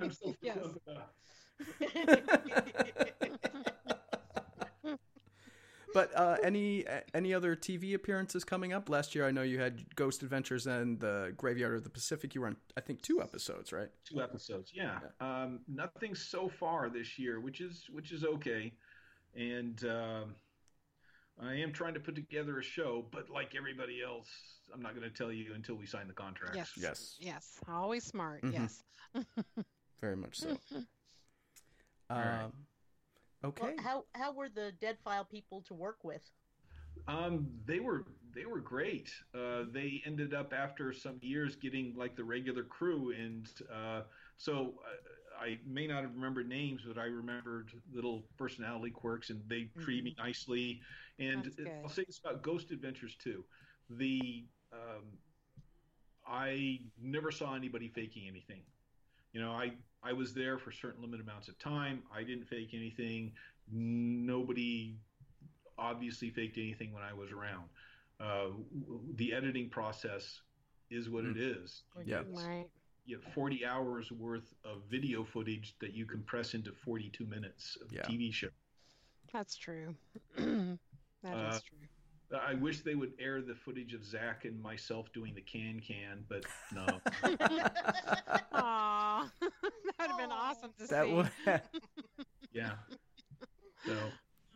Speaker 4: I'm so
Speaker 1: Yes.
Speaker 2: But uh, any any other TV appearances coming up? Last year, I know you had Ghost Adventures and the Graveyard of the Pacific. You were on, I think, two episodes, right?
Speaker 4: Two episodes, yeah. Um, nothing so far this year, which is which is okay. And um, I am trying to put together a show, but like everybody else, I'm not going to tell you until we sign the contract.
Speaker 1: Yes.
Speaker 2: Yes.
Speaker 1: Yes. Always smart.
Speaker 2: Mhm.
Speaker 1: Yes.
Speaker 2: Very much so.
Speaker 4: right.
Speaker 2: Um, okay.
Speaker 3: Well, how how were the Dead File people to work with?
Speaker 4: Um, they were they were great. Uh, they ended up after some years getting like the regular crew, and uh, so uh, I may not have remembered names, but I remembered little personality quirks, and they treated me nicely. And
Speaker 1: That's.
Speaker 4: I'll say this about Ghost Adventures too. The um, I never saw anybody faking anything. You know, I I was there for certain limited amounts of time. I didn't fake anything. Nobody obviously faked anything when I was around. Uh, the editing process is what it is.
Speaker 2: Yeah.
Speaker 1: Right.
Speaker 4: You have 40 hours worth of video footage that you compress into 42 minutes of
Speaker 2: Yeah.
Speaker 4: TV show.
Speaker 1: That's true. That is
Speaker 4: Uh,
Speaker 1: true.
Speaker 4: I wish they would air the footage of Zak and myself doing the can can, but no.
Speaker 1: Aw, that would have been awesome to
Speaker 2: that
Speaker 1: see.
Speaker 2: would.
Speaker 4: yeah. So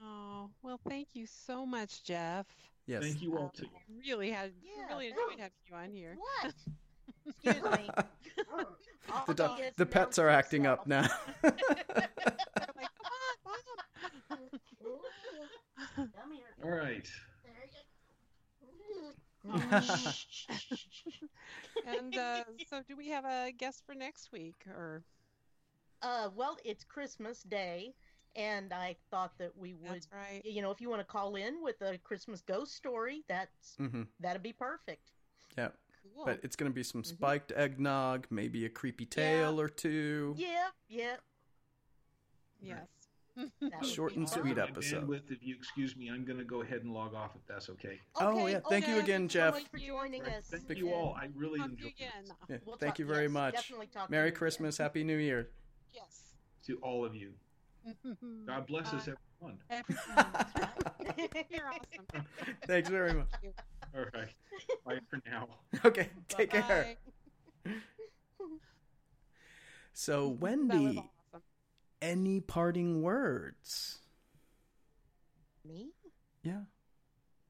Speaker 1: Oh, well, thank you so much, Jeff.
Speaker 2: yes.
Speaker 4: thank you all
Speaker 1: Um,
Speaker 4: too.
Speaker 1: I really had
Speaker 3: Yeah,
Speaker 1: really
Speaker 3: thank-
Speaker 1: enjoyed having you on here.
Speaker 3: What? Excuse me.
Speaker 2: The,
Speaker 3: go
Speaker 2: do- the pets are acting up now.
Speaker 1: They're like, "Come on, Mom."
Speaker 3: Come here.
Speaker 4: All right.
Speaker 1: and uh, so, do we have a guest for next week? Or
Speaker 3: Uh, well, it's Christmas Day, and I thought that we would,
Speaker 1: that's right.
Speaker 3: you know, if you want to call in with a Christmas ghost story, that's
Speaker 2: hmm
Speaker 3: that'd be perfect.
Speaker 2: Yeah.
Speaker 1: Cool.
Speaker 2: But it's going to be some spiked eggnog, maybe a creepy tale or two.
Speaker 3: Yeah, yeah.
Speaker 1: yes.
Speaker 3: That would
Speaker 2: Short and sweet episode.
Speaker 4: bandwidth, if you excuse me, I'm going to go ahead and log off if that's okay.
Speaker 2: Oh, yeah. Thank you again,
Speaker 3: thanks so
Speaker 2: Jeff.
Speaker 3: much for joining us.
Speaker 4: Thank you all. I really
Speaker 1: Talk
Speaker 4: enjoyed
Speaker 1: again.
Speaker 4: this.
Speaker 2: Yeah,
Speaker 3: We'll
Speaker 2: Thank
Speaker 3: talk-
Speaker 2: you very
Speaker 3: yes,
Speaker 2: much.
Speaker 3: definitely talk
Speaker 2: Merry
Speaker 3: you again.
Speaker 2: Christmas. Happy New Year.
Speaker 1: Yes.
Speaker 4: To all of you. God bless us,
Speaker 1: Bye.
Speaker 4: everyone.
Speaker 1: Everyone. You're awesome.
Speaker 2: Thanks very much.
Speaker 4: All right. Bye for now.
Speaker 2: Okay. Take care.
Speaker 1: Bye.
Speaker 2: So,
Speaker 1: That was
Speaker 2: Wendy,
Speaker 1: awesome.
Speaker 2: Any parting words?
Speaker 3: Me?
Speaker 2: Yeah.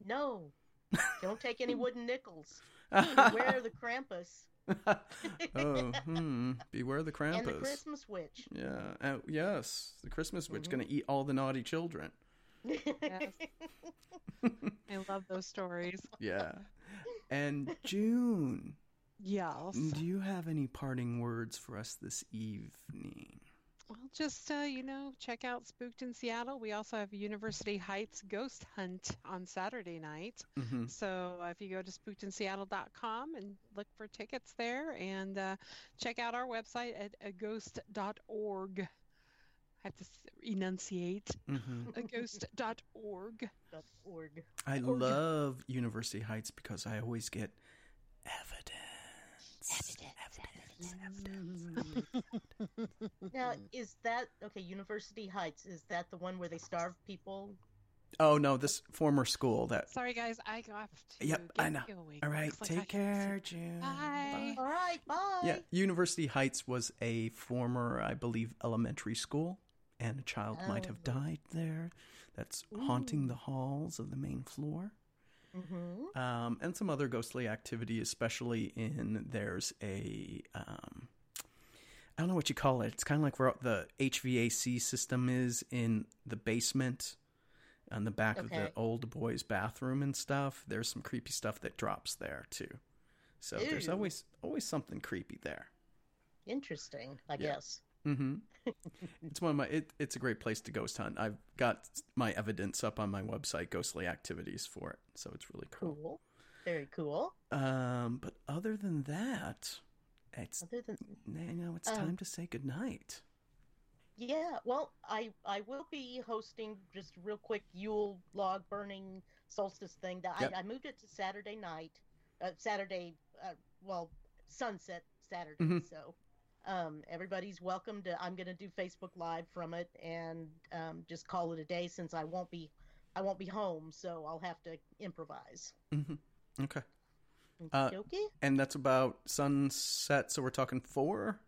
Speaker 3: No. Don't take any wooden nickels. Beware the Krampus
Speaker 2: oh, hmm. Beware the Krampus.
Speaker 3: and the Christmas witch.
Speaker 2: Yeah. Uh, yes. The Christmas witch
Speaker 3: Mhm.
Speaker 2: going to eat all the naughty children.
Speaker 1: Yes. I love those stories.
Speaker 2: Yeah. And June,
Speaker 1: Yes.
Speaker 2: do you have any parting words for us this evening?
Speaker 1: Well, just uh, you know, check out Spooked in Seattle. We also have University Heights Ghost Hunt on Saturday night.
Speaker 2: hmm
Speaker 1: So uh, if you go to spookedinseattle.com and look for tickets there, and uh, check out our website at aghost.org. I have to s- enunciate
Speaker 2: hmm
Speaker 1: aghost.org.
Speaker 3: Dot org.
Speaker 2: I
Speaker 3: Or you-
Speaker 2: love University Heights because I always get evidence. Evidence. Evidence.
Speaker 3: Now, is that okay? University Heights is that the one where they starve people?
Speaker 2: Oh no, this former school that.
Speaker 1: Sorry, guys, I have to
Speaker 2: Yep,
Speaker 1: get
Speaker 2: I know. All right,
Speaker 1: Looks like
Speaker 2: take
Speaker 1: have
Speaker 2: care,
Speaker 1: to-
Speaker 2: June.
Speaker 1: Bye.
Speaker 3: All right, bye.
Speaker 2: Yeah, University Heights was a former, I believe, elementary school, and a child might oh. have
Speaker 3: Oh.
Speaker 2: died there. That's haunting the halls of the main floor.
Speaker 3: Mm-hmm.
Speaker 2: Um, and some other ghostly activity, especially in there's a um, I don't know what you call it. It's kind of like where the HVAC system is in the basement on the back of the old boys' bathroom and stuff. There's some creepy stuff that drops there too. So there's always always something creepy there.
Speaker 3: Interesting, I
Speaker 2: Yeah.
Speaker 3: guess.
Speaker 2: Mm-hmm. it's one of my. It, it's a great place to ghost hunt. I've got my evidence up on my website, Ghostly Activities, for it. So it's really cool.
Speaker 3: Cool. Very cool.
Speaker 2: Um, but other than that, it's
Speaker 3: Other than
Speaker 2: you know it's
Speaker 3: Um,
Speaker 2: time to say goodnight.
Speaker 3: yeah, well, I I will be hosting just a real quick Yule log burning solstice thing. That
Speaker 2: Yep.
Speaker 3: I, I moved it to Saturday night, uh, Saturday, uh, well, sunset Saturday.
Speaker 2: Mhm.
Speaker 3: So, um, everybody's welcome to. I'm going to do Facebook Live from it and um, just call it a day since I won't be I won't be home, so I'll have to improvise.
Speaker 2: hmm Okay, Uh,
Speaker 3: Okay.
Speaker 2: and that's about sunset. So we're talking four,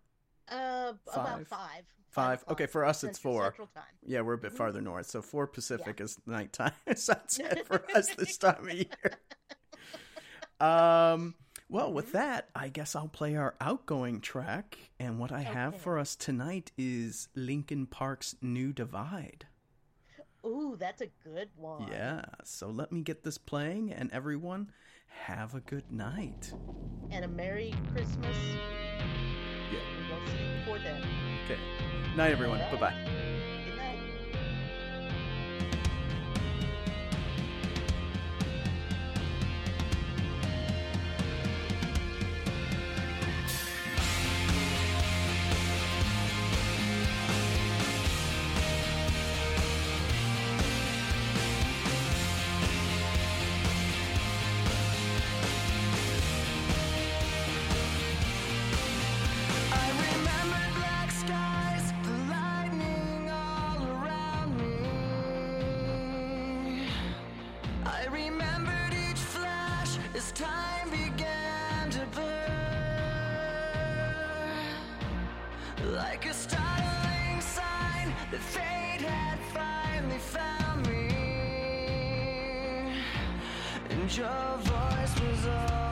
Speaker 3: Uh, about
Speaker 2: Five.
Speaker 3: five.
Speaker 2: five. Okay, for us it's four.
Speaker 3: Central time.
Speaker 2: Yeah, we're a bit
Speaker 3: Mhm.
Speaker 2: farther north. So four Pacific is nighttime sunset for us this time of year. Um. Well, with mm-hmm. that, I guess I'll play our outgoing track, and what I have for us tonight is Linkin Park's "New Divide."
Speaker 3: Ooh, that's a good one.
Speaker 2: Yeah. So let me get this playing, and everyone have a good night.
Speaker 3: And a Merry Christmas.
Speaker 2: Yeah.
Speaker 3: We won't see you before then.
Speaker 2: Okay. Night, everyone. Bye bye.
Speaker 6: Remembered each flash as time began to burn. Like a startling sign that fate had finally found me. And your voice was all